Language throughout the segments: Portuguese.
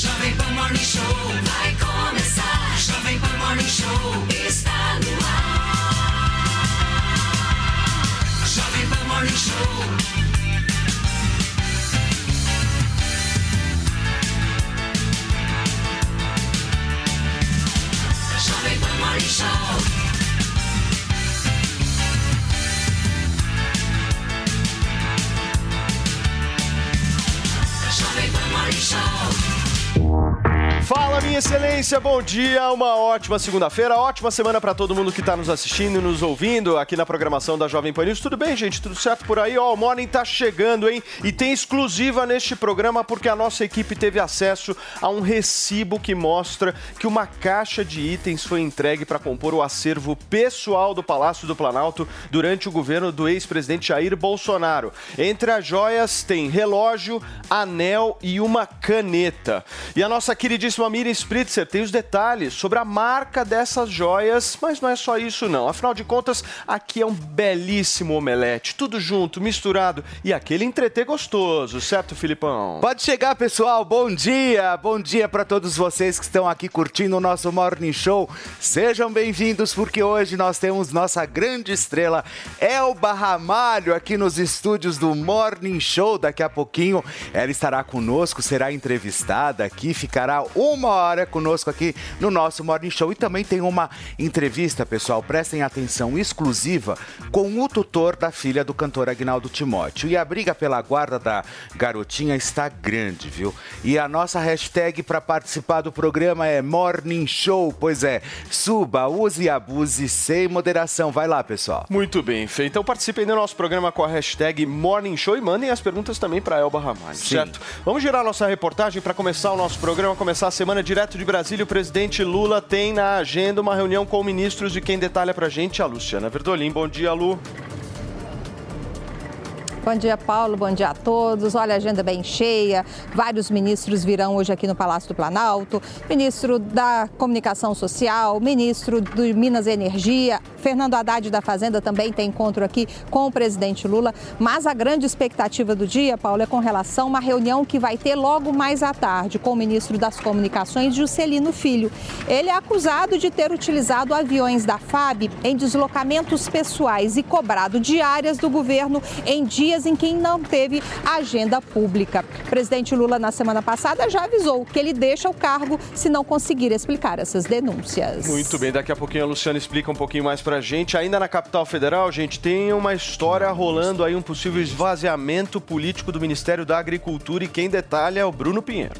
Jovem Pan Morning Show vai começar. Jovem Pan Morning Show está no ar. Jovem Pan Morning Show. Jovem Pan Morning Show. Jovem Pan Morning Show. Fala, minha excelência, bom dia, uma ótima segunda-feira, ótima semana para todo mundo que está nos assistindo e nos ouvindo aqui na programação da Jovem Pan News. Tudo bem, gente? Tudo certo por aí? Ó, o Morning tá chegando, hein? E tem exclusiva neste programa porque a nossa equipe teve acesso a um recibo que mostra que uma caixa de itens foi entregue para compor o acervo pessoal do Palácio do Planalto durante o governo do ex-presidente Jair Bolsonaro. Entre as joias tem relógio, anel e uma caneta. E a nossa queridíssima Miriam Spritzer tem os detalhes sobre a marca dessas joias, mas não é só isso não. Afinal de contas, aqui é um belíssimo omelete, tudo junto, misturado e aquele entreter gostoso, certo, Filipão? Pode chegar, pessoal. Bom dia. Bom dia para todos vocês que estão aqui curtindo o nosso Morning Show. Sejam bem-vindos porque hoje nós temos nossa grande estrela Elba Ramalho aqui nos estúdios do Morning Show. Daqui a pouquinho ela estará conosco, será entrevistada aqui, ficará uma hora conosco aqui no nosso Morning Show e também tem uma entrevista, pessoal, prestem atenção exclusiva com o tutor da filha do cantor Agnaldo Timóteo. E a briga pela guarda da garotinha está grande, viu? E a nossa hashtag para participar do programa é Morning Show. Pois é, suba, use e abuse sem moderação. Vai lá, pessoal. Muito bem, Fê. Então participem do nosso programa com a hashtag Morning Show e mandem as perguntas também para Elba Ramalho, certo? Vamos girar nossa reportagem para começar o nosso programa, começar a semana direto de Brasília. O presidente Lula tem na agenda uma reunião com ministros e quem detalha pra gente a Luciana Verdolim. Bom dia, Lu. Bom dia, Paulo. Bom dia a todos. Olha, a agenda bem cheia. Vários ministros virão hoje aqui no Palácio do Planalto. Ministro da Comunicação Social, ministro do Minas e Energia, Fernando Haddad da Fazenda também tem encontro aqui com o presidente Lula. Mas a grande expectativa do dia, Paulo, é com relação a uma reunião que vai ter logo mais à tarde com o ministro das Comunicações, Juscelino Filho. Ele é acusado de ter utilizado aviões da FAB em deslocamentos pessoais e cobrado diárias do governo em dias em que não teve agenda pública. O presidente Lula, na semana passada, já avisou que ele deixa o cargo se não conseguir explicar essas denúncias. Muito bem, daqui a pouquinho a Luciana explica um pouquinho mais pra gente. Ainda na capital federal, gente, tem uma história rolando aí, um possível esvaziamento político do Ministério da Agricultura e quem detalha é o Bruno Pinheiro.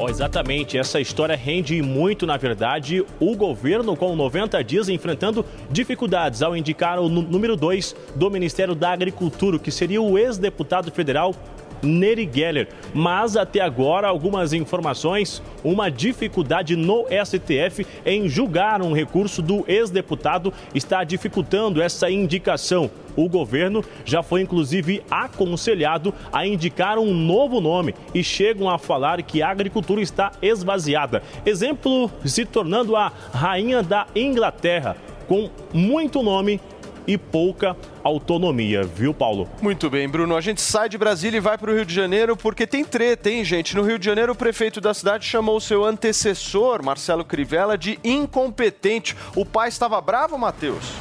Ó, exatamente, essa história rende muito, na verdade, o governo com 90 dias enfrentando dificuldades ao indicar o nú- número 2 do Ministério da Agricultura, que seria o ex-deputado federal Neri Geller. Mas até agora, algumas informações, uma dificuldade no STF em julgar um recurso do ex-deputado está dificultando essa indicação. O governo já foi inclusive aconselhado a indicar um novo nome e chegam a falar que a agricultura está esvaziada. Exemplo se tornando a rainha da Inglaterra, com muito nome e pouca autonomia, viu, Paulo? Muito bem, Bruno. A gente sai de Brasília e vai para o Rio de Janeiro porque tem treta, hein, gente? No Rio de Janeiro, o prefeito da cidade chamou o seu antecessor, Marcelo Crivella, de incompetente. O pai estava bravo, Matheus?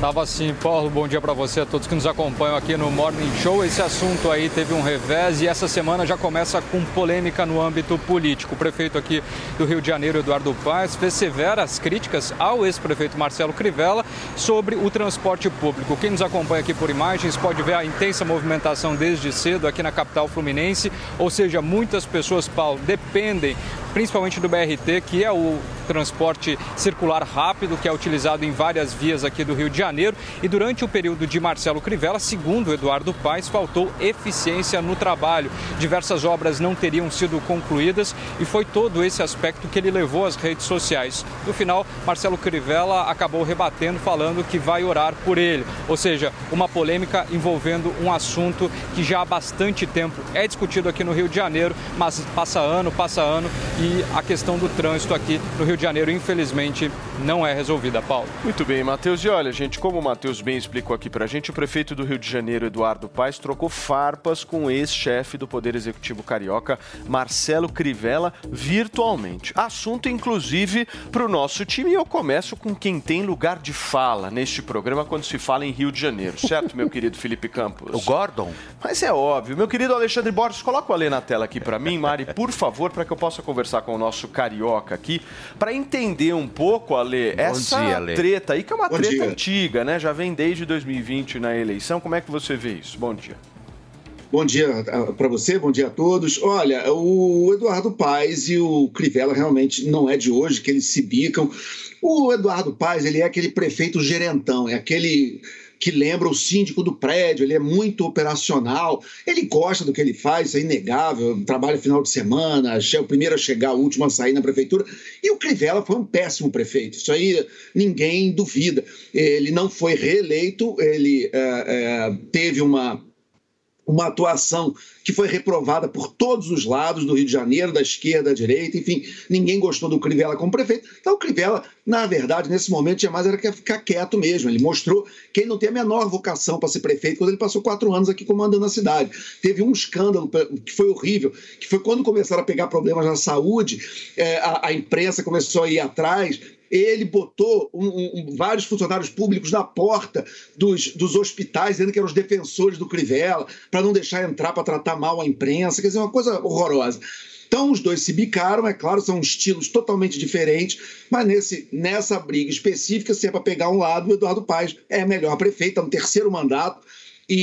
Tava assim, Paulo, bom dia para você, a todos que nos acompanham aqui no Morning Show. Esse assunto aí teve um revés e essa semana já começa com polêmica no âmbito político. O prefeito aqui do Rio de Janeiro, Eduardo Paes, fez severas críticas ao ex-prefeito Marcelo Crivella sobre o transporte público. Quem nos acompanha aqui por imagens pode ver a intensa movimentação desde cedo aqui na capital fluminense, ou seja, muitas pessoas, Paulo, dependem principalmente do BRT, que é o transporte circular rápido, que é utilizado em várias vias aqui do Rio de Janeiro. E durante o período de Marcelo Crivella, segundo Eduardo Paes, faltou eficiência no trabalho. Diversas obras não teriam sido concluídas e foi todo esse aspecto que ele levou às redes sociais. No final, Marcelo Crivella acabou rebatendo, falando que vai orar por ele. Ou seja, uma polêmica envolvendo um assunto que já há bastante tempo é discutido aqui no Rio de Janeiro, mas passa ano, passa ano e a questão do trânsito aqui no Rio de Janeiro, infelizmente, não é resolvida, Paulo. Muito bem, Matheus. E olha, gente, como o Matheus bem explicou aqui pra gente, o prefeito do Rio de Janeiro, Eduardo Paes, trocou farpas com o ex-chefe do Poder Executivo Carioca, Marcelo Crivella, virtualmente. Assunto, inclusive, pro nosso time. E eu começo com quem tem lugar de fala neste programa quando se fala em Rio de Janeiro, certo, meu querido Felipe Campos? O Gordon? Mas é óbvio. Meu querido Alexandre Borges, coloca o Alê na tela aqui pra mim, Mari, por favor, para que eu possa conversar com o nosso carioca aqui, para entender um pouco, Alê, essa dia, Alê. treta aí, que é uma Bom treta dia. antiga, né? Já vem desde 2020 na eleição. Como é que você vê isso? Bom dia. Bom dia para você, bom dia a todos. Olha, o Eduardo Paes e o Crivella realmente não é de hoje que eles se bicam. O Eduardo Paes, ele é aquele prefeito gerentão, é aquele que lembra o síndico do prédio, ele é muito operacional, ele gosta do que ele faz, isso é inegável, trabalha final de semana, é o primeiro a chegar, o último a sair na prefeitura, e o Crivella foi um péssimo prefeito, isso aí ninguém duvida. Ele não foi reeleito, ele é, é, teve uma uma atuação que foi reprovada por todos os lados do Rio de Janeiro, da esquerda, da direita, enfim, ninguém gostou do Crivella como prefeito. Então o Crivella, na verdade, nesse momento tinha mais era que ficar quieto mesmo. Ele mostrou que ele não tem a menor vocação para ser prefeito quando ele passou quatro anos aqui comandando a cidade. Teve um escândalo que foi horrível, que foi quando começaram a pegar problemas na saúde, a, a imprensa começou a ir atrás, ele botou um- um- um- vários funcionários públicos na porta dos, dos hospitais, dizendo que eram os defensores do Crivella, para não deixar entrar para tratar mal a imprensa, quer dizer, uma coisa horrorosa. Então os dois se bicaram, é claro, são estilos totalmente diferentes, mas nesse, nessa briga específica, se é para pegar um lado, o Eduardo Paes é melhor prefeito, é no terceiro mandato, e,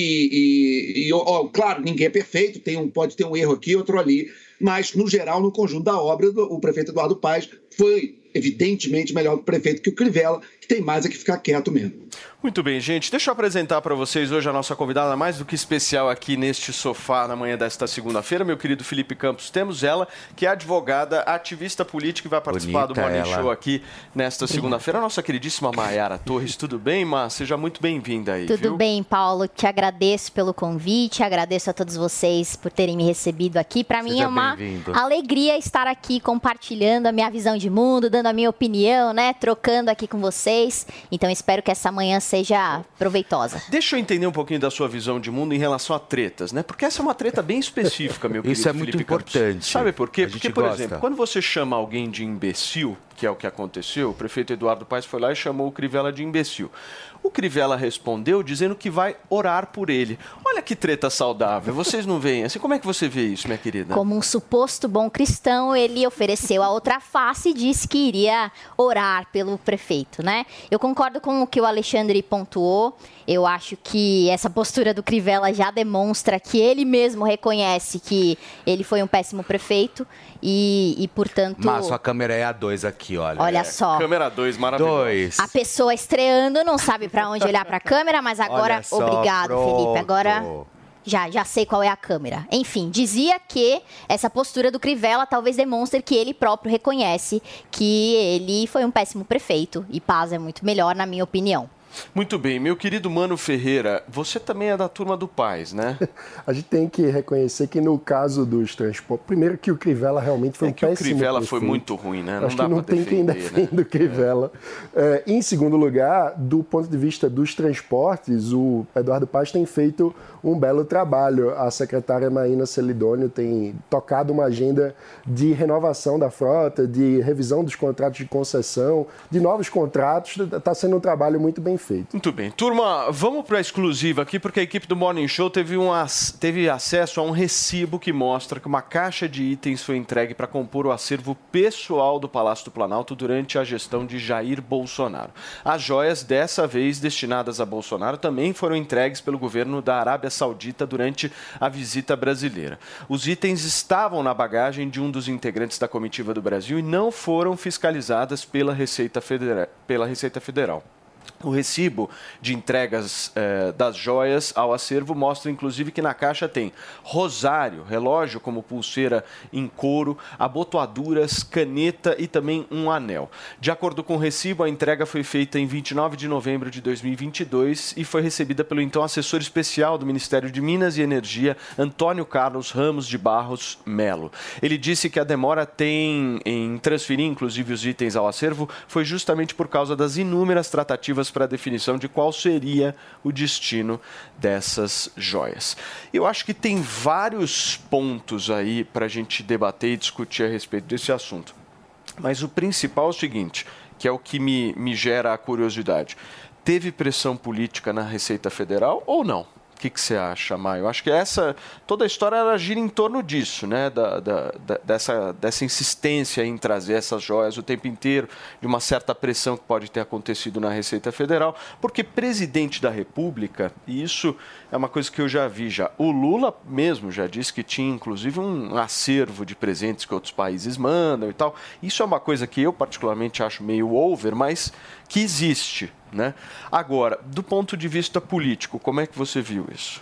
e- e, ó, claro, ninguém é perfeito, tem um, pode ter um erro aqui, outro ali, mas no geral, no conjunto da obra, o prefeito Eduardo Paes foi evidentemente melhor prefeito que o Crivella, tem mais é que ficar quieto mesmo. Muito bem, gente. Deixa eu apresentar para vocês hoje a nossa convidada mais do que especial aqui neste sofá na manhã desta segunda-feira, meu querido Felipe Campos. Temos ela, que é advogada, ativista política e vai participar do Bonita Morning ela. Show aqui nesta segunda-feira. A nossa queridíssima Maiara Torres. Tudo bem, Má? Seja muito bem-vinda aí, Tudo viu? bem, Paulo. Te agradeço pelo convite, agradeço a todos vocês por terem me recebido aqui. Para mim é uma alegria estar aqui compartilhando a minha visão de mundo, dando a minha opinião, né, trocando aqui com vocês. Então espero que essa manhã seja proveitosa. Deixa eu entender um pouquinho da sua visão de mundo em relação a tretas, né? Porque essa é uma treta bem específica, meu querido Isso é muito Felipe Campos. importante. Sabe por quê? Porque, por gosta. exemplo, quando você chama alguém de imbecil, que é o que aconteceu, o prefeito Eduardo Paes foi lá e chamou o Crivella de imbecil. O Crivella respondeu dizendo que vai orar por ele. Olha que treta saudável. Vocês não veem assim? Como é que você vê isso, minha querida? Como um suposto bom cristão, ele ofereceu a outra face e disse que iria orar pelo prefeito, né? Eu concordo com o que o Alexandre pontuou. Eu acho que essa postura do Crivella já demonstra que ele mesmo reconhece que ele foi um péssimo prefeito e, e portanto, Mas sua câmera é a dois aqui, olha. olha só. Câmera 2, maravilhoso. Dois. A pessoa estreando não sabe pra onde olhar pra câmera, mas agora, só, obrigado, pronto. Felipe. Agora já, já sei qual é a câmera. Enfim, dizia que essa postura do Crivella talvez demonstre que ele próprio reconhece que ele foi um péssimo prefeito e paz é muito melhor, na minha opinião. Muito bem, meu querido Mano Ferreira, você também é da turma do Paz, né? A gente tem que reconhecer que no caso dos transportes, primeiro que o Crivella realmente foi É um que o péssimo Crivella foi prefeito. muito ruim, né? Não Acho dá que não tem quem defender, né? defenda o Crivella. É, em segundo lugar, do ponto de vista dos transportes, o Eduardo Paz tem feito um belo trabalho. A secretária Maína Celidônio tem tocado uma agenda de renovação da frota, de revisão dos contratos de concessão, de novos contratos. Está sendo um trabalho muito bem feito. Muito bem. Turma, vamos para a exclusiva aqui, porque a equipe do Morning Show teve, um, teve acesso a um recibo que mostra que uma caixa de itens foi entregue para compor o acervo pessoal do Palácio do Planalto durante a gestão de Jair Bolsonaro. As joias, dessa vez destinadas a Bolsonaro, também foram entregues pelo governo da Arábia Saudita durante a visita brasileira. Os itens estavam na bagagem de um dos integrantes da comitiva do Brasil e não foram fiscalizadas pela Receita pela Receita Federal. O recibo de entregas eh, das joias ao acervo mostra, inclusive, que na caixa tem rosário, relógio como pulseira em couro, abotoaduras, caneta e também um anel. De acordo com o recibo, a entrega foi feita em 29 de novembro de 2022 e foi recebida pelo então assessor especial do Ministério de Minas e Energia, Antônio Carlos Ramos de Barros Melo. Ele disse que a demora tem em transferir, inclusive, os itens ao acervo foi justamente por causa das inúmeras tratativas para a definição de qual seria o destino dessas joias. Eu acho que tem vários pontos aí para a gente debater e discutir a respeito desse assunto. Mas o principal é o seguinte, que é o que me, me gera a curiosidade. Teve pressão política na Receita Federal ou não? Que, que você acha, Maio? Acho que essa toda a história ela gira em torno disso, né? Da, da- da- dessa, dessa insistência em trazer essas joias o tempo inteiro, de uma certa pressão que pode ter acontecido na Receita Federal, porque presidente da República, e isso é uma coisa que eu já vi já. O Lula mesmo já disse que tinha, inclusive, um acervo de presentes que outros países mandam e tal. Isso é uma coisa que eu particularmente acho meio over, mas que existe, né? Agora, do ponto de vista político, como é que você viu isso?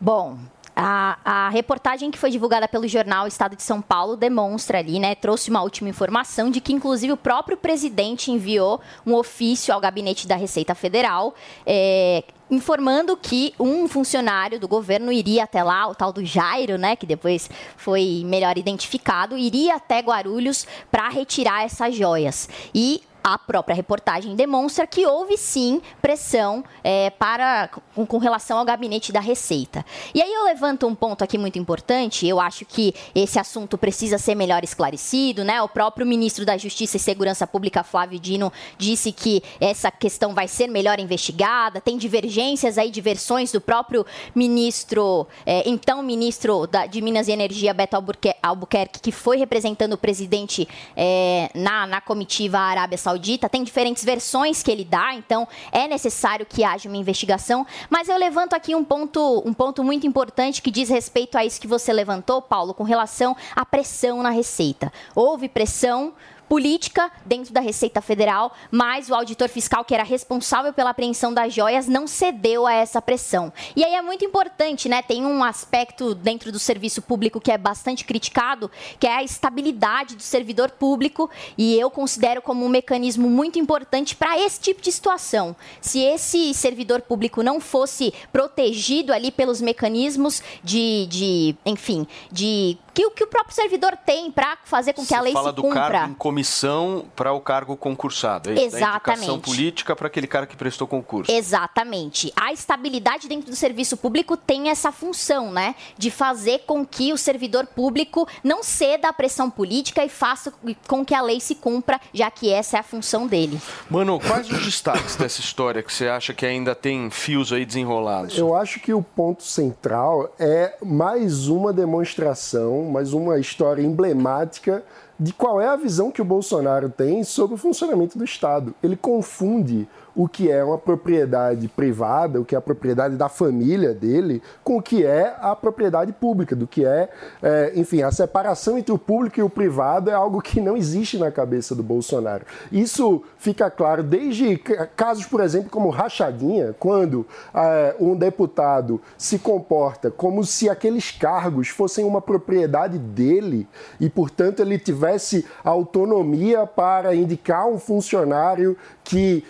Bom, a, a reportagem que foi divulgada pelo jornal Estado de São Paulo demonstra ali, né, trouxe uma última informação de que, inclusive, o próprio presidente enviou um ofício ao gabinete da Receita Federal. é, Informando que um funcionário do governo iria até lá, o tal do Jairo, né, que depois foi melhor identificado, iria até Guarulhos para retirar essas joias. E a própria reportagem demonstra que houve sim pressão é, para com, com relação ao gabinete da Receita. E aí eu levanto um ponto aqui muito importante. Eu acho que esse assunto precisa ser melhor esclarecido, né? O próprio ministro da Justiça e Segurança Pública, Flávio Dino, disse que essa questão vai ser melhor investigada. Tem divergências aí de versões do próprio ministro, é, então ministro da- de Minas e Energia, Beto Albuquer- Albuquerque, que foi representando o presidente é, na, na comitiva Arábia Saudita. Tem diferentes versões que ele dá, então é necessário que haja uma investigação. Mas eu levanto aqui um ponto, um ponto muito importante que diz respeito a isso que você levantou, Paulo, com relação à pressão na Receita. Houve pressão política dentro da Receita Federal, mas o auditor fiscal, que era responsável pela apreensão das joias, não cedeu a essa pressão. E aí é muito importante, né? Tem um aspecto dentro do serviço público que é bastante criticado, que é a estabilidade do servidor público, e eu considero como um mecanismo muito importante para esse tipo de situação. Se esse servidor público não fosse protegido ali pelos mecanismos de, de enfim, de que, o- que o próprio servidor tem para fazer com que a lei fala se do cumpra. cargo em comissão para o cargo concursado, é? Da indicação Exatamente. política para aquele cara que prestou concurso. Exatamente. A estabilidade dentro do serviço público tem essa função, né? De fazer com que o servidor público não ceda à pressão política e faça com que a lei se cumpra, já que essa é a função dele. Mano, quais os destaques dessa história que você acha que ainda tem fios aí desenrolados? Eu acho que o ponto central é mais uma demonstração, mais uma história emblemática de qual é a visão que o Bolsonaro tem sobre o funcionamento do Estado. Ele confunde o que é uma propriedade privada, o que é a propriedade da família dele, com o que é a propriedade pública, do que é, é, enfim, a separação entre o público e o privado é algo que não existe na cabeça do Bolsonaro. Isso fica claro desde ca- casos, por exemplo, como rachadinha, quando é, um deputado se comporta como se aqueles cargos fossem uma propriedade dele e, portanto, ele tivesse autonomia para indicar um funcionário que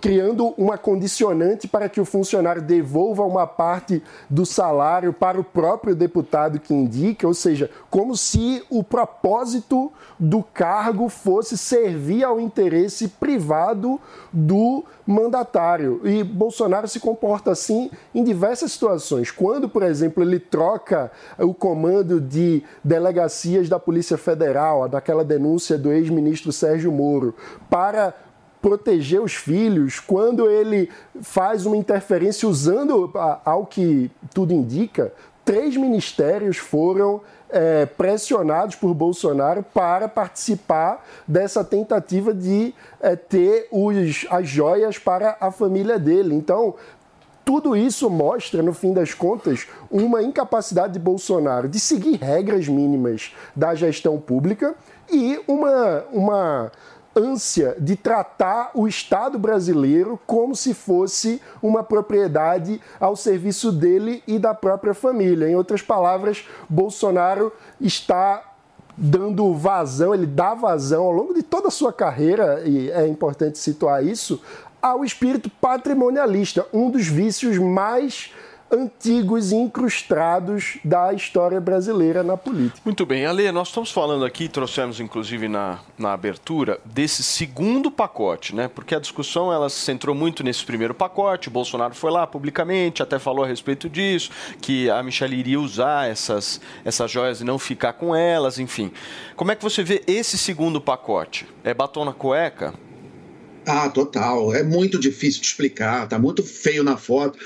criando uma condicionante para que o funcionário devolva uma parte do salário para o próprio deputado que indica, ou seja, como se o propósito do cargo fosse servir ao interesse privado do mandatário. E Bolsonaro se comporta assim em diversas situações. Quando, por exemplo, ele troca o comando de delegacias da Polícia Federal, daquela denúncia do ex-ministro Sérgio Moro, para proteger os filhos, quando ele faz uma interferência usando, ao que tudo indica, três ministérios foram é, pressionados por Bolsonaro para participar dessa tentativa de é, ter os, as joias para a família dele. Então, tudo isso mostra, no fim das contas, uma incapacidade de Bolsonaro de seguir regras mínimas da gestão pública e uma, uma ânsia de tratar o Estado brasileiro como se fosse uma propriedade ao serviço dele e da própria família. Em outras palavras, Bolsonaro está dando vazão, ele dá vazão ao longo de toda a sua carreira, e é importante situar isso, ao espírito patrimonialista, um dos vícios mais antigos e incrustados da história brasileira na política. Muito bem, Ale, nós estamos falando aqui, trouxemos inclusive na, na abertura, desse segundo pacote, né? Porque a discussão ela se centrou muito nesse primeiro pacote, o Bolsonaro foi lá publicamente, até falou a respeito disso, que a Michelle iria usar essas, essas joias e não ficar com elas, enfim. Como é que você vê esse segundo pacote? É batom na cueca? Ah, total. É muito difícil de explicar, tá muito feio na foto.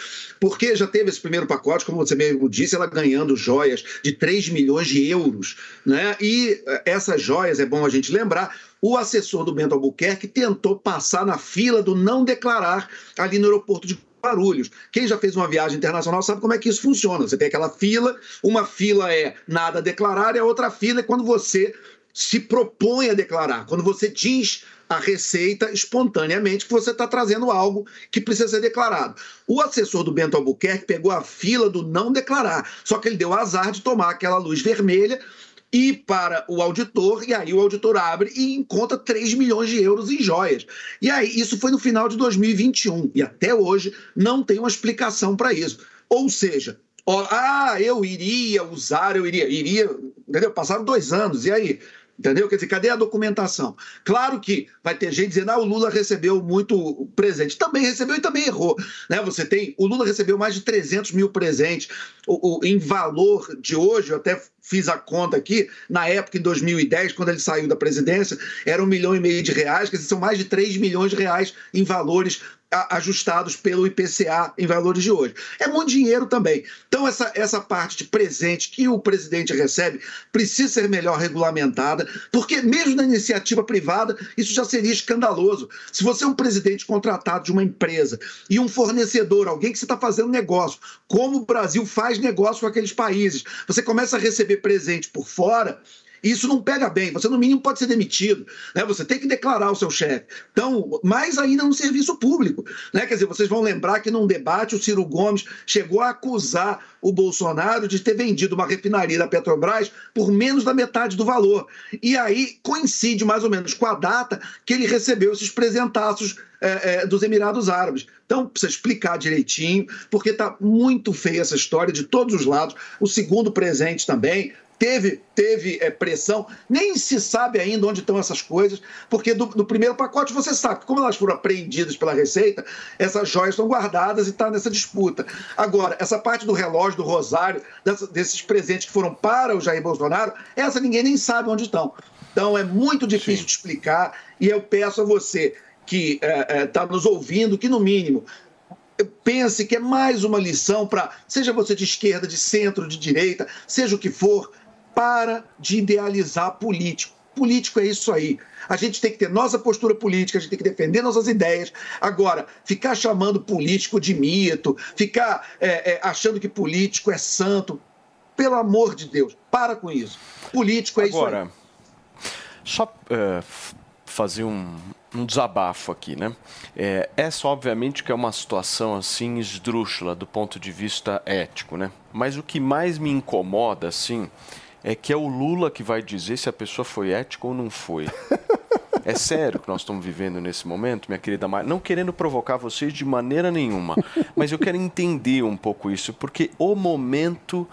Porque já teve esse primeiro pacote, como você mesmo disse, ela ganhando joias de 3 milhões de euros. Né? E eh, essas joias, é bom a gente lembrar, o assessor do Bento Albuquerque tentou passar na fila do não declarar ali no aeroporto de Guarulhos. Quem já fez uma viagem internacional sabe como é que isso funciona. Você tem aquela fila, uma fila é nada a declarar e a outra fila é quando você se propõe a declarar, quando você diz a receita espontaneamente que você está trazendo algo que precisa ser declarado. O assessor do Bento Albuquerque pegou a fila do não declarar, só que ele deu azar de tomar aquela luz vermelha e para o auditor, e aí o auditor abre e encontra 3 milhões de euros em joias. E aí, isso foi no final de 2021, e até hoje não tem uma explicação para isso. Ou seja, ó, ah, eu iria usar, eu iria, iria, entendeu? Passaram dois anos, e aí? Entendeu? Quer dizer, cadê a documentação? Claro que vai ter gente dizendo, ah, o Lula recebeu muito presente. Também recebeu e também errou. Né? Você tem, o Lula recebeu mais de 300 mil presentes. O, o- em valor de hoje, eu até fiz a conta aqui, na época, em 2010, quando ele saiu da presidência, era um milhão e meio de reais, dizer, são mais de 3 milhões de reais em valores ajustados pelo IPCA em valores de hoje. É muito dinheiro também. Então, essa, essa parte de presente que o presidente recebe precisa ser melhor regulamentada, porque mesmo na iniciativa privada, isso já seria escandaloso. Se você é um presidente contratado de uma empresa e um fornecedor, alguém que você está fazendo negócio, como o Brasil faz negócio com aqueles países, você começa a receber presente por fora. Isso não pega bem, você no mínimo pode ser demitido, né? Você tem que declarar o seu chefe. Então, mais ainda no serviço público, né? Quer dizer, vocês vão lembrar que num debate o Ciro Gomes chegou a acusar o Bolsonaro de ter vendido uma refinaria da Petrobras por menos da metade do valor. E aí coincide mais ou menos com a data que ele recebeu esses presentaços é, é, dos Emirados Árabes. Então, precisa explicar direitinho, porque está muito feia essa história de todos os lados. O segundo presente também. Teve, teve é, pressão, nem se sabe ainda onde estão essas coisas, porque do, do primeiro pacote você sabe que, como elas foram apreendidas pela Receita, essas joias estão guardadas e está nessa disputa. Agora, essa parte do relógio, do rosário, dessa- desses presentes que foram para o Jair Bolsonaro, essa ninguém nem sabe onde estão. Então é muito difícil de explicar e eu peço a você que está nos ouvindo que, no mínimo, pense que é mais uma lição para, seja você de esquerda, de centro, de direita, seja o que for, para de idealizar político. Político é isso aí. A gente tem que ter nossa postura política, a gente tem que defender nossas ideias. Agora, ficar chamando político de mito, ficar é, é, achando que político é santo, pelo amor de Deus, para com isso. Político é isso aí. Agora, só f- fazer um, um desabafo aqui, né? É, essa, obviamente, que é uma situação assim esdrúxula do ponto de vista ético, né? Mas o que mais me incomoda, assim, é que é o Lula que vai dizer se a pessoa foi ética ou não foi. É sério que nós estamos vivendo nesse momento, minha querida Mari? Não querendo provocar vocês de maneira nenhuma, mas eu quero entender um pouco isso, porque o momento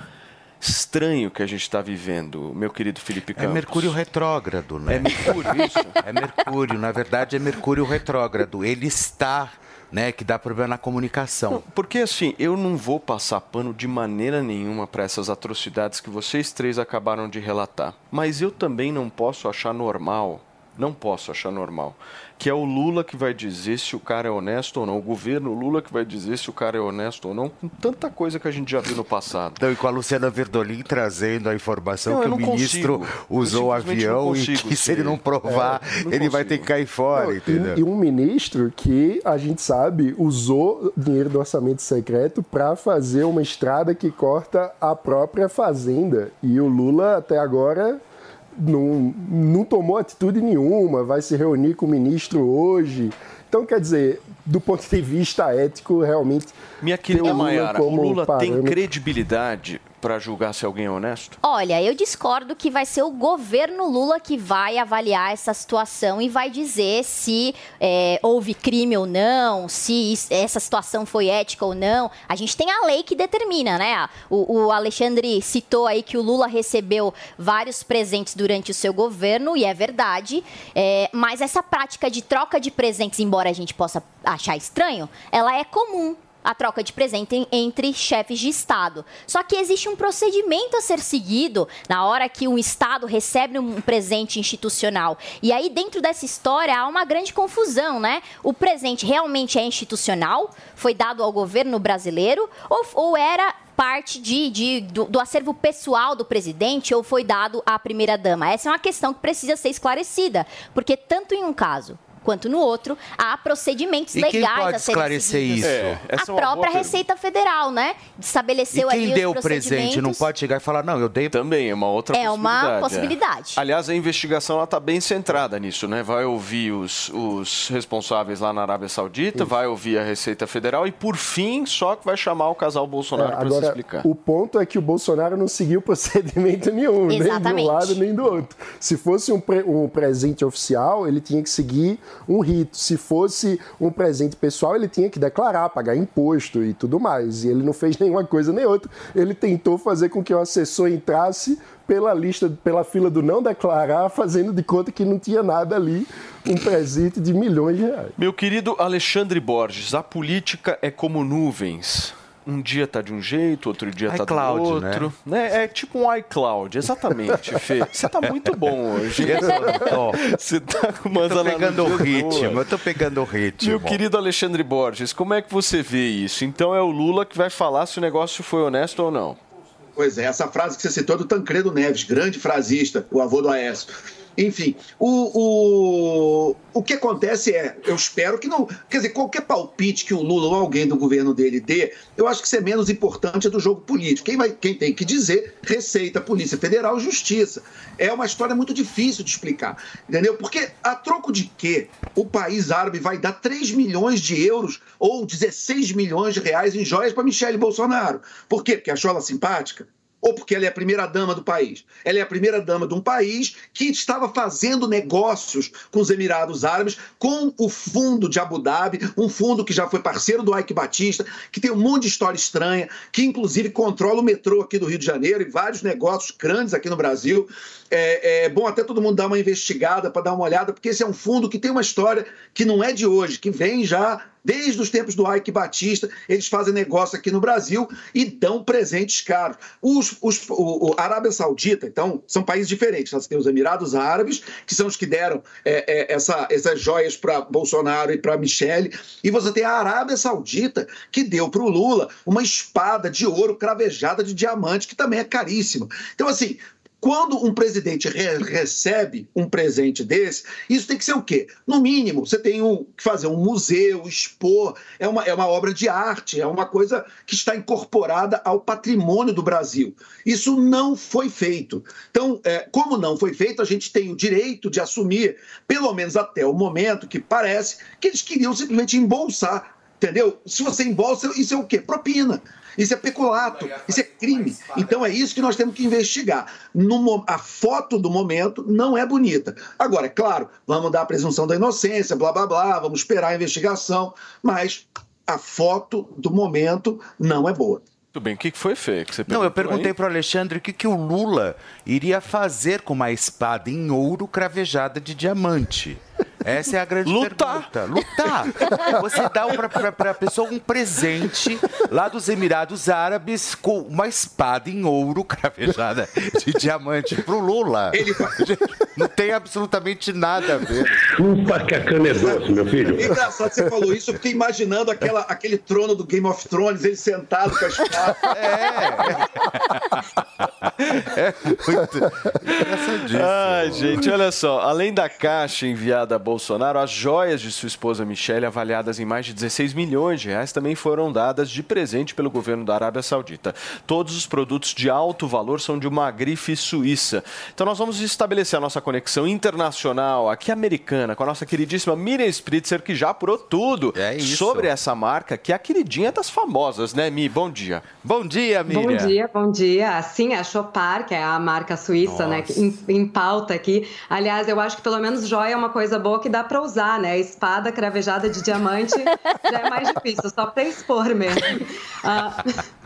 estranho que a gente está vivendo, meu querido Felipe É Campos. Mercúrio retrógrado, né? É Mercúrio isso? É Mercúrio, na verdade é Mercúrio retrógrado. Ele está, né, que dá problema na comunicação. Porque assim, eu não vou passar pano de maneira nenhuma para essas atrocidades que vocês três acabaram de relatar. Mas eu também não posso achar normal não posso achar normal, que é o Lula que vai dizer se o cara é honesto ou não, o governo Lula que vai dizer se o cara é honesto ou não, com tanta coisa que a gente já viu no passado. Então, e com a Luciana Verdolim trazendo a informação Não, que o ministro consigo. usou o avião e consigo que se ele não provar, É, não ele vai ter que cair fora, Não, entendeu? e, e um ministro que a gente sabe usou dinheiro do orçamento secreto para fazer uma estrada que corta a própria fazenda. E o Lula até agora não, não tomou atitude nenhuma, vai se reunir com o ministro hoje. Então, quer dizer, do ponto de vista ético, realmente. Minha querida o Lula Maiara, o Lula tem credibilidade para julgar se alguém é honesto? Olha, eu discordo que vai ser o governo Lula que vai avaliar essa situação e vai dizer se é, houve crime ou não, se essa situação foi ética ou não. A gente tem a lei que determina, né? O, o Alexandre citou aí que o Lula recebeu vários presentes durante o seu governo, e é verdade. É, mas essa prática de troca de presentes, embora a gente possa achar estranho, ela é comum a troca de presente en- entre chefes de Estado. Só que existe um procedimento a ser seguido na hora que um Estado recebe um presente institucional. E aí, dentro dessa história, há uma grande confusão, né? O presente realmente é institucional? Foi dado ao governo brasileiro? Ou, ou era parte de, de- do, do acervo pessoal do presidente ou foi dado à primeira-dama? Essa é uma questão que precisa ser esclarecida, porque tanto em um caso quanto no outro, há procedimentos E quem legais pode a serem esclarecer seguidos. isso? É, A é boa própria. Receita Federal, né? E Estabeleceu ali quem os deu o presente não procedimentos. pode chegar e falar, não, eu dei Também é uma outra É uma possibilidade. possibilidade. Aliás, a investigação está bem centrada nisso, né? Vai ouvir os, os responsáveis lá na Arábia Saudita, vai ouvir a Receita Federal e, por fim, só que vai chamar o casal Bolsonaro É, para se agora, explicar. o ponto é que o Bolsonaro não seguiu procedimento nenhum, nem de um Exatamente. lado nem do outro. Se fosse um, pre- um presente oficial, ele tinha que seguir um rito. Se fosse um presente pessoal, ele tinha que declarar, pagar imposto e tudo mais. E ele não fez nenhuma coisa nem outra. Ele tentou fazer com que o assessor entrasse pela lista, pela fila do não declarar, fazendo de conta que não tinha nada ali, um presente de milhões de reais. Meu querido Alexandre Borges, a política é como nuvens. Um dia tá de um jeito, outro dia tá do iCloud, outro. Né? É tipo um iCloud, exatamente, Fê. Você tá muito bom hoje. Você tá com umas tô pegando o ritmo, boas. eu tô pegando o ritmo. Meu querido Alexandre Borges, como é que você vê isso? Então é o Lula que vai falar se o negócio foi honesto ou não. Pois é, essa frase que você citou é do Tancredo Neves, grande frasista, o avô do Aécio. Enfim, o, o, o que acontece é, eu espero que não. Quer dizer, qualquer palpite que o Lula ou alguém do governo dele dê, eu acho que isso é menos importante do jogo político. Quem, vai, quem tem que dizer, Receita, Polícia Federal Justiça. É uma história muito difícil de explicar, entendeu? Porque a troco de quê o país árabe vai dar 3 milhões de euros ou 16 milhões de reais em joias para Michele Bolsonaro? Por quê? Porque achou ela simpática? Ou porque ela é a primeira dama do país. Ela é a primeira dama de um país que estava fazendo negócios com os Emirados Árabes, com o fundo de Abu Dhabi, um fundo que já foi parceiro do Ike Batista, que tem um monte de história estranha, que inclusive controla o metrô aqui do Rio de Janeiro e vários negócios grandes aqui no Brasil. É, é bom até todo mundo dar uma investigada para dar uma olhada, porque esse é um fundo que tem uma história que não é de hoje, que vem já Desde os tempos do Ike Batista, eles fazem negócio aqui no Brasil e dão presentes caros. Os, os, o, o Arábia Saudita, então, são países diferentes. Você tem os Emirados Árabes, que são os que deram é, é, essa, essas joias para Bolsonaro e para Michele. E você tem a Arábia Saudita, que deu para o Lula uma espada de ouro cravejada de diamante, que também é caríssima. Então, assim, quando um presidente re recebe um presente desse, isso tem que ser o quê? No mínimo, você tem um, que fazer um museu, expor, é uma, é uma obra de arte, é uma coisa que está incorporada ao patrimônio do Brasil. Isso não foi feito. Então, é, como não foi feito, a gente tem o direito de assumir, pelo menos até o momento que parece, que eles queriam simplesmente embolsar. Entendeu? Se você embolsa, isso é o quê? Propina. Isso é peculato, isso é crime. Então é isso que nós temos que investigar. No, a foto do momento não é bonita. Agora, é claro, vamos dar a presunção da inocência, blá blá blá, vamos esperar a investigação, mas a foto do momento não é boa. Tudo bem, o que foi? Que você Não, eu perguntei para o Alexandre o que, que o Lula iria fazer com uma espada em ouro cravejada de diamante. Essa é a grande Lutar. pergunta. Lutar. Você dá para a pessoa um presente lá dos Emirados Árabes com uma espada em ouro cravejada de diamante pro Lula. Ele, Não tem absolutamente nada a ver. Chupa que a cana é doce, meu filho. Engraçado que você falou isso, eu fiquei imaginando aquela, aquele trono do Game of Thrones, ele sentado com a espada. É muito engraçadíssimo. Ai, gente, olha só. Além da caixa enviada a Bolsonaro, as joias de sua esposa Michelle, avaliadas em mais de 16 milhões de reais, também foram dadas de presente pelo governo da Arábia Saudita. Todos os produtos de alto valor são de uma grife suíça. Então nós vamos estabelecer a nossa conexão internacional, aqui americana, com a nossa queridíssima Miriam Spritzer, que já apurou tudo É sobre essa marca, que é a queridinha das famosas, né, Mi? Bom dia. Bom dia, Bom dia, bom dia. Sim, a Chopard, que é a marca suíça, né, que em, em pauta aqui. Aliás, eu acho que pelo menos joia é uma coisa boa que dá pra usar, né? Espada cravejada de diamante já é mais difícil, só pra expor mesmo. Ah,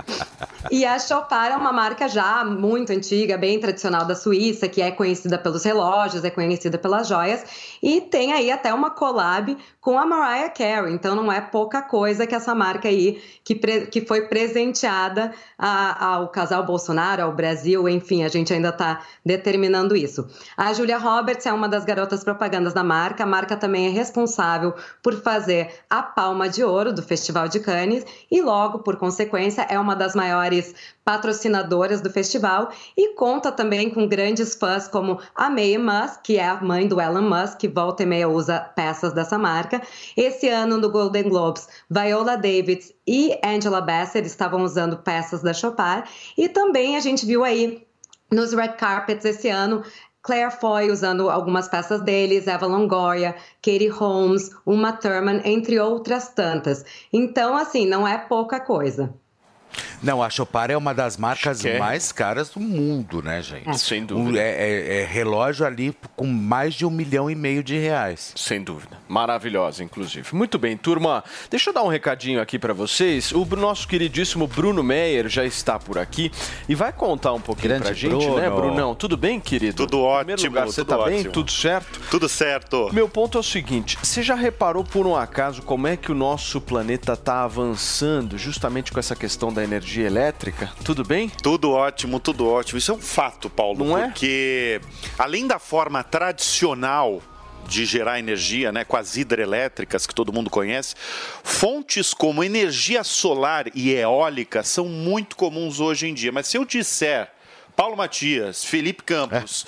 e a Chopard é uma marca já muito antiga, bem tradicional da Suíça, que é conhecida pelos relógios, é conhecida pelas joias, e tem aí até uma collab com a Mariah Carey. Então não é pouca coisa que essa marca aí, que, pre- que foi presenteada a- ao casal Bolsonaro, ao Brasil, enfim, a gente ainda está determinando isso. A Julia Roberts é uma das garotas propagandas da marca. A marca também é responsável por fazer a Palma de Ouro do Festival de Cannes e logo, por consequência, é uma das maiores patrocinadoras do festival e conta também com grandes fãs como a Mae Musk, que é a mãe do Elon Musk, que volta e meia usa peças dessa marca. Esse ano no Golden Globes, Viola Davis e Angela Bassett estavam usando peças da Chopard e também a gente viu aí nos red carpets esse ano Claire Foy usando algumas peças deles, Eva Longoria, Katie Holmes, Uma Thurman, entre outras tantas. Então, assim, não é pouca coisa. Não, a Chopard é uma das marcas Chique. mais caras do mundo, né, gente? Sem dúvida. Um- é, é- é relógio ali com mais de um milhão e meio de reais. Sem dúvida. Maravilhosa, inclusive. Muito bem, turma. Deixa eu dar um recadinho aqui pra vocês. O nosso queridíssimo Bruno Meyer já está por aqui e vai contar um pouquinho Grande pra gente, Bruno. né, Brunão? Tudo bem, querido? Tudo ótimo, lugar, você tudo tá bem? ótimo. Tudo certo? Tudo certo. Meu ponto é o seguinte: você já reparou por um acaso como é que o nosso planeta está avançando justamente com essa questão da energia elétrica? Tudo bem? Tudo ótimo, tudo ótimo. Isso é um fato, Paulo. Não é? Porque além da forma tradicional de gerar energia, né, com as hidrelétricas que todo mundo conhece, fontes como energia solar e eólica são muito comuns hoje em dia. Mas se eu disser Paulo Matias, Felipe Campos,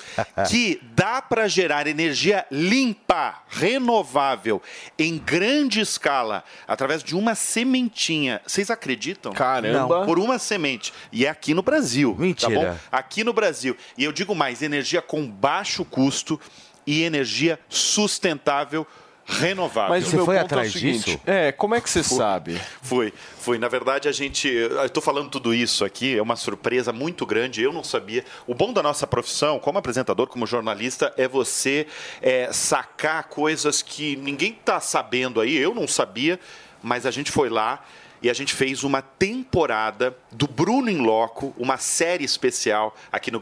que dá para gerar energia limpa, renovável, em grande escala, através de uma sementinha. Vocês acreditam? Caramba. Não. Por uma semente. E é aqui no Brasil. Mentira. Tá bom? Aqui no Brasil. E eu digo mais: energia com baixo custo e energia sustentável. Renovável. Mas o meu ponto é o seguinte, É, como é que você sabe? Foi, foi. Na verdade, a gente. Eu estou falando tudo isso aqui, é uma surpresa muito grande. Eu não sabia. O bom da nossa profissão, como apresentador, como jornalista, é você é, sacar coisas que ninguém está sabendo aí. Eu não sabia, mas a gente foi lá e a gente fez uma temporada do Bruno em Loco, uma série especial aqui no,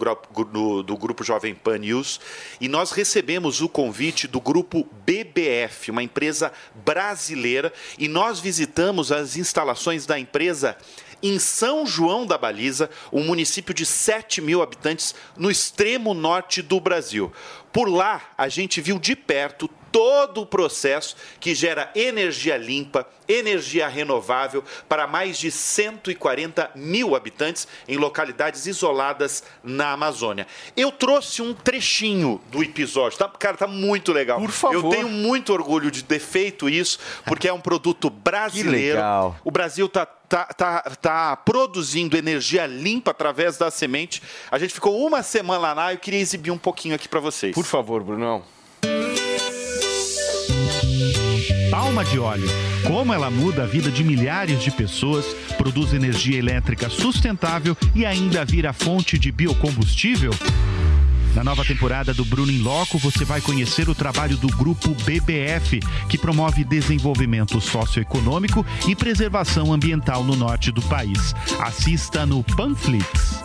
no- do grupo Jovem Pan News. E nós recebemos o convite do grupo BBF, uma empresa brasileira, e nós visitamos as instalações da empresa em São João da Baliza, um município de 7 mil habitantes no extremo norte do Brasil. Por lá, a gente viu de perto todo o processo que gera energia limpa, energia renovável para mais de 140 mil habitantes em localidades isoladas na Amazônia. Eu trouxe um trechinho do episódio, tá? Cara, tá muito legal. Por favor. Eu tenho muito orgulho de ter feito isso, porque é um produto brasileiro. legal. O Brasil tá, tá, tá, tá produzindo energia limpa através da semente. A gente ficou uma semana lá, eu queria exibir um pouquinho aqui para vocês. Por favor, Brunão. Palma de óleo. Como ela muda a vida de milhares de pessoas, produz energia elétrica sustentável e ainda vira fonte de biocombustível? Na nova temporada do Bruno em Loco, você vai conhecer o trabalho do grupo BBF, que promove desenvolvimento socioeconômico e preservação ambiental no norte do país. Assista no Panflix.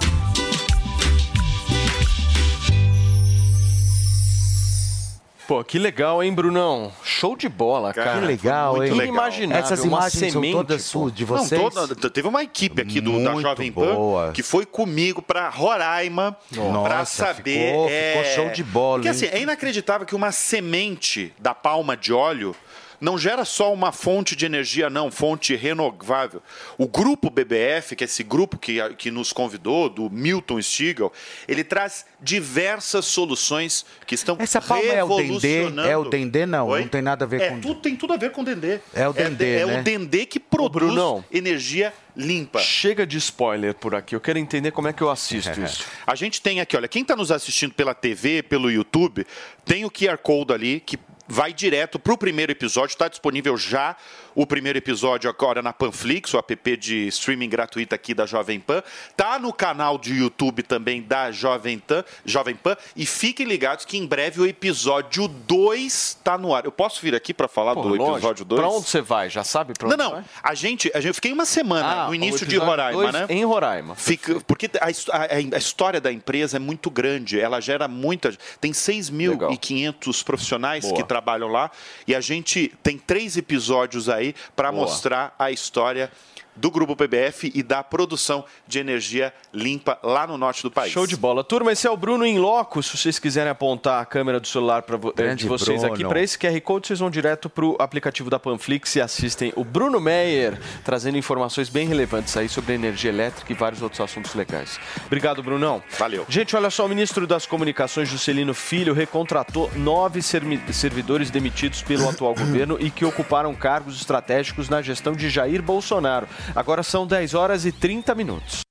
Pô, que legal, hein, Brunão? show de bola, cara. Que legal, Muito hein? Inimaginável. Essas uma imagens são semente, todas pô. suas, de Não, vocês? toda- teve uma equipe aqui do, da Jovem Pan boa. que foi comigo para Roraima para saber. ficou- é, ficou show de bola, Porque hein? assim, é inacreditável que uma semente da palma de óleo não gera só uma fonte de energia, não, fonte renovável. O grupo BBF, que é esse grupo que, que nos convidou, do Milton Stigl, ele traz diversas soluções que estão Essa palma é o dendê? revolucionando. É o dendê? Não, Oi? não tem nada a ver É, com... tudo, tem tudo a ver com dendê. É o dendê, É, né? o dendê que produz Brunão. energia limpa. Chega de spoiler por aqui. Eu quero entender como é que eu assisto isso. A gente tem aqui, olha, quem está nos assistindo pela TV, pelo YouTube, tem o QR Code ali que vai direto para o primeiro episódio. Está disponível já o primeiro episódio agora na Panflix, o app de streaming gratuito aqui da Jovem Pan. Tá no canal de YouTube também da Jovem Pan, Jovem Pan. E fiquem ligados que em breve o episódio 2 está no ar. Eu posso vir aqui para falar Pô, do episódio 2? Pra onde você vai? Já sabe pra Não, onde não. vai? A gente, a gente, eu fiquei uma semana Ah, no início de Roraima, né? Em Roraima. Fica, porque a, a- a história da empresa é muito grande, ela gera muita. Tem 6.500 profissionais Boa. que trabalham lá e a gente tem três episódios aí para Boa. mostrar a história do Grupo PBF e da produção de energia limpa lá no norte do país. Show de bola. Turma, esse é o Bruno em loco. Se vocês quiserem apontar a câmera do celular pra eh, Grande de vocês Bruno. aqui para esse QR Code, vocês vão direto para o aplicativo da Panflix e assistem o Bruno Meyer, trazendo informações bem relevantes aí sobre energia elétrica e vários outros assuntos legais. Obrigado, Brunão. Valeu. Gente, olha só, o ministro das Comunicações, Juscelino Filho, recontratou nove servidores demitidos pelo atual governo e que ocuparam cargos estratégicos na gestão de Jair Bolsonaro. Agora são 10 horas e 30 minutos.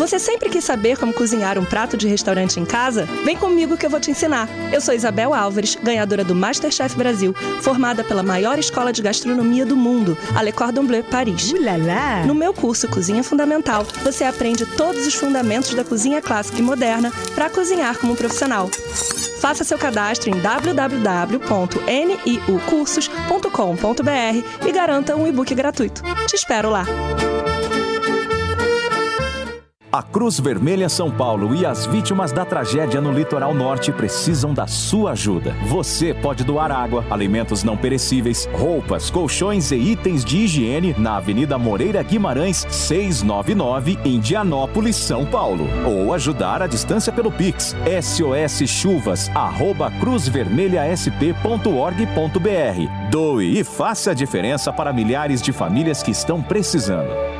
Você sempre quis saber como cozinhar um prato de restaurante em casa? Vem comigo que eu vou te ensinar. Eu sou Isabel Álvares, ganhadora do Masterchef Brasil, formada pela maior escola de gastronomia do mundo, a Le Cordon Bleu Paris. No meu curso Cozinha Fundamental, você aprende todos os fundamentos da cozinha clássica e moderna para cozinhar como um profissional. Faça seu cadastro em www.niucursos.com.br e garanta um e-book gratuito. Te espero lá! A Cruz Vermelha São Paulo e as vítimas da tragédia no litoral norte precisam da sua ajuda. Você pode doar água, alimentos não perecíveis, roupas, colchões e itens de higiene na Avenida Moreira Guimarães, 699, Indianópolis, São Paulo. Ou ajudar à distância pelo Pix, soschuvas@cruzvermelhasp.org.br. Doe e faça a diferença para milhares de famílias que estão precisando.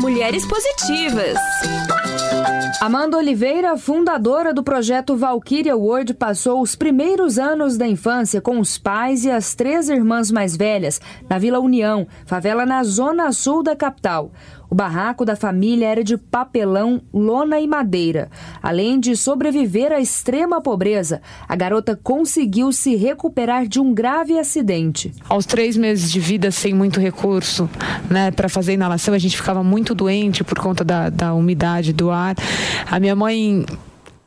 Mulheres Positivas. Amanda Oliveira, fundadora do projeto Valkyria World, passou os primeiros anos da infância com os pais e as três irmãs mais velhas na Vila União, favela na zona sul da capital. O barraco da família era de papelão, lona e madeira. Além de sobreviver à extrema pobreza, a garota conseguiu se recuperar de um grave acidente. Aos três meses de vida, sem muito recurso né, para fazer inalação, a gente ficava muito doente por conta da, da umidade do ar. A minha mãe,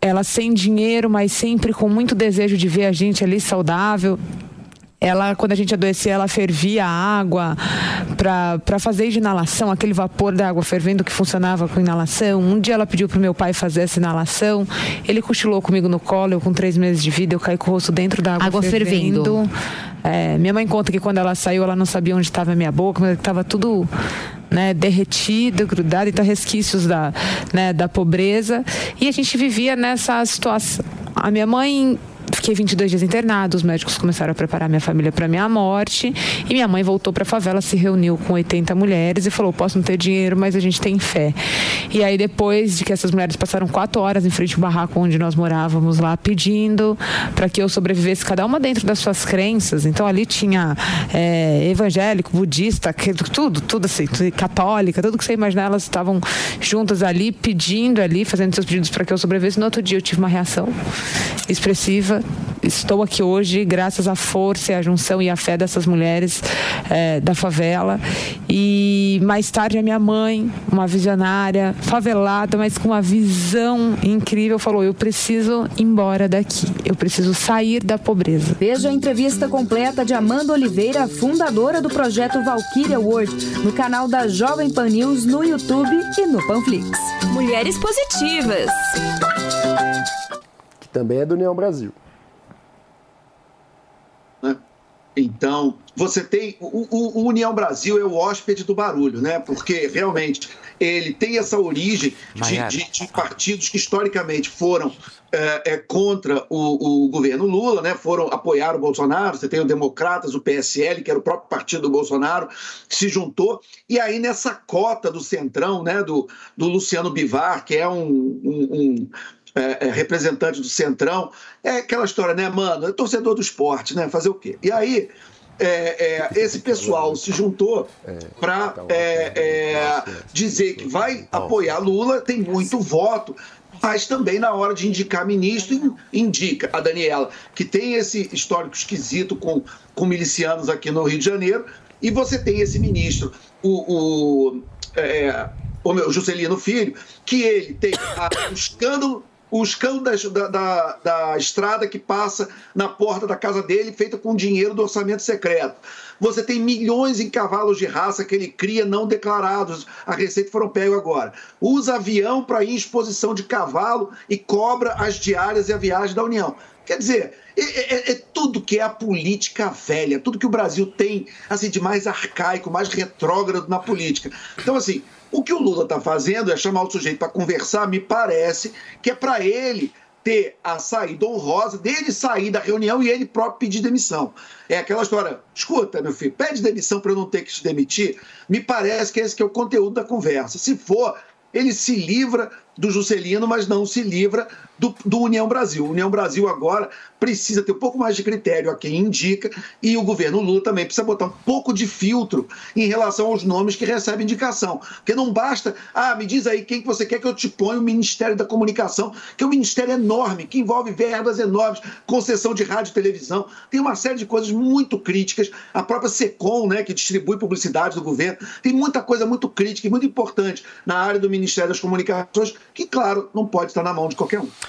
ela sem dinheiro, mas sempre com muito desejo de ver a gente ali saudável. Ela, quando a gente adoecia, ela fervia a água para fazer de inalação, aquele vapor da água fervendo que funcionava com inalação. Um dia ela pediu para o meu pai fazer essa inalação. Ele cochilou comigo no colo, eu com três meses de vida, eu caí com o rosto dentro da água, Água fervendo. É, minha mãe conta que quando ela saiu, ela não sabia onde estava a minha boca, mas estava tudo né, derretido, grudado, então resquícios da, né, da pobreza. E a gente vivia nessa situação. A minha mãe fiquei 22 dias internado, os médicos começaram a preparar minha família para minha morte e minha mãe voltou para a favela, se reuniu com 80 mulheres e falou: posso não ter dinheiro, mas a gente tem fé. E aí depois de que essas mulheres passaram quatro horas em frente ao barraco onde nós morávamos lá pedindo para que eu sobrevivesse, cada uma dentro das suas crenças. Então ali tinha é, evangélico, budista, tudo, tudo assim, católica, tudo que você imaginar, elas estavam juntas ali pedindo ali, fazendo seus pedidos para que eu sobrevivesse. No outro dia eu tive uma reação expressiva. Estou aqui hoje graças à força, e à junção e à fé dessas mulheres eh, da favela. E mais tarde a minha mãe, uma visionária, favelada, mas com uma visão incrível, falou: Eu preciso ir embora daqui, eu preciso sair da pobreza. Veja a entrevista completa de Amanda Oliveira, fundadora do projeto Valkyria World, no canal da Jovem Pan News no YouTube e no Panflix. Mulheres positivas. Que também é do União Brasil. né? Então, você tem. O, o- o União Brasil é o hóspede do barulho, né? Porque realmente ele tem essa origem de, de- de partidos que historicamente foram é, é, contra o, o governo Lula, né? Foram apoiar o Bolsonaro. Você tem o Democratas, o PSL, que era o próprio partido do Bolsonaro, que se juntou. E aí, nessa cota do Centrão, né? Do, do Luciano Bivar, que é um- um- um é, é, representante do Centrão. É aquela história, né, mano? É torcedor do esporte, né? Fazer o quê? E aí, é, é, esse pessoal se juntou para dizer que vai apoiar Lula, tem muito voto. Mas também na hora de indicar ministro, in- indica a Daniela, que tem esse histórico esquisito com, com milicianos aqui no Rio de Janeiro, e você tem esse ministro, o, o, é, o meu Juscelino Filho, que ele tem a- o escândalo, o escândalo da, da, da- da estrada que passa na porta da casa dele, feita com dinheiro do orçamento secreto. Você tem milhões em cavalos de raça que ele cria não declarados. A Receita foram pegos agora. Usa avião para ir em exposição de cavalo e cobra as diárias e a viagem da União. Quer dizer, é, é- é tudo que é a política velha, tudo que o Brasil tem assim de mais arcaico, mais retrógrado na política. Então, assim, o que o Lula está fazendo é chamar o sujeito para conversar, me parece que é para ele ter a saída honrosa dele sair da reunião e ele próprio pedir demissão. É aquela história, escuta, meu filho, pede demissão para eu não ter que te demitir. Me parece que esse que é o conteúdo da conversa. Se for, ele se livra do Juscelino, mas não se livra do, do União Brasil. O União Brasil agora precisa ter um pouco mais de critério a quem indica e o governo Lula também precisa botar um pouco de filtro em relação aos nomes que recebem indicação. Porque não basta, ah, me diz aí quem que você quer que eu te ponha o Ministério da Comunicação, que é um ministério enorme, que envolve verbas enormes, concessão de rádio e televisão, tem uma série de coisas muito críticas, a própria SECOM, né, que distribui publicidade do governo, tem muita coisa muito crítica e muito importante na área do Ministério das Comunicações, que, claro, não pode estar na mão de qualquer um.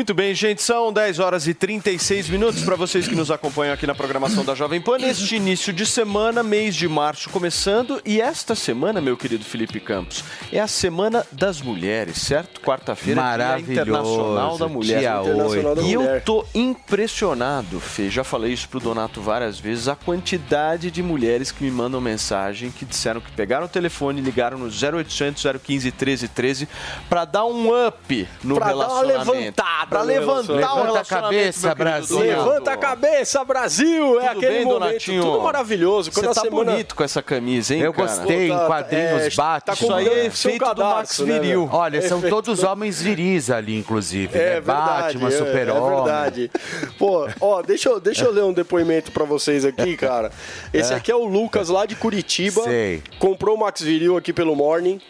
Muito bem, gente, são 10 horas e 36 minutos para vocês que nos acompanham aqui na programação da Jovem Pan. Neste início de semana, mês de março começando, e esta semana, meu querido Felipe Campos, é a Semana das Mulheres, certo? Quarta-feira, Dia Maravilhoso, Internacional da Mulher. dia Internacional da e eu Mulher. tô impressionado, Fê, já falei isso pro Donato várias vezes, a quantidade de mulheres que me mandam mensagem que disseram que pegaram o telefone, ligaram no 0800 015 1313 para dar um up no Pra dar uma relacionamento. levantada Pra no levantar. Levanta a cabeça, Brasil. Levanta a cabeça, Brasil. É Tudo aquele bem, momento. Donatinho? Tudo maravilhoso. Quando Você tá semana... bonito com essa camisa, hein, Eu cara? gostei, em quadrinhos bate. tá Isso aí é efeito do Max né, Viril. velho? Olha, são Efeito todos do- homens viris ali, inclusive. É né? verdade, Batman, é, Super-Homem. É verdade. Pô, ó, deixa eu, deixa eu ler um depoimento pra vocês aqui, cara. Esse É. aqui é o Lucas lá de Curitiba. Sei. Comprou o Max Viril aqui pelo Morning.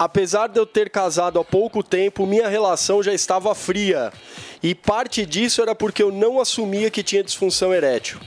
Apesar de eu ter casado há pouco tempo, minha relação já estava fria. E parte disso era porque eu não assumia que tinha disfunção erétil.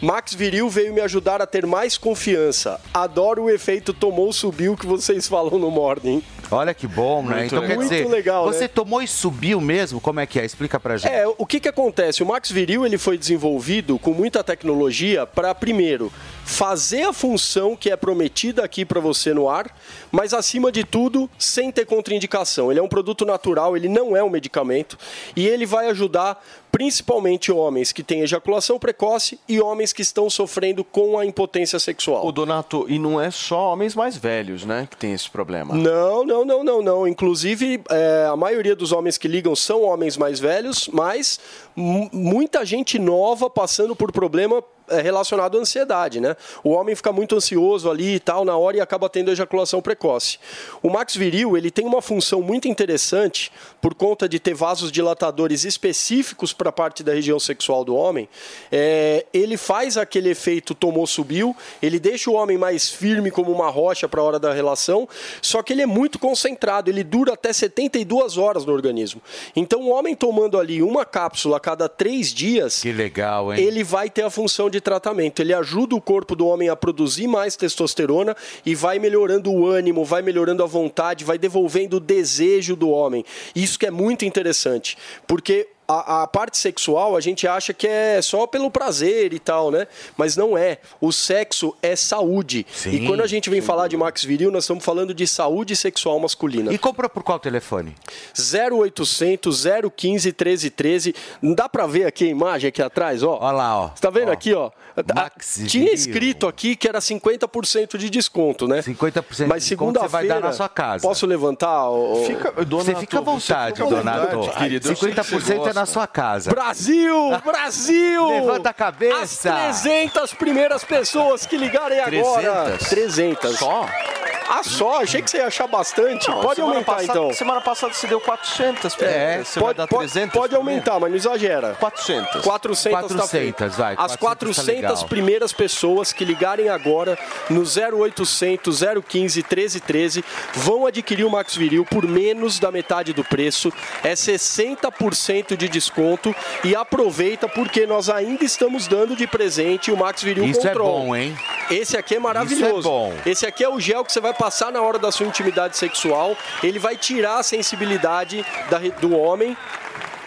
Max Viril veio me ajudar a ter mais confiança. Adoro o efeito tomou subiu que vocês falam no Morning. Olha que bom, né? Muito então legal. quer dizer, Muito legal, você né? tomou e subiu mesmo? Como é que é? Explica pra gente. É, o que que acontece? O Max Viril ele foi desenvolvido com muita tecnologia para primeiro fazer a função que é prometida aqui para você no ar, mas acima de tudo sem ter contraindicação. Ele é um produto natural, ele não é um medicamento e ele vai ajudar principalmente homens que têm ejaculação precoce e homens que estão sofrendo com a impotência sexual. O Donato, e não é só homens mais velhos, né, que tem esse problema. Não, não, Não, não, não. Inclusive, é, a maioria dos homens que ligam são homens mais velhos, mas mu- muita gente nova passando por problema relacionado à ansiedade, né? O homem fica muito ansioso ali e tal na hora e acaba tendo ejaculação precoce. O Max Viril, ele tem uma função muito interessante por conta de ter vasos dilatadores específicos para a parte da região sexual do homem. É, ele faz aquele efeito tomou-subiu, ele deixa o homem mais firme como uma rocha para a hora da relação, só que ele é muito concentrado, ele dura até 72 horas no organismo. Então, o homem tomando ali uma cápsula a cada três dias, Que legal, hein? ele vai ter a função de tratamento. Ele ajuda o corpo do homem a produzir mais testosterona e vai melhorando o ânimo, vai melhorando a vontade, vai devolvendo o desejo do homem. Isso que é muito interessante, porque a, a parte sexual a gente acha que é só pelo prazer e tal, né? Mas não é. O sexo é saúde. e quando a gente vem falar de Max Viril, nós estamos falando de saúde sexual masculina. E compra por qual telefone? 0800 015 1313. Não dá pra ver aqui a imagem aqui atrás, ó. Olha lá, ó. Você tá vendo Ó. aqui, ó? Max Tinha Viril. escrito aqui que era 50% de desconto, né? 50% Mas de desconto você vai segunda-feira. dar na sua casa. Posso levantar? ô- Fica, Você fica à vontade, Donato. querido. Eu sei que você 50% é na sua casa. Brasil! Brasil! Levanta a cabeça. As 300 primeiras pessoas que ligarem agora. 300? 300. Só? Ah, só? Achei que você ia achar bastante. Não, pode aumentar, passada- então. Semana passada você deu 400. É, você vai pode, dar pode- 300 pode aumentar, mas não exagera. 400. 400, tá feito. 400, vai, As 400 tá 400 legal. primeiras pessoas que ligarem agora no 0800 015 1313 vão adquirir o Max Viril por menos da metade do preço. É 60% de desconto e aproveita porque nós ainda estamos dando de presente o Max Viril Isso é Control. bom, hein? Esse aqui é maravilhoso. Isso é bom. Esse aqui é o gel que você vai passar na hora da sua intimidade sexual. Ele vai tirar a sensibilidade da do homem.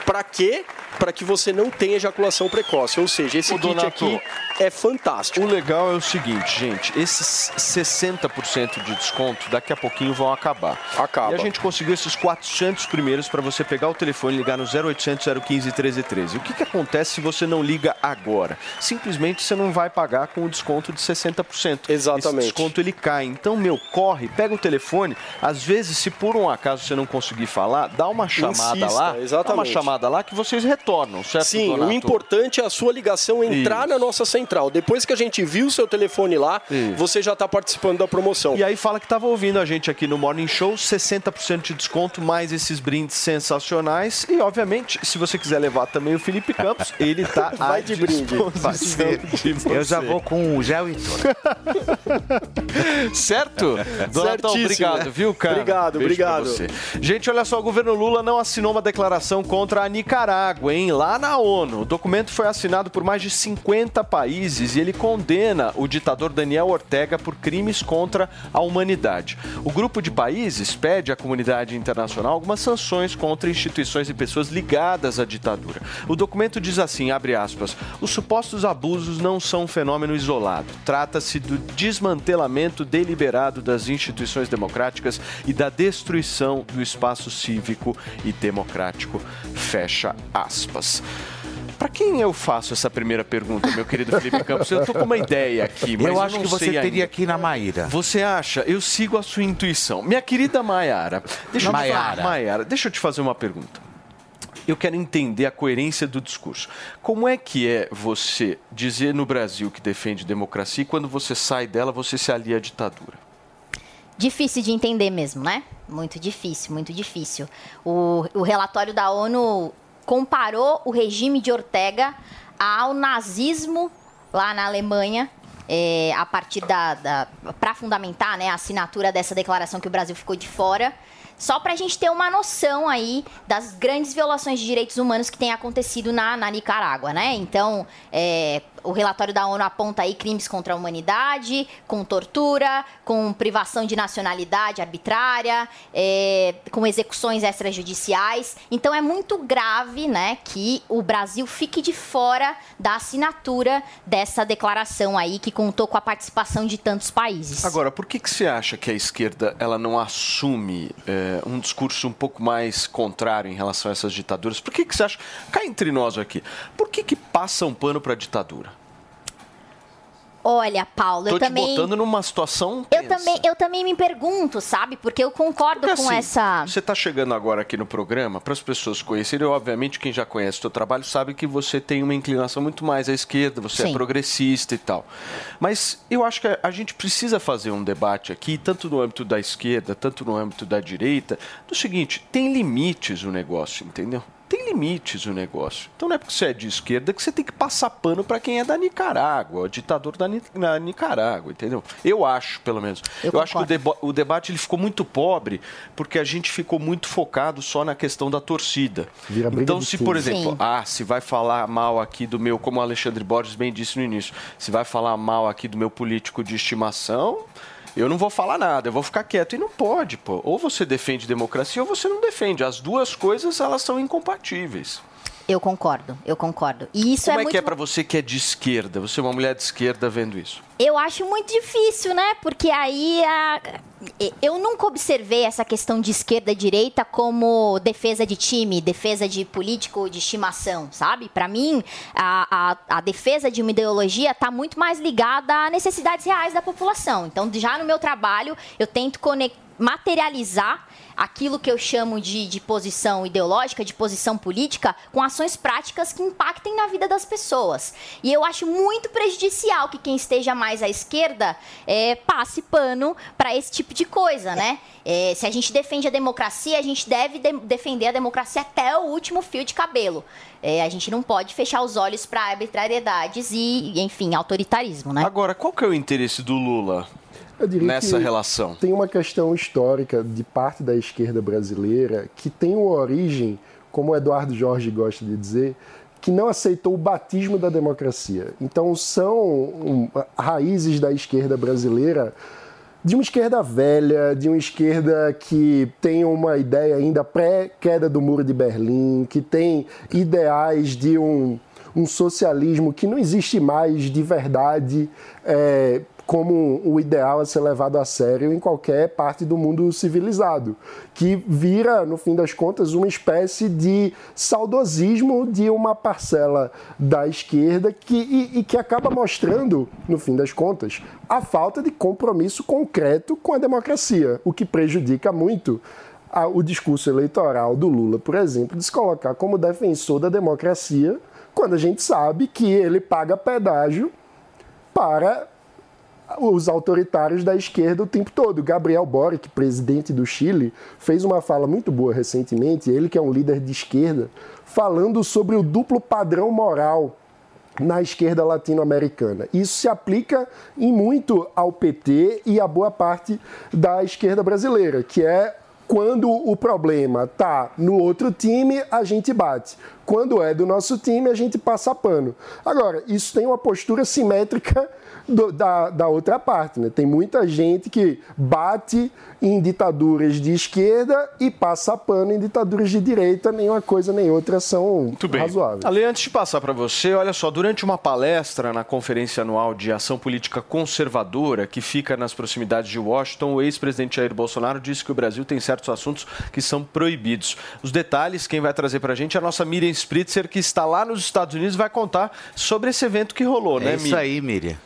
Pra quê? Para que você não tenha ejaculação precoce. Ou seja, esse Ô, kit Donato, aqui é fantástico. O legal é o seguinte, gente, esses 60% de desconto daqui a pouquinho vão acabar. Acaba. E a gente conseguiu esses 400 primeiros para você pegar o telefone e ligar no 0800 015 1313. O que, que acontece se você não liga agora? Simplesmente você não vai pagar com o desconto de 60%. Exatamente. Esse desconto ele cai. Então, meu, corre, pega o telefone. Às vezes, se por um acaso você não conseguir falar, dá uma chamada Insista, lá. Dá uma exatamente. chamada lá que vocês retornam, certo? Sim, Donato? o importante é a sua ligação entrar na nossa central. Depois que a gente viu o seu telefone lá, você já está participando da promoção. E aí fala que estava ouvindo a gente aqui no Morning Show, 60% de desconto, mais esses brindes sensacionais. E, obviamente, se você quiser levar também o Felipe Campos, ele tá Vai de brinde. disposição de Eu já você. vou com o gel e tudo. Certo? Donatão, Certíssimo. obrigado, viu, cara? Obrigado, Beijo obrigado. Gente, olha só, o governo Lula não assinou uma declaração contra a Nicarágua, hein? Lá na ONU. O documento foi assinado por mais de 50 países e ele condena o ditador Daniel Ortega por crimes contra a humanidade. O grupo de países pede à comunidade internacional algumas sanções contra instituições e pessoas ligadas à ditadura. O documento diz assim, abre aspas, os supostos abusos não são um fenômeno isolado. Trata-se do desmantelamento deliberado das instituições democráticas e da destruição do espaço cívico e democrático. Fecha aspas. Para quem eu faço essa primeira pergunta, meu querido Felipe Campos? Eu tô com uma ideia aqui, mas Eu acho não que você teria ainda. ir na Maíra. Você acha? Eu sigo a sua intuição. Minha querida Maiara, deixa eu te Maiara. Maiara, deixa eu te fazer uma pergunta. Eu quero entender a coerência do discurso. Como é que é você dizer no Brasil que defende democracia e quando você sai dela você se alia à ditadura? Difícil de entender mesmo, né? Muito difícil, muito difícil. O, o relatório da ONU comparou o regime de Ortega ao nazismo lá na Alemanha. é, a partir da, da para fundamentar né, a assinatura dessa declaração que o Brasil ficou de fora, só para a gente ter uma noção aí das grandes violações de direitos humanos que têm acontecido na, na Nicarágua, né? Então, é, o relatório da ONU aponta aí crimes contra a humanidade, com tortura, com privação de nacionalidade arbitrária, é, com execuções extrajudiciais. Então é muito grave, né, que o Brasil fique de fora da assinatura dessa declaração aí que contou com a participação de tantos países. Agora, por que, que você acha que a esquerda ela não assume é, um discurso um pouco mais contrário em relação a essas ditaduras? Por que, que você acha? Cá entre nós aqui, por que, que passa um pano para a ditadura? Olha, Paulo, Tô eu te também. botando numa situação Eu também, eu também me pergunto, sabe? Porque eu concordo Porque, com assim, essa. Você está chegando agora aqui no programa, para as pessoas conhecerem, obviamente quem já conhece o seu trabalho sabe que você tem uma inclinação muito mais à esquerda, você é Sim. progressista e tal. Mas eu acho que a, a gente precisa fazer um debate aqui, tanto no âmbito da esquerda, tanto no âmbito da direita, do seguinte, tem limites o negócio, entendeu? Tem limites o negócio. Então não é porque você é de esquerda que você tem que passar pano para quem é da Nicarágua, o ditador da, Ni- da Nicarágua, entendeu? Eu acho, pelo menos. Eu, acho que o, deba- o debate ele ficou muito pobre porque a gente ficou muito focado só na questão da torcida. Vira Então, se, por exemplo, Sim. ah, se vai falar mal aqui do meu, como o Alexandre Borges bem disse no início, se vai falar mal aqui do meu político de estimação, eu não vou falar nada, eu vou ficar quieto. E não pode, pô. Ou você defende democracia ou você não defende. As duas coisas, elas são incompatíveis. Eu concordo, eu concordo. E isso como é é, muito. que é pra você que é de esquerda? Você é uma mulher de esquerda vendo isso? Eu acho muito difícil, né? Porque aí a- eu nunca observei essa questão de esquerda e direita como defesa de time, defesa de político de estimação, sabe? Pra mim, a, a, a defesa de uma ideologia está muito mais ligada a necessidades reais da população. Então, já no meu trabalho, eu tento conec- materializar aquilo que eu chamo de, de posição ideológica, de posição política, com ações práticas que impactem na vida das pessoas. E eu acho muito prejudicial que quem esteja mais à esquerda é, passe pano para esse tipo de coisa, né? É, se a gente defende a democracia, a gente deve de- defender a democracia até o último fio de cabelo. É, a gente não pode fechar os olhos para arbitrariedades e, enfim, autoritarismo, né? Agora, qual que é o interesse do Lula nessa relação? Tem uma questão histórica de parte da esquerda brasileira que tem uma origem, como o Eduardo Jorge gosta de dizer, que não aceitou o batismo da democracia. Então são raízes da esquerda brasileira de uma esquerda velha, de uma esquerda que tem uma ideia ainda pré-queda do Muro de Berlim, que tem ideais de um, um socialismo que não existe mais de verdade é, como o ideal a ser levado a sério em qualquer parte do mundo civilizado, que vira, no fim das contas, uma espécie de saudosismo de uma parcela da esquerda que, e, e que acaba mostrando, no fim das contas, a falta de compromisso concreto com a democracia, o que prejudica muito o discurso eleitoral do Lula, por exemplo, de se colocar como defensor da democracia, quando a gente sabe que ele paga pedágio para os autoritários da esquerda o tempo todo. Gabriel Boric, presidente do Chile, fez uma fala muito boa recentemente, ele que é um líder de esquerda, falando sobre o duplo padrão moral na esquerda latino-americana. Isso se aplica em muito ao PT e a boa parte da esquerda brasileira, que é quando o problema está no outro time, a gente bate. Quando é do nosso time, a gente passa pano. Agora, isso tem uma postura simétrica do- da, da outra parte. Né? Tem muita gente que bate em ditaduras de esquerda e passa pano em ditaduras de direita. Nenhuma coisa nem outra são Muito bem. razoáveis. Ale, antes de passar para você, olha só, durante uma palestra na Conferência Anual de Ação Política Conservadora, que fica nas proximidades de Washington, o ex-presidente Jair Bolsonaro disse que o Brasil tem certos assuntos que são proibidos. Os detalhes, quem vai trazer para a gente é a nossa Miriam Spritzer, que está lá nos Estados Unidos e vai contar sobre esse evento que rolou, né, É isso Miriam? aí, Miriam.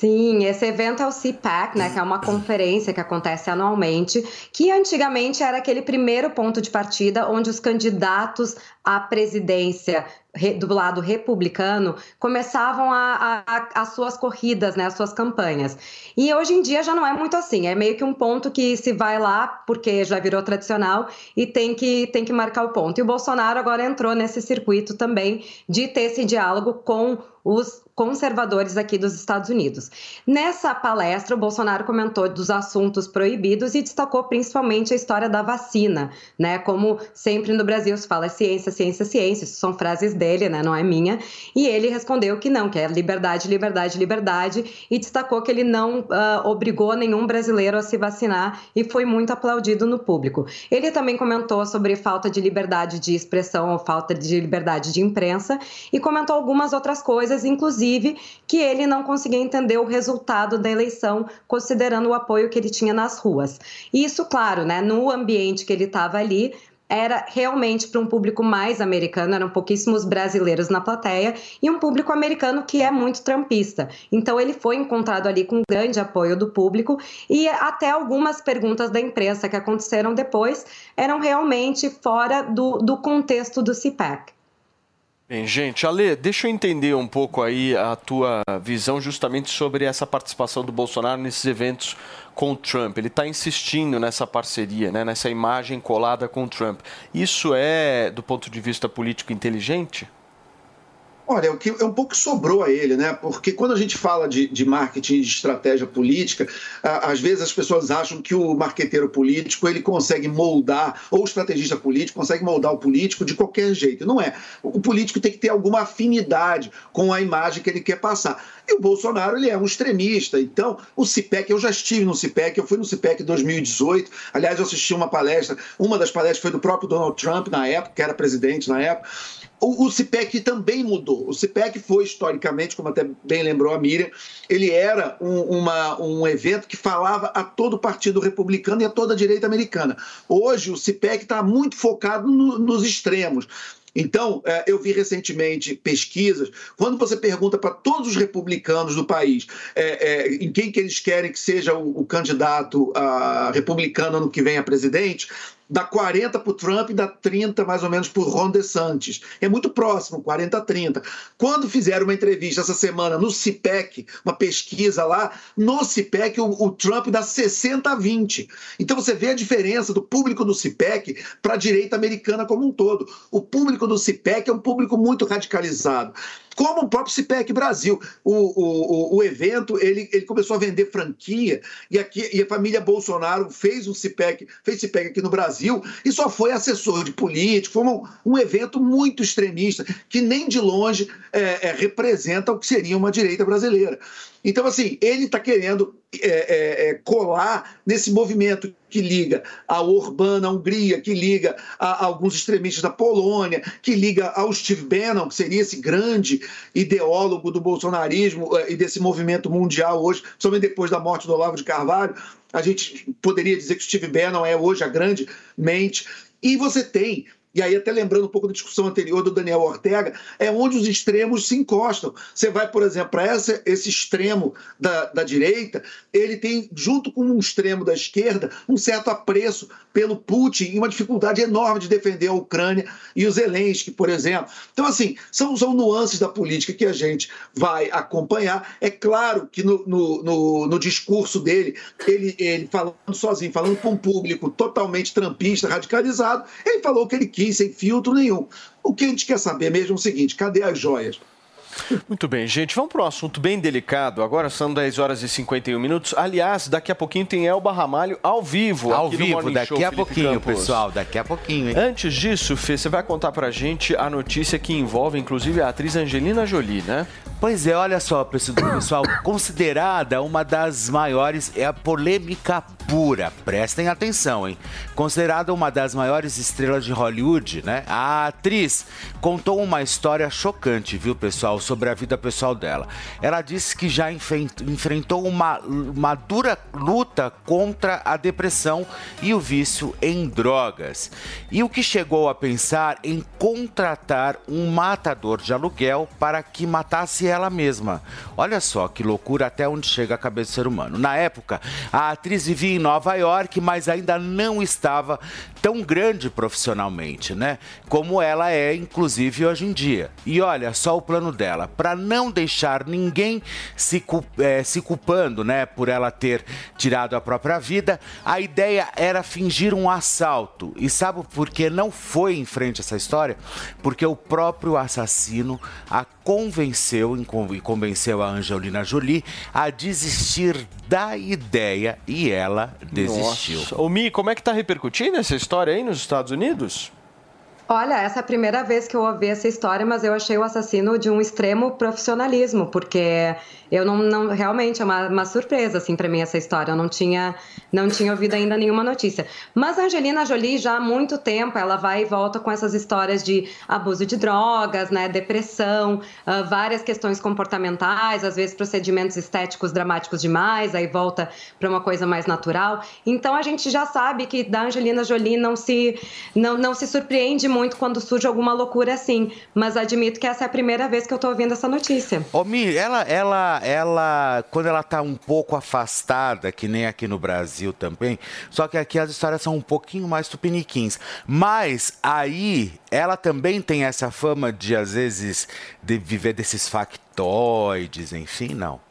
Sim, esse evento é o CPAC, né, que é uma conferência que acontece anualmente, que antigamente era aquele primeiro ponto de partida onde os candidatos à presidência re- do lado republicano começavam a, a- a- as suas corridas, né, as suas campanhas. E hoje em dia já não é muito assim, é meio que um ponto que se vai lá porque já virou tradicional e tem que, tem que marcar o ponto. E o Bolsonaro agora entrou nesse circuito também de ter esse diálogo com os conservadores aqui dos Estados Unidos. Nessa palestra, o Bolsonaro comentou dos assuntos proibidos e destacou principalmente a história da vacina, né? Como sempre no Brasil se fala ciência, ciência, ciência, isso são frases dele, né? Não é minha. E ele respondeu que não, que é liberdade, liberdade, liberdade, e destacou que ele não ah, obrigou nenhum brasileiro a se vacinar e foi muito aplaudido no público. Ele também comentou sobre falta de liberdade de expressão ou falta de liberdade de imprensa e comentou algumas outras coisas, inclusive que ele não conseguia entender o resultado da eleição, considerando o apoio que ele tinha nas ruas. E isso, claro, né, no ambiente que ele estava ali, era realmente para um público mais americano, eram pouquíssimos brasileiros na plateia e um público americano que é muito trampista. Então ele foi encontrado ali com grande apoio do público e até algumas perguntas da imprensa que aconteceram depois eram realmente fora do, do contexto do CPAC. Bem, gente, Ale, deixa eu entender um pouco aí a tua visão justamente sobre essa participação do Bolsonaro nesses eventos com o Trump. Ele está insistindo nessa parceria, né, nessa imagem colada com o Trump. Isso é, do ponto de vista político, inteligente? Olha, o que é um pouco sobrou a ele, né? Porque quando a gente fala de, de marketing, de estratégia política, às vezes as pessoas acham que o marqueteiro político ele consegue moldar, ou o estrategista político consegue moldar o político de qualquer jeito. Não é. O político tem que ter alguma afinidade com a imagem que ele quer passar. E o Bolsonaro ele é um extremista. Então, o CIPEC, eu já estive no CIPEC, eu fui no CIPEC em 2018. Aliás, eu assisti uma palestra, uma das palestras foi do próprio Donald Trump na época, que era presidente na época. O, o CIPEC também mudou. O CIPEC foi, historicamente, como até bem lembrou a Miriam, ele era um, uma, um evento que falava a todo o Partido Republicano e a toda a direita americana. Hoje, o CIPEC está muito focado no, nos extremos. Então, é, eu vi recentemente pesquisas, quando você pergunta para todos os republicanos do país é, é, em quem que eles querem que seja o, o candidato a, republicano ano que vem a presidente, dá 40 para o Trump e dá 30 mais ou menos para o Ron DeSantis. É muito próximo, 40 a 30. Quando fizeram uma entrevista essa semana no CIPEC, uma pesquisa lá, no CIPEC o, o Trump dá 60 a 20. Então você vê a diferença do público do CIPEC para a direita americana como um todo. O público do CIPEC é um público muito radicalizado como o próprio CIPEC Brasil. O, o, o evento ele, ele começou a vender franquia e, aqui, e a família Bolsonaro fez um CIPEC, fez CIPEC aqui no Brasil e só foi assessor de político. Foi um, um evento muito extremista, que nem de longe é, é, representa o que seria uma direita brasileira. Então, assim, ele está querendo é, é, é, colar nesse movimento que liga a Orbán, a Hungria, que liga a, a, alguns extremistas da Polônia, que liga ao Steve Bannon, que seria esse grande ideólogo do bolsonarismo é, e desse movimento mundial hoje, somente depois da morte do Olavo de Carvalho. A gente poderia dizer que Steve Bannon é hoje a grande mente. E você tem e aí até lembrando um pouco da discussão anterior do Daniel Ortega, é onde os extremos se encostam. Você vai, por exemplo, para esse extremo da, da direita, ele tem, junto com um extremo da esquerda, um certo apreço pelo Putin e uma dificuldade enorme de defender a Ucrânia e o Zelensky, por exemplo. Então, assim, são, são nuances da política que a gente vai acompanhar. É claro que no, no, no, no discurso dele, ele, ele falando sozinho, falando com um público totalmente trampista, radicalizado, ele falou que ele quis sem filtro nenhum. O que a gente quer saber mesmo é o seguinte: cadê as joias? Muito bem, gente. Vamos para um assunto bem delicado. Agora são 10 horas e 51 minutos. Aliás, daqui a pouquinho tem Elba Ramalho ao vivo. Ao vivo, daqui Show, a pouquinho, Campos. pessoal. Daqui a pouquinho, hein? Antes disso, Fê, você vai contar pra gente a notícia que envolve, inclusive, a atriz Angelina Jolie, né? Pois é, olha só, pessoal, considerada uma das maiores, é a polêmica pura. Prestem atenção, hein? Considerada uma das maiores estrelas de Hollywood, né? A atriz contou uma história chocante, viu, pessoal, sobre a vida pessoal dela. Ela disse que já enfrentou uma, uma dura luta contra a depressão e o vício em drogas. E o que chegou a pensar em contratar um matador de aluguel para que matasse ela mesma. Olha só que loucura até onde chega a cabeça do ser humano. Na época, a atriz vivia em Nova York, mas ainda não estava tão grande profissionalmente, né? Como ela é, inclusive, hoje em dia. E olha só o plano dela: para não deixar ninguém se, é, se culpando, né, por ela ter tirado a própria vida, a ideia era fingir um assalto. E sabe por que não foi em frente essa história? Porque o próprio assassino a convenceu e convenceu a Angelina Jolie a desistir da ideia e ela desistiu. Nossa. Ô Mi, como é que tá repercutindo essa história aí nos Estados Unidos? Olha, essa é a primeira vez que eu ouvi essa história, mas eu achei o assassino de um extremo profissionalismo, porque eu não, não realmente é uma, uma surpresa assim para mim essa história. Eu não tinha não tinha ouvido ainda nenhuma notícia. Mas a Angelina Jolie já há muito tempo ela vai e volta com essas histórias de abuso de drogas, né, depressão, uh, várias questões comportamentais, às vezes procedimentos estéticos dramáticos demais, aí volta para uma coisa mais natural. Então a gente já sabe que da Angelina Jolie não se não, não se surpreende muito quando surge alguma loucura assim. Mas admito que essa é a primeira vez que eu tô ouvindo essa notícia. Ô, Mi, ela, ela, ela, quando ela tá um pouco afastada, que nem aqui no Brasil também, só que aqui as histórias são um pouquinho mais tupiniquins. Mas aí ela também tem essa fama de, às vezes, de viver desses factoides, enfim, não.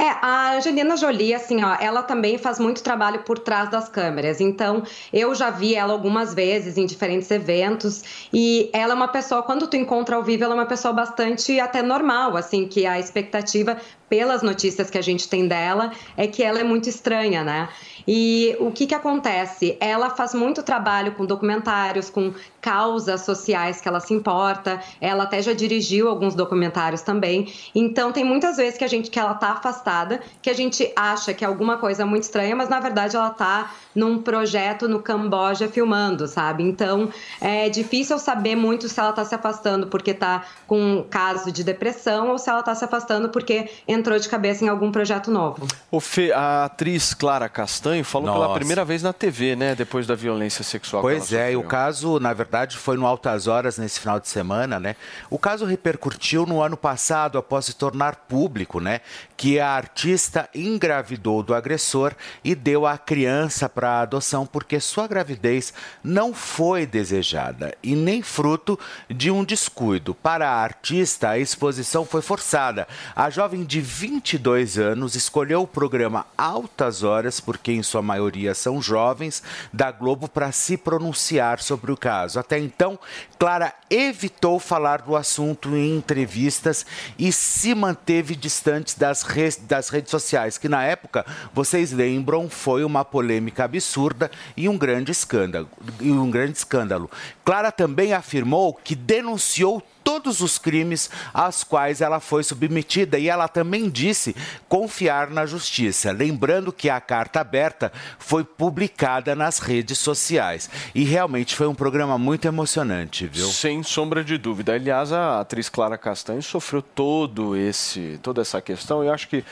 É, a Angelina Jolie, assim, ó, ela também faz muito trabalho por trás das câmeras. Então, eu já vi ela algumas vezes em diferentes eventos e ela é uma pessoa, quando tu encontra ao vivo, ela é uma pessoa bastante até normal, assim, que a expectativa pelas notícias que a gente tem dela, é que ela é muito estranha, né? E o que que acontece? Ela faz muito trabalho com documentários, com causas sociais que ela se importa. Ela até já dirigiu alguns documentários também. Então tem muitas vezes que a gente que ela tá afastada, que a gente acha que é alguma coisa muito estranha, mas na verdade ela tá num projeto no Camboja filmando, sabe? Então é difícil saber muito se ela tá se afastando porque tá com um caso de depressão ou se ela tá se afastando porque entrou de cabeça em algum projeto novo. O Fê, a atriz Clara Castanho falou pela Nossa. primeira vez na TV, né? Depois da violência sexual. Pois é, e o caso, na verdade, foi no Altas Horas nesse final de semana, né? O caso repercutiu no ano passado, após se tornar público, né? Que a artista engravidou do agressor e deu a criança para adoção porque sua gravidez não foi desejada e nem fruto de um descuido. Para a artista, a exposição foi forçada. A jovem de 22 anos escolheu o programa Altas Horas, porque em sua maioria são jovens, da Globo para se pronunciar sobre o caso. Até então, Clara evitou falar do assunto em entrevistas e se manteve distante das, re- das redes sociais, que na época, vocês lembram, foi uma polêmica absurda e um grande escândalo. E um grande escândalo. Clara também afirmou que denunciou todos os crimes aos quais ela foi submetida e ela também disse confiar na justiça, lembrando que a carta aberta foi publicada nas redes sociais e realmente foi um programa muito emocionante, viu? Sem sombra de dúvida. Aliás, a atriz Clara Castanho sofreu todo esse, toda essa questão. Eu acho que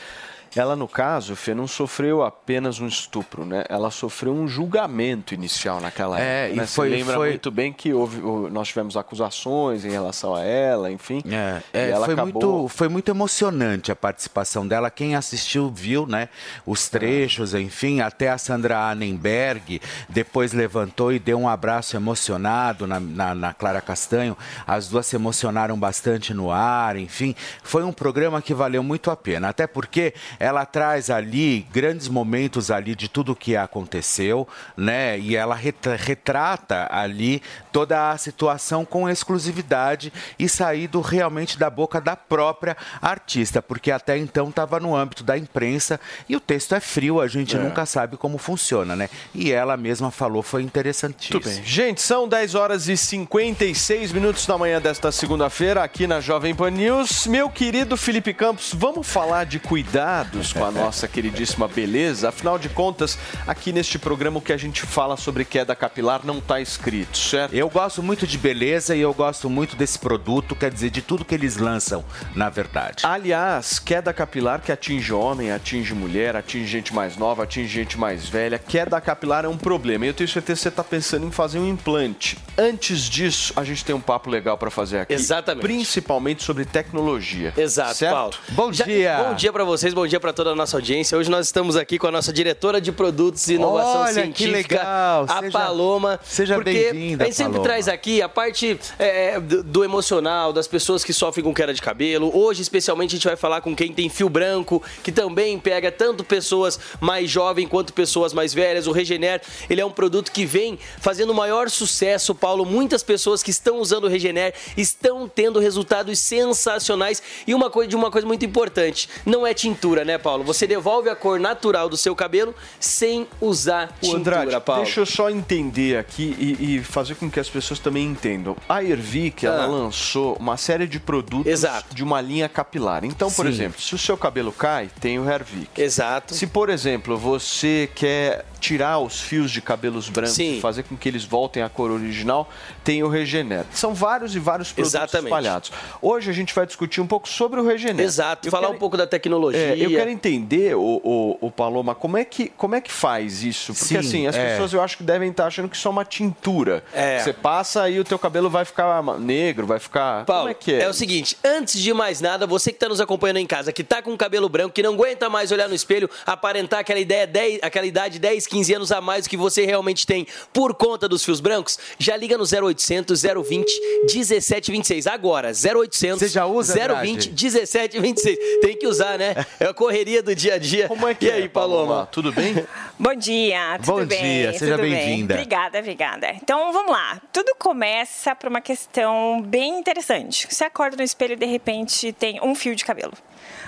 ela, no caso, Fê, não sofreu apenas um estupro, né? Ela sofreu um julgamento inicial naquela É, época. e né? foi- Você lembra foi- muito bem que houve, nós tivemos acusações em relação a ela, enfim. É, é, ela foi, acabou... muito, foi muito emocionante a participação dela. Quem assistiu viu, né? Os trechos, enfim, até a Sandra Annenberg depois levantou e deu um abraço emocionado na, na, na Clara Castanho. As duas se emocionaram bastante no ar, enfim. Foi um programa que valeu muito a pena. Até porque ela traz ali grandes momentos ali de tudo que aconteceu, né? E ela retra- retrata ali toda a situação com exclusividade e saído realmente da boca da própria artista, porque até então estava no âmbito da imprensa e o texto é frio, a gente É. nunca sabe como funciona, né? E ela mesma falou, foi interessantíssimo. Muito bem. Gente, são 10 horas e 56 minutos da manhã desta segunda-feira aqui na Jovem Pan News. Meu querido Felipe Campos, vamos falar de cuidados com a nossa queridíssima beleza? Afinal de contas, aqui neste programa o que a gente fala sobre queda capilar não está escrito, certo? Eu gosto muito de beleza e eu gosto muito desse produto, quer dizer, de tudo que eles lançam, na verdade. Aliás, queda capilar que atinge homem, atinge mulher, atinge gente mais nova, atinge gente mais velha. Queda capilar é um problema. E eu tenho certeza que você está pensando em fazer um implante. Antes disso, a gente tem um papo legal para fazer aqui. Exatamente. Principalmente sobre tecnologia. Exato, certo? Paulo. Bom Já- dia. Bom dia para vocês, bom dia para toda a nossa audiência. Hoje nós estamos aqui com a nossa diretora de produtos e inovação Olha, que científica, legal. a Seja- Paloma. seja bem-vinda, A gente sempre Paloma. traz aqui a parte é, do, do emocional, das pessoas que sofrem com queda de cabelo. Hoje, especialmente, a gente vai falar com quem tem fio branco, que também pega tanto pessoas mais jovens quanto pessoas mais velhas. O Regener, ele é um produto que vem fazendo o maior sucesso, Paulo. Muitas pessoas que estão usando o Regener estão tendo resultados sensacionais. E uma coisa de uma coisa muito importante, não é tintura, né, Paulo? Você devolve a cor natural do seu cabelo sem usar O tintura, Andrade, Paulo. deixa eu só entender aqui e, e fazer com que que as pessoas também entendam. A Ervic, ela Ah. lançou uma série de produtos Exato. de uma linha capilar. Então, por Sim. exemplo, se o seu cabelo cai, tem o Hervic. Exato. Se, por exemplo, você quer tirar os fios de cabelos brancos Sim. e fazer com que eles voltem à cor original, tem o Regener. São vários e vários produtos Exatamente. espalhados. Hoje a gente vai discutir um pouco sobre o Regener. Exato, Eu falar quero- um pouco da tecnologia. É, eu quero entender, o, o, o Paloma, como é, que, como é que faz isso? Porque Sim, assim, as é. pessoas eu acho que devem estar achando que isso é uma tintura. É. Você passa e o teu cabelo vai ficar negro, vai ficar. Paulo, como é que é? o seguinte, antes de mais nada, você que está nos acompanhando em casa, que tá com cabelo branco, que não aguenta mais olhar no espelho, aparentar aquela ideia 10, aquela idade 10, 15 anos a mais do que você realmente tem por conta dos fios brancos, já liga no 0800 020 1726. Agora, 0800 Você já usa, 020 1726. Tem que usar, né? É a correria do dia a dia. Como é que e aí, Paloma? Tudo bem? Bom dia, tudo Bom bem? dia, seja tudo bem? bem-vinda. Obrigada, obrigada. Então vamos lá. Tudo começa por uma questão bem interessante. Você acorda no espelho e de repente tem um fio de cabelo.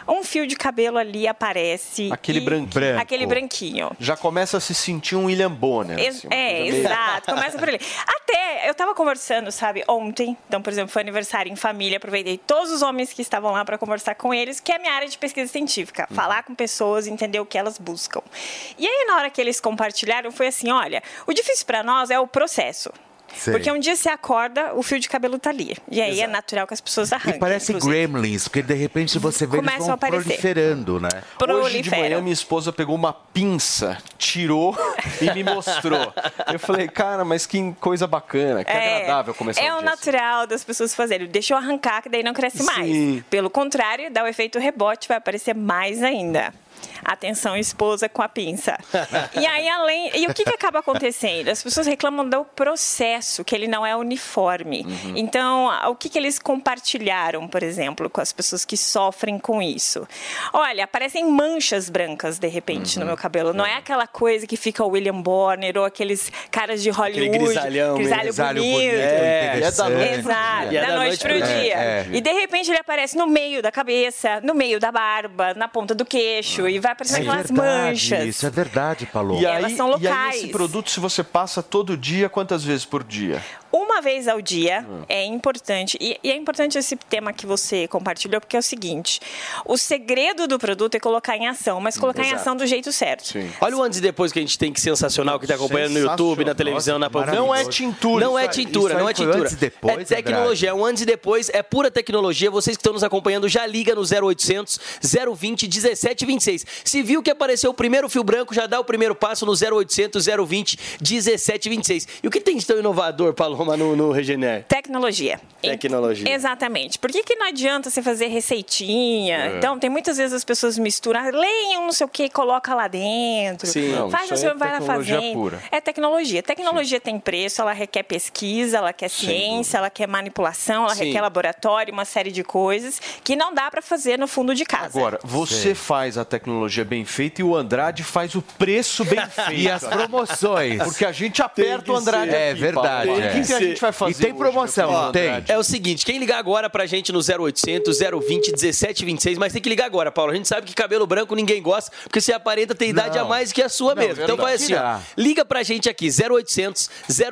Um fio de cabelo ali aparece. Aquele e- branquinho. Aquele branquinho. Já começa a se sentir um William Bonner. Assim, é, coisa meio- exato. Começa por ali. Até, eu tava conversando, sabe, ontem. Então, por exemplo, foi aniversário em família. Aproveitei todos os homens que estavam lá para conversar com eles, que é a minha área de pesquisa científica. Uhum. Falar com pessoas, entender o que elas buscam. E aí, na hora que eles compartilharam, foi assim: olha, o difícil para nós é o processo. Sei. Porque um dia você acorda, o fio de cabelo tá ali. E aí é natural que as pessoas arranquem. E parece inclusive. gremlins, porque de repente você vê eles Começam vão a aparecer. proliferando, né? Hoje de manhã minha esposa pegou uma pinça, tirou e me mostrou. Eu falei, cara, mas que coisa bacana, que agradável começar É o o dia assim. natural das pessoas fazerem. Deixa eu arrancar, que daí não cresce Sim. mais. Pelo contrário, dá o efeito rebote, vai aparecer mais ainda. Atenção, esposa com a pinça. e aí, além. E o que, que acaba acontecendo? As pessoas reclamam do processo, que ele não é uniforme. Uhum. Então, o que, que eles compartilharam, por exemplo, com as pessoas que sofrem com isso? Olha, aparecem manchas brancas, de repente, Uhum. no meu cabelo. Não é aquela coisa que fica o William Bonner ou aqueles caras de Hollywood. grisalhão mesmo. grisalho Grisalho bonito. bonito, É, e é da noite Exato, é da, da noite noite pro dia. dia. É. E de repente ele aparece no meio da cabeça, no meio da barba, na ponta do queixo, e vai aparecendo É aquelas verdade, manchas. isso é verdade, Paloma. E Elas aí, são e locais. aí esse produto, se você passa todo dia, quantas vezes por dia? Uma vez ao dia Hum. é importante. E, e é importante esse tema que você compartilhou, porque é o seguinte: o segredo do produto é colocar em ação, mas colocar em Exato. ação do jeito certo. Olha o antes e depois que a gente tem que sensacional que tá acompanhando no YouTube, na televisão, na panfleto. Não é tintura. Não é tintura, não é tintura. antes e depois, é tecnologia, é um antes e depois, é pura tecnologia. Vocês que estão nos acompanhando, já liga no 0800 020 1726. Se viu que apareceu o primeiro fio branco, já dá o primeiro passo no 0800 020 1726. E o que tem de tão inovador, Paloma, no, no Regener? Tecnologia. Tecnologia. Exatamente. Por que, que não adianta você fazer receitinha? É. Então, tem muitas vezes as pessoas misturam, leiam não sei o que, coloca lá dentro. Sim, não, faz o seu, é vai lá tecnologia fazendo. pura. É tecnologia. Tecnologia tem preço, ela requer pesquisa, ela quer ciência, ela quer manipulação, ela Sim. requer laboratório, uma série de coisas que não dá para fazer no fundo de casa. Agora, você faz a tecnologia bem feita e o Andrade faz o preço bem feito. E as promoções. Porque a gente aperta o Andrade É aqui, verdade. É. O que, a gente vai fazer E tem hoje, promoção, querido tem? É o seguinte, quem ligar agora pra gente no 0800 020 1726, mas tem que ligar agora, Paulo. A gente sabe que cabelo branco ninguém gosta, porque você aparenta ter idade Não. a mais que a sua Não, mesmo. Então vai assim, ó, liga pra gente aqui, 0800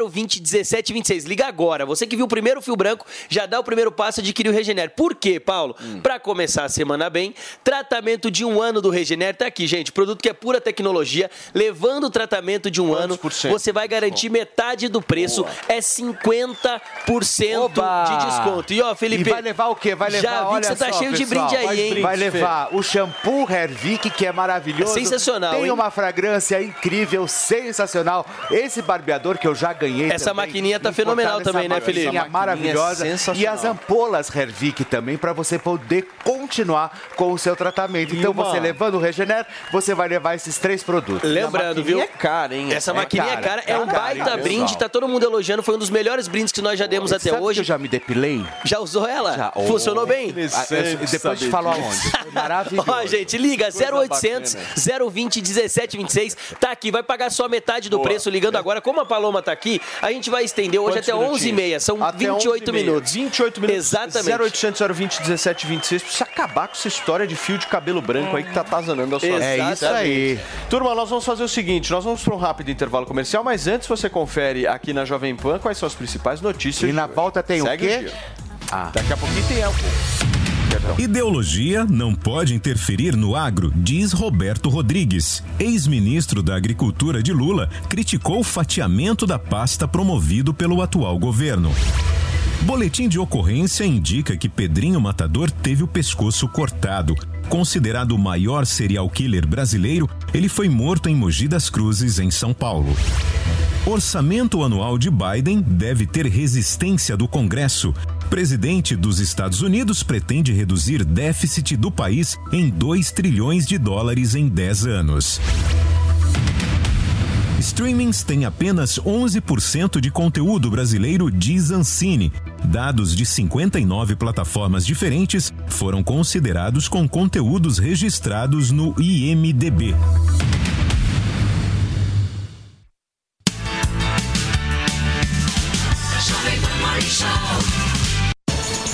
020 1726. Liga agora. Você que viu o primeiro fio branco, já dá o primeiro passo de adquirir o Regener. Por quê, Paulo? Hum. Pra começar a semana bem, tratamento de um ano do Regener tá aqui, gente. Produto que é pura tecnologia, levando o tratamento de um ano, você vai garantir metade do preço, é 50% de desconto. E ó, Felipe, E vai levar o quê? Vai levar, já vi olha que você tá só, cheio de pessoal, brinde aí, hein? Vai levar o shampoo Hervik, que é maravilhoso. É sensacional, Tem hein? uma fragrância incrível, sensacional. Esse barbeador que eu já ganhei Essa também, maquinha tá fenomenal também, né, maquininha Felipe? Essa maquininha maravilhosa. é e as ampolas Hervik também, para você poder continuar com o seu tratamento. E Então, uma- você levando o Regener, você vai levar esses três produtos. Lembrando, viu? É cara, hein? Essa maquininha é cara, é um cara, baita hein, brinde, pessoal? tá todo mundo elogiando, foi um dos melhores brindes que nós já demos até Sabe hoje. que eu já me depilei? Já usou ela? Já. Funcionou Oh, bem? interessante Ah, depois te falo aonde. Foi maravilhoso. Ó, gente, liga Coisa 0800 020 1726. Tá aqui, vai pagar só metade do Boa. preço ligando agora. Como a Paloma tá aqui, a gente vai estender hoje Quantos até 11h30. minutinhos? São Até 28 11h30. minutos. 28 minutos. Exatamente. 0800 020 1726. Precisa acabar com essa história de fio de cabelo branco aí que tá atazanando da sua vida. É isso aí. Turma, nós vamos fazer o seguinte, nós vamos para um rápido intervalo comercial, mas antes você confere aqui na Jovem Pan quais são as principais notícias. E na pauta tem Segue o quê? dia. Daqui a pouquinho tem algo. Ideologia não pode interferir no agro, diz Roberto Rodrigues. Ex-ministro da Agricultura de Lula criticou o fatiamento da pasta promovido pelo atual governo. Boletim de ocorrência indica que Pedrinho Matador teve o pescoço cortado. Considerado o maior serial killer brasileiro, ele foi morto em Mogi das Cruzes, em São Paulo. Orçamento anual de Biden deve ter resistência do Congresso. Presidente dos Estados Unidos pretende reduzir déficit do país em 2 trilhões de dólares em 10 anos. Streamings têm apenas 11% de conteúdo brasileiro, diz Ancine. Dados de 59 plataformas diferentes foram considerados com conteúdos registrados no IMDB.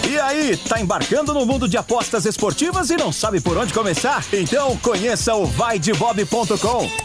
E aí, tá embarcando no mundo de apostas esportivas e não sabe por onde começar? Então conheça o vaidebob.com.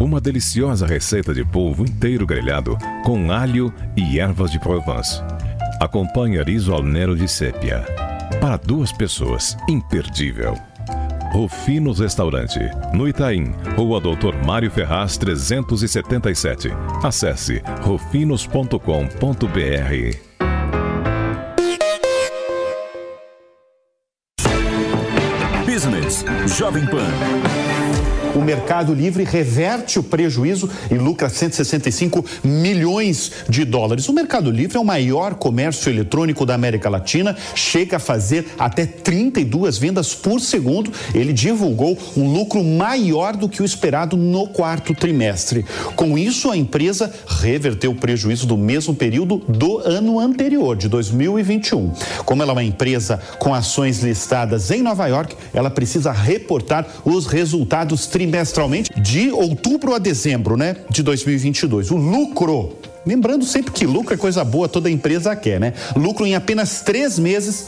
Uma deliciosa receita de polvo inteiro grelhado com alho e ervas de Provence. Acompanhe riso al nero de sépia. Para duas pessoas, imperdível. Rufinos Restaurante, no Itaim, Rua Doutor Mário Ferraz 377. Acesse rufinos.com.br. Business Jovem Pan. O Mercado Livre reverte o prejuízo e lucra 165 milhões de dólares. O Mercado Livre é o maior comércio eletrônico da América Latina, chega a fazer até 32 vendas por segundo. Ele divulgou um lucro maior do que o esperado no quarto trimestre. Com isso, a empresa reverteu o prejuízo do mesmo período do ano anterior, de 2021. Como ela é uma empresa com ações listadas em Nova York, ela precisa reportar os resultados trimestralmente de outubro a dezembro, né, de 2022. O lucro Lembrando sempre que lucro é coisa boa, toda empresa quer, né? Lucro em apenas três meses.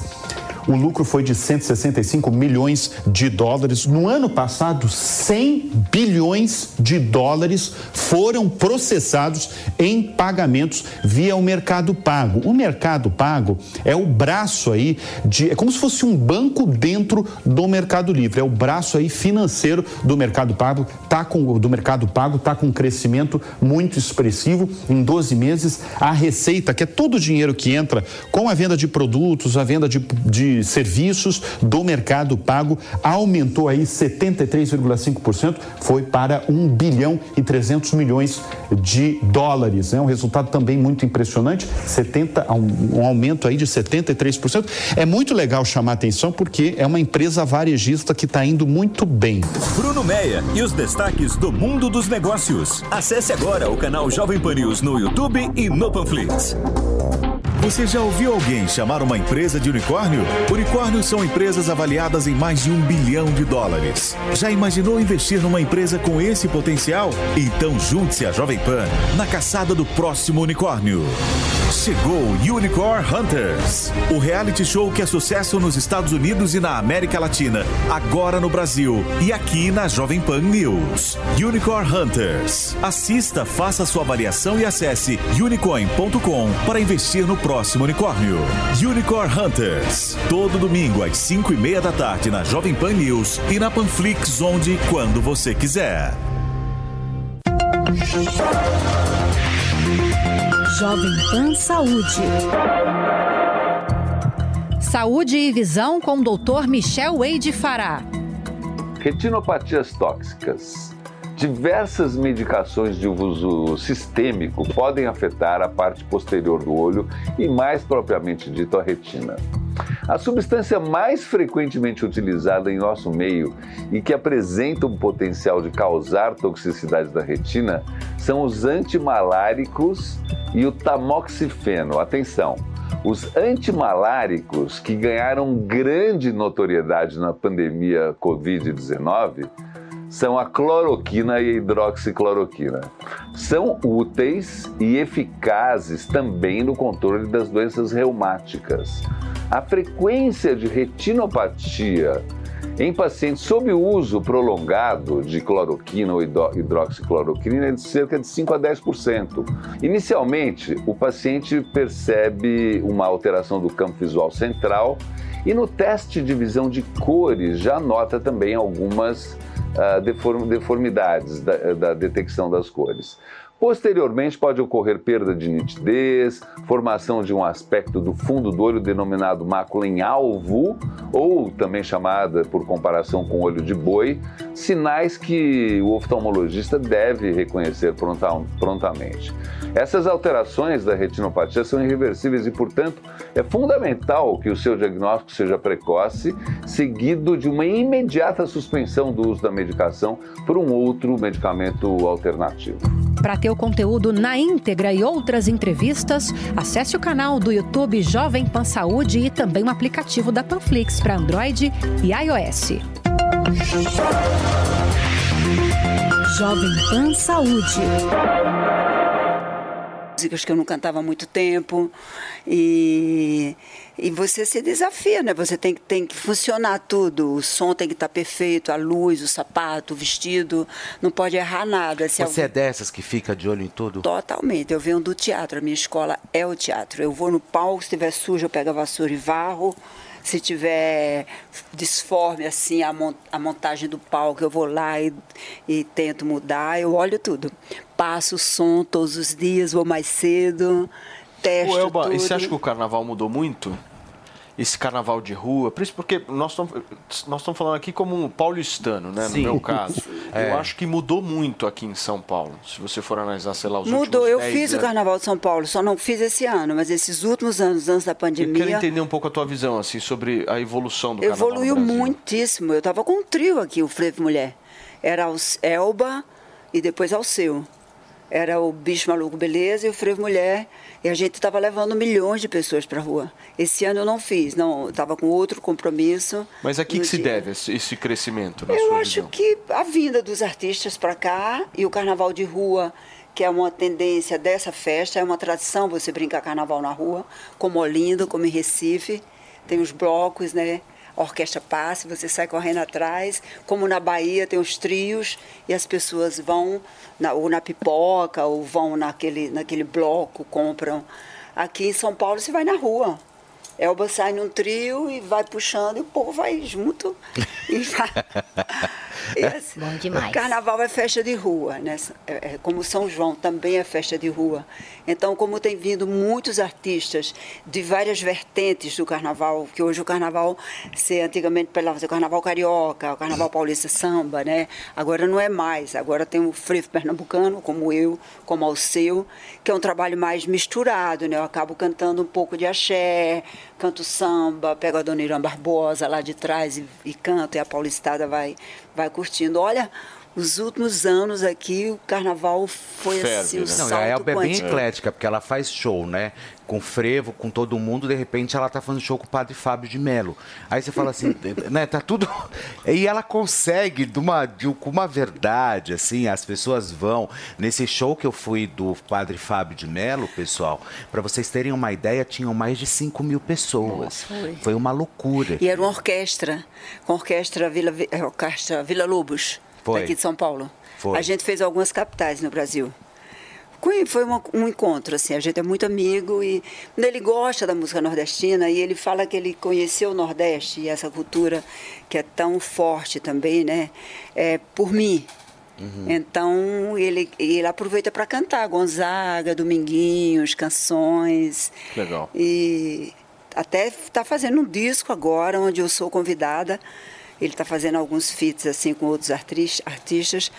O lucro foi de 165 milhões de dólares. No ano passado, 100 bilhões de dólares foram processados em pagamentos via o Mercado Pago. O Mercado Pago é o braço aí de. É como se fosse um banco dentro do Mercado Livre. É o braço aí financeiro do Mercado Pago. Tá com, do Mercado Pago está com um crescimento muito expressivo. Em 12 meses, a receita, que é todo o dinheiro que entra com a venda de produtos, a venda de, de serviços do Mercado Pago, aumentou aí 73,5%, foi para 1 bilhão e 300 milhões de dólares. É um resultado também muito impressionante, 70, um, um aumento aí de 73%. É muito legal chamar atenção porque é uma empresa varejista que está indo muito bem. Bruno Meia e os destaques do mundo dos negócios. Acesse agora o canal Jovem Pan News no YouTube e no Panflix. Você já ouviu alguém chamar uma empresa de unicórnio? Unicórnios são empresas avaliadas em mais de um bilhão de dólares. Já imaginou investir numa empresa com esse potencial? Então junte-se à Jovem Pan na caçada do próximo unicórnio. Chegou Unicorn Hunters, o reality show que é sucesso nos Estados Unidos e na América Latina, agora no Brasil e aqui na Jovem Pan News. Unicorn Hunters. Assista, faça sua avaliação e acesse unicorn.com para investir no próximo unicórnio. Unicorn Hunters. Todo domingo às 5 e meia da tarde na Jovem Pan News e na Panflix, onde e quando você quiser. Jovem Pan Saúde. Saúde e visão com o Dr. Michel Wade Fará. Retinopatias tóxicas. Diversas medicações de uso sistêmico podem afetar a parte posterior do olho e, mais propriamente dito, a retina. A substância mais frequentemente utilizada em nosso meio e que apresenta um potencial de causar toxicidade da retina são os antimaláricos e o tamoxifeno. Atenção! Os antimaláricos que ganharam grande notoriedade na pandemia Covid-19 são a cloroquina e a hidroxicloroquina. São úteis e eficazes também no controle das doenças reumáticas. A frequência de retinopatia em pacientes sob uso prolongado de cloroquina ou hidroxicloroquina é de cerca de 5 a 10%. Inicialmente, o paciente percebe uma alteração do campo visual central e no teste de visão de cores já nota também algumas deformidades da, da detecção das cores. Posteriormente, pode ocorrer perda de nitidez, formação de um aspecto do fundo do olho denominado mácula em alvo, ou também chamada por comparação com olho de boi, sinais que o oftalmologista deve reconhecer prontamente. Essas alterações da retinopatia são irreversíveis e, portanto, é fundamental que o seu diagnóstico seja precoce, seguido de uma imediata suspensão do uso da medicação por um outro medicamento alternativo. Para ter o conteúdo na íntegra e outras entrevistas, acesse o canal do YouTube Jovem Pan Saúde e também o aplicativo da Panflix para Android e iOS. Jovem Pan Saúde músicas que eu não cantava há muito tempo. E, e você se desafia, né? Você tem, tem que funcionar tudo. O som tem que estar perfeito, a luz, o sapato, o vestido. Não pode errar nada. Se você é dessas que fica de olho em tudo? Totalmente. Eu venho do teatro. A minha escola é o teatro. Eu vou no palco, se estiver sujo, eu pego a vassoura e varro se tiver disforme assim a montagem do palco, eu vou lá e, e tento mudar, eu olho tudo passo o som todos os dias, vou mais cedo, testo Ô, Elba, tudo. E você acha que o carnaval mudou muito? Esse carnaval de rua, por isso porque nós estamos nós estamos falando aqui como um paulistano, né, Sim. no meu caso. É. Eu acho que mudou muito aqui em São Paulo, se você for analisar, sei lá, os Mudou, eu fiz anos. o carnaval de São Paulo, só não fiz esse ano, mas esses últimos anos, antes da pandemia... Eu quero entender um pouco a tua visão, assim, sobre a evolução do carnaval Evoluiu muitíssimo, eu estava com um trio aqui, o Frevo Mulher. Era o Elba e depois Alceu era o Bicho Maluco Beleza e o Frevo Mulher, e a gente estava levando milhões de pessoas para a rua. Esse ano eu não fiz, não, estava com outro compromisso. Mas a que, que se deve esse crescimento? eu acho visão? que a vinda dos artistas para cá e o carnaval de rua, que é uma tendência dessa festa, é uma tradição você brincar carnaval na rua, como Olinda, como em Recife, tem os blocos, né? A orquestra passe, você sai correndo atrás, como na Bahia tem os trios e as pessoas vão na, ou na pipoca ou vão naquele, naquele bloco, compram. Aqui em São Paulo você vai na rua. Elba sai num trio e vai puxando e o povo vai junto e vai. E assim, Bom demais. O carnaval é festa de rua, né? É, é, como São João também é festa de rua. Então, como tem vindo muitos artistas de várias vertentes do carnaval, que hoje o carnaval, se antigamente pela o carnaval carioca, o carnaval paulista samba, né? Agora não é mais. Agora tem o frevo pernambucano, como eu, como ao seu, que é um trabalho mais misturado, né? Eu acabo cantando um pouco de axé, canto samba, pego a Dona Irã Barbosa lá de trás e, e canto, e a paulistada vai, vai curtindo. Olha, os últimos anos aqui, o carnaval foi Ferve, assim, o né? salto Não, a Elba é bem eclética, porque ela faz show, né? Com frevo, com todo mundo, de repente ela tá fazendo show com o padre Fábio de Melo. Aí você fala assim, né, tá tudo... E ela consegue, de uma, de, com uma verdade, assim, as pessoas vão... Nesse show que eu fui do padre Fábio de Melo, pessoal, para vocês terem uma ideia, tinham mais de 5 mil pessoas. Nossa, foi. foi uma loucura. E era uma orquestra, com a orquestra Vila, orquestra Vila Lobos. Foi. daqui de São Paulo. Foi. A gente fez algumas capitais no Brasil. Foi uma, um encontro, assim, a gente é muito amigo e ele gosta da música nordestina e ele fala que ele conheceu o Nordeste e essa cultura que é tão forte também, né, é, por mim. Uhum. Então ele, ele aproveita para cantar Gonzaga, Dominguinhos, canções. Legal. E até está fazendo um disco agora onde eu sou convidada ele está fazendo alguns feats assim com outros artistas.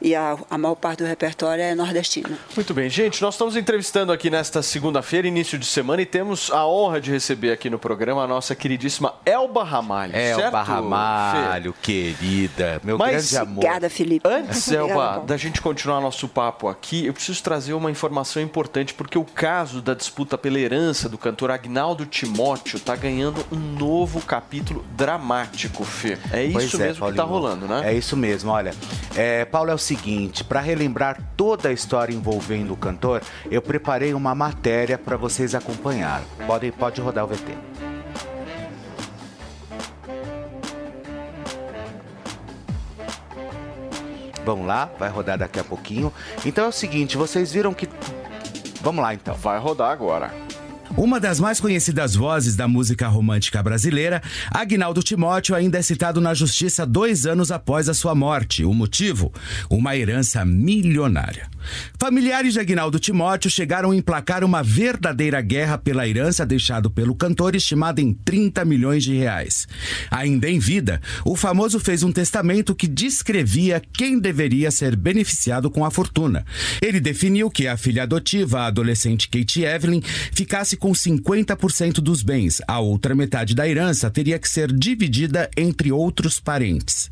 E a, a maior parte do repertório é nordestino. Muito bem, gente, nós estamos entrevistando aqui nesta segunda-feira, início de semana, e temos a honra de receber aqui no programa a nossa queridíssima Elba Ramalho. Elba certo, Ramalho, querida, meu Mas, grande amor. Obrigada, Felipe. Antes, Elba, da gente continuar nosso papo aqui, eu preciso trazer uma informação importante, porque o caso da disputa pela herança do cantor Agnaldo Timóteo está ganhando um novo capítulo dramático, Fê. É isso Pois é, mesmo que está rolando, né? É isso mesmo, olha. É, Paulo, é o seguinte, para relembrar toda a história envolvendo o cantor, eu preparei uma matéria para vocês acompanhar. Pode, pode rodar o VT. Vamos lá, vai rodar daqui a pouquinho. Então é o seguinte, vocês viram que. Vamos lá então. Vai rodar agora. Uma das mais conhecidas vozes da música romântica brasileira, Agnaldo Timóteo ainda é citado na justiça dois anos após a sua morte. O motivo? Uma herança milionária. Familiares de Agnaldo Timóteo chegaram a emplacar uma verdadeira guerra pela herança deixado pelo cantor, estimada em 30 milhões de reais. Ainda em vida, o famoso fez um testamento que descrevia quem deveria ser beneficiado com a fortuna. Ele definiu que a filha adotiva, a adolescente Kate Evelyn, ficasse com 50% dos bens. A outra metade da herança teria que ser dividida entre outros parentes.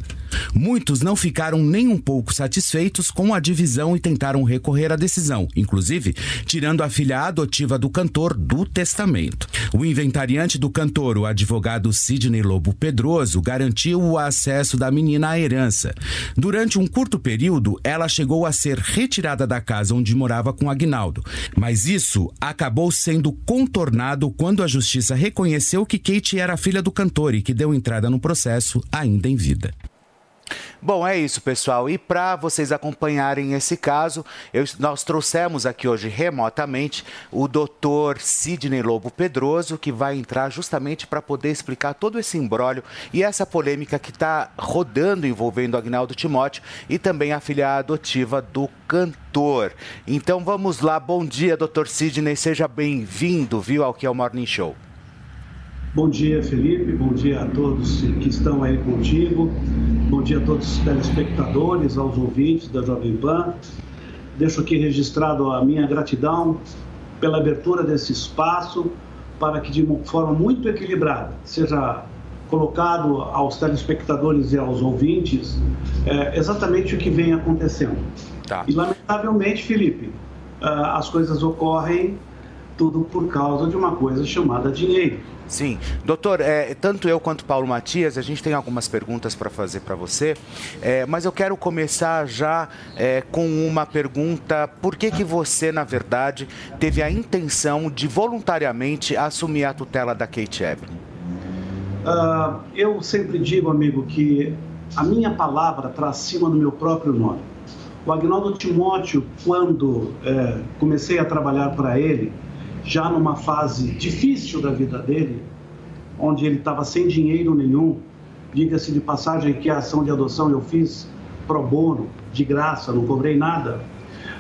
Muitos não ficaram nem um pouco satisfeitos com a divisão e tentaram recorrer à decisão, inclusive tirando a filha adotiva do cantor do testamento. O inventariante do cantor, o advogado Sidney Lobo Pedroso, garantiu o acesso da menina à herança. Durante um curto período, ela chegou a ser retirada da casa onde morava com Agnaldo, mas isso acabou sendo contornado quando a justiça reconheceu que Kate era filha do cantor e que deu entrada no processo ainda em vida. Bom, é isso, pessoal. E para vocês acompanharem esse caso, eu- nós trouxemos aqui hoje remotamente o doutor Sidney Lobo Pedroso, que vai entrar justamente para poder explicar todo esse imbróglio e essa polêmica que está rodando envolvendo Agnaldo Timóteo e também a filha adotiva do cantor. Então vamos lá. Bom dia, doutor Sidney. Seja bem-vindo, viu, ao que é o Morning Show. Bom dia, Felipe. Bom dia a todos que estão aí contigo. Bom dia a todos os telespectadores, aos ouvintes da Jovem Pan. Deixo aqui registrado a minha gratidão pela abertura desse espaço para que, de uma forma muito equilibrada, seja colocado aos telespectadores e aos ouvintes é, exatamente o que vem acontecendo. E, lamentavelmente, Felipe, ah, as coisas ocorrem tudo por causa de uma coisa chamada dinheiro. Sim, doutor, é, tanto eu quanto Paulo Matias, a gente tem algumas perguntas para fazer para você, é, mas eu quero começar já é, com uma pergunta: por que que você, na verdade, teve a intenção de voluntariamente assumir a tutela da Kate Evelyn? Ah, eu sempre digo, amigo, que a minha palavra está acima do meu próprio nome. O Agnaldo Timóteo, quando eh, comecei a trabalhar para ele, já numa fase difícil da vida dele, onde ele estava sem dinheiro nenhum, diga-se de passagem que a ação de adoção eu fiz pro bono, de graça, não cobrei nada.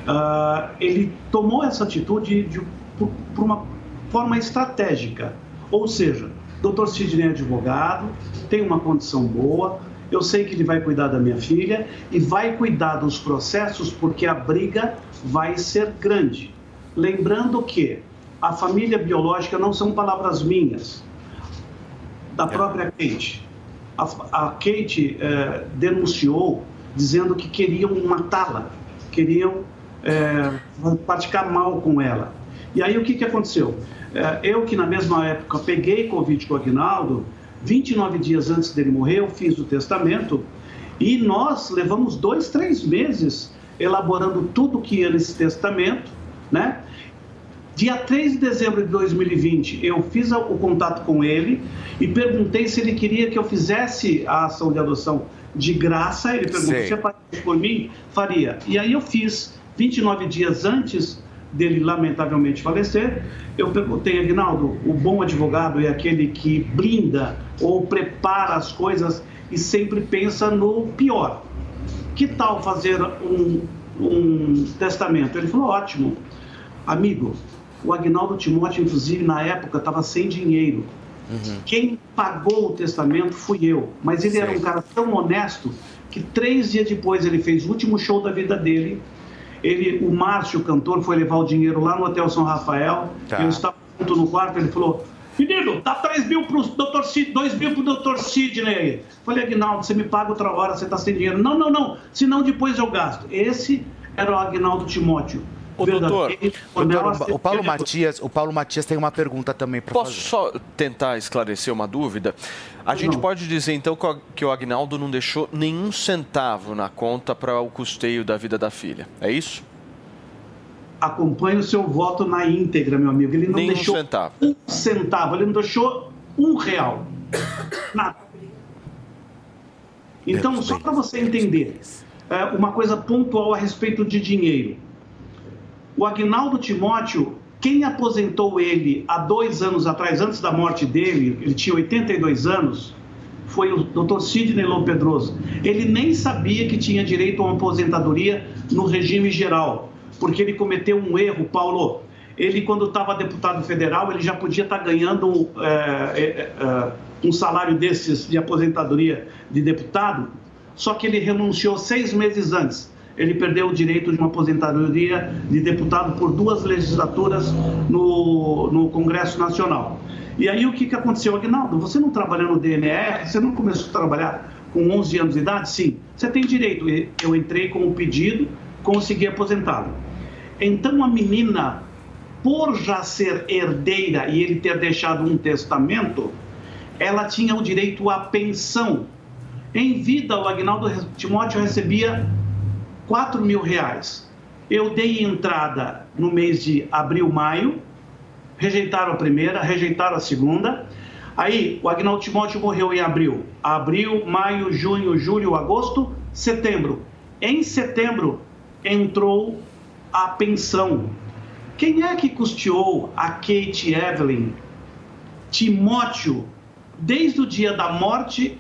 Ah, ele tomou essa atitude de, por, por uma forma estratégica, ou seja, Dr. Sidney é advogado, tem uma condição boa, eu sei que ele vai cuidar da minha filha e vai cuidar dos processos porque a briga vai ser grande. Lembrando que a família biológica não são palavras minhas, da própria Kate. A, a Kate eh, denunciou dizendo que queriam matá-la, queriam eh, praticar mal com ela. E aí o que, que aconteceu? Eh, eu que na mesma época peguei Covid com o Aguinaldo, 29 dias antes dele morrer, eu fiz o testamento e nós levamos dois, três meses elaborando tudo que ia nesse testamento, né? Dia 3 de dezembro de 2020, eu fiz o contato com ele e perguntei se ele queria que eu fizesse a ação de adoção de graça. Ele perguntou Sei. se isso por mim, faria. E aí eu fiz, 29 dias antes dele lamentavelmente falecer, eu perguntei, Aguinaldo, o bom advogado é aquele que blinda ou prepara as coisas e sempre pensa no pior. Que tal fazer um, um testamento? Ele falou, ótimo. Amigo, o Agnaldo Timóteo, inclusive, na época, estava sem dinheiro. Quem pagou o testamento fui eu. Mas ele era um cara tão honesto que três dias depois ele fez o último show da vida dele. Ele, o Márcio, o cantor, foi levar o dinheiro lá no Hotel São Rafael. Tá. Eu estava junto no quarto, ele falou: Menino, dá 3 mil pro Dr. Sid, 2 mil pro Dr. Sidney. Falei, Aguinaldo, você me paga outra hora, você tá sem dinheiro. Não, não, não, senão depois eu gasto. Esse era o Aguinaldo Timóteo. Ô, doutor, doutor, o Paulo Matias, o Paulo Matias tem uma pergunta também para Posso fazer. só tentar esclarecer uma dúvida? A gente Não. pode dizer então que o- que o Agnaldo não deixou nenhum centavo na conta para o custeio da vida da filha. É isso? acompanhe o seu voto na íntegra, meu amigo. Ele não Nenhum deixou centavo. um centavo, ele não deixou um real. Nada. Então, só para você entender, é, uma coisa pontual a respeito de dinheiro. O Agnaldo Timóteo, quem aposentou ele há dois anos atrás, antes da morte dele, ele tinha 82 anos, foi o Dr. Sidney Lô Pedroso. Ele nem sabia que tinha direito a uma aposentadoria no regime geral, porque ele cometeu um erro, Paulo. Ele, quando estava deputado federal, ele já podia estar ganhando é, é, é, um salário desses de aposentadoria de deputado, só que ele renunciou seis meses antes. Ele perdeu o direito de uma aposentadoria de deputado por duas legislaturas no, no Congresso Nacional. E aí o que, que aconteceu, Agnaldo? Você não trabalhou no DNR? Você não começou a trabalhar com 11 anos de idade? Sim, você tem direito. Eu entrei com o pedido, consegui aposentá-lo. Então a menina, por já ser herdeira e ele ter deixado um testamento, ela tinha o direito à pensão. Em vida, o Agnaldo Timóteo recebia 4 mil reais. Eu dei entrada no mês de abril, maio, rejeitaram a primeira, rejeitaram a segunda. Aí o Agnaldo Timóteo morreu em abril. Abril, maio, junho, julho, agosto, setembro. Em setembro entrou a pensão. Quem é que custeou a Kate Evelyn, Timóteo, desde o dia da morte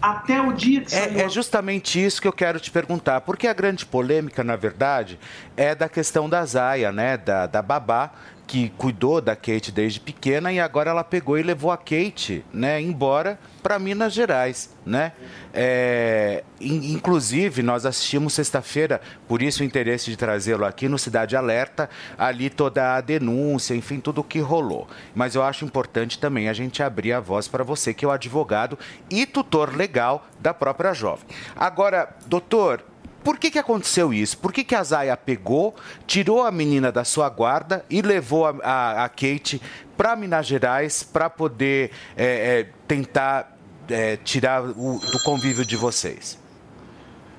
até o dia que saiu É, é justamente isso que eu quero te perguntar, porque a grande polêmica, na verdade, é da questão da Zaya, né, da, da babá, que cuidou da Kate desde pequena e agora ela pegou e levou a Kate, né, embora para Minas Gerais, né? É, in- inclusive nós assistimos sexta-feira, por isso o interesse de trazê-lo aqui no Cidade Alerta, ali toda a denúncia, enfim, tudo o que rolou. Mas eu acho importante também a gente abrir a voz para você que é o advogado e tutor legal da própria jovem. Agora, doutor, por que, que aconteceu isso? Por que, que a Zaya pegou, tirou a menina da sua guarda e levou a, a- a Kate para Minas Gerais para poder é, é, tentar é, tirar o, do convívio de vocês?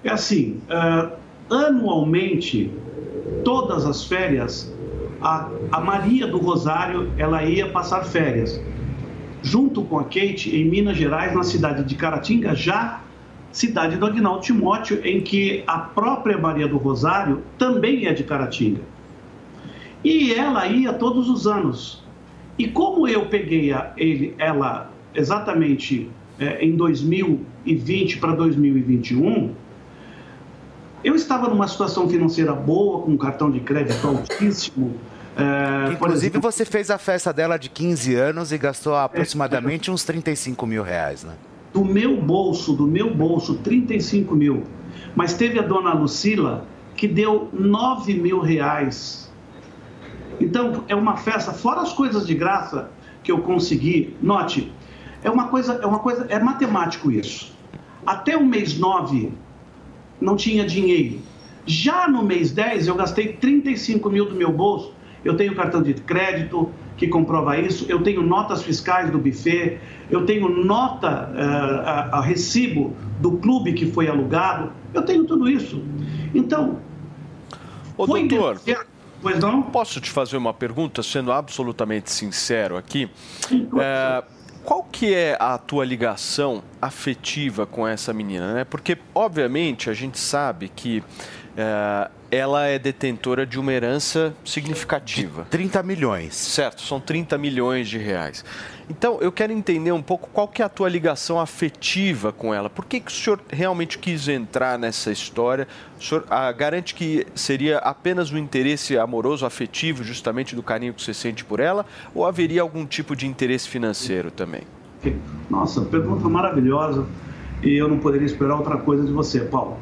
É assim, ah, anualmente, todas as férias, a, a Maria do Rosário, ela ia passar férias. Junto com a Kate, em Minas Gerais, na cidade de Caratinga, já cidade do Agnaldo Timóteo, em que a própria Maria do Rosário também é de Caratinga. E ela ia todos os anos. E como eu peguei a, ele, ela exatamente eh, em 2020 para 2021, eu estava numa situação financeira boa, com um cartão de crédito altíssimo. por Inclusive, você fez a festa dela de 15 anos e gastou aproximadamente uns 35 mil reais, né? do meu bolso, do meu bolso, 35 mil. Mas teve a dona Lucila que deu 9 mil reais. Então, é uma festa, fora as coisas de graça que eu consegui. Note, é uma coisa, é uma coisa, é matemático isso. Até o mês 9 não tinha dinheiro. Já no mês 10 eu gastei 35 mil do meu bolso. Eu tenho cartão de crédito que comprova isso, eu tenho notas fiscais do buffet, eu tenho nota, eh, a, a recibo do clube que foi alugado, eu tenho tudo isso. Então, Ô, foi doutor. Pois não? Posso te fazer uma pergunta, sendo absolutamente sincero aqui? É, qual que é a tua ligação afetiva com essa menina? Né? Porque, obviamente, a gente sabe que é, ela é detentora de uma herança significativa. 30 milhões. Certo, são 30 milhões de reais. Então, eu quero entender um pouco qual que é a tua ligação afetiva com ela. Por que, que o senhor realmente quis entrar nessa história? O senhor ah, garante que seria apenas o interesse amoroso, afetivo, justamente do carinho que você sente por ela? Ou haveria algum tipo de interesse financeiro também? Nossa, pergunta maravilhosa. e eu não poderia esperar outra coisa de você, Paulo.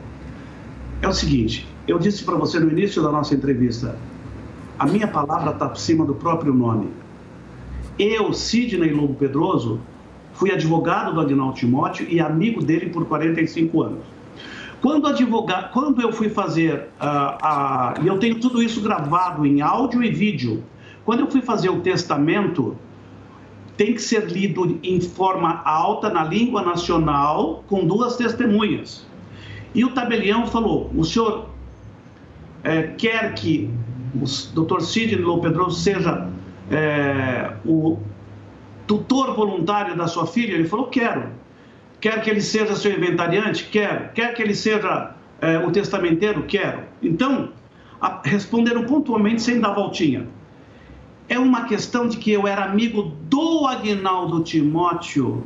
É o seguinte, eu disse para você no início da nossa entrevista, a minha palavra está por cima do próprio nome. Eu, Sidney Lobo Pedroso, fui advogado do Agnaldo Timóteo e amigo dele por 45 anos. Quando, quando eu fui fazer, uh, e eu tenho tudo isso gravado em áudio e vídeo, quando eu fui fazer o testamento, tem que ser lido em forma alta, na língua nacional, com duas testemunhas. E o tabelião falou: o senhor é, quer que o doutor Sidney Lopedroso seja é, o tutor voluntário da sua filha? Ele falou: quero. Quer que ele seja seu inventariante? Quero. Quer que ele seja é, o testamenteiro? Quero. Então, a, responderam pontualmente sem dar voltinha é uma questão de que eu era amigo do Agnaldo Timóteo.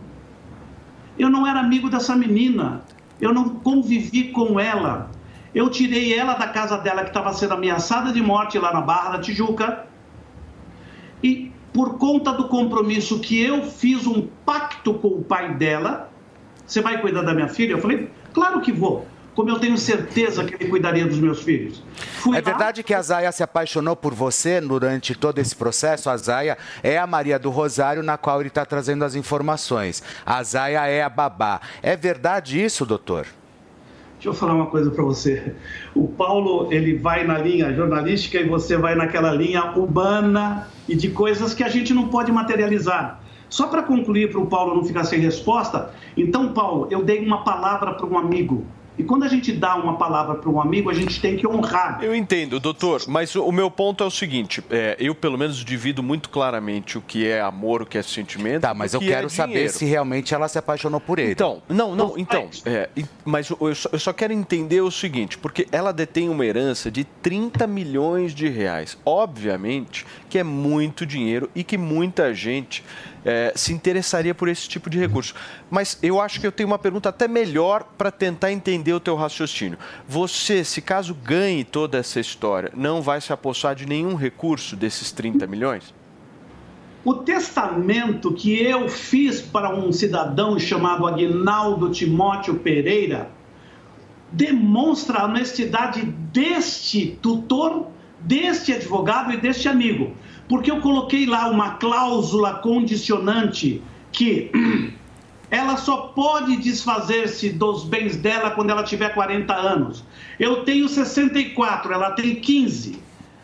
Eu não era amigo dessa menina. Eu não convivi com ela. Eu tirei ela da casa dela que estava sendo ameaçada de morte lá na Barra da Tijuca. E por conta do compromisso que eu fiz um pacto com o pai dela, você vai cuidar da minha filha? Eu falei, claro que vou como eu tenho certeza que ele cuidaria dos meus filhos. Fui é verdade lá... que a Zaya se apaixonou por você durante todo esse processo? A Zaya é a Maria do Rosário, na qual ele está trazendo as informações. A Zaya é a babá. É verdade isso, doutor? Deixa eu falar uma coisa para você. O Paulo, ele vai na linha jornalística e você vai naquela linha urbana e de coisas que a gente não pode materializar. Só para concluir, para o Paulo não ficar sem resposta, então, Paulo, eu dei uma palavra para um amigo e quando a gente dá uma palavra para um amigo, a gente tem que honrar. Eu entendo, doutor, mas o meu ponto é o seguinte: é, eu, pelo menos, divido muito claramente o que é amor, o que é sentimento. Tá, mas eu quero é saber se realmente ela se apaixonou por ele. Então, não, não, então. É, mas eu só, eu só quero entender o seguinte: porque ela detém uma herança de 30 milhões de reais. Obviamente que é muito dinheiro e que muita gente é, se interessaria por esse tipo de recurso. Mas eu acho que eu tenho uma pergunta até melhor para tentar entender o teu raciocínio. Você, se caso ganhe toda essa história, não vai se apossar de nenhum recurso desses 30 milhões? O testamento que eu fiz para um cidadão chamado Aguinaldo Timóteo Pereira demonstra a honestidade deste tutor, deste advogado e deste amigo porque eu coloquei lá uma cláusula condicionante que ela só pode desfazer-se dos bens dela quando ela tiver 40 anos. Eu tenho 64, ela tem 15.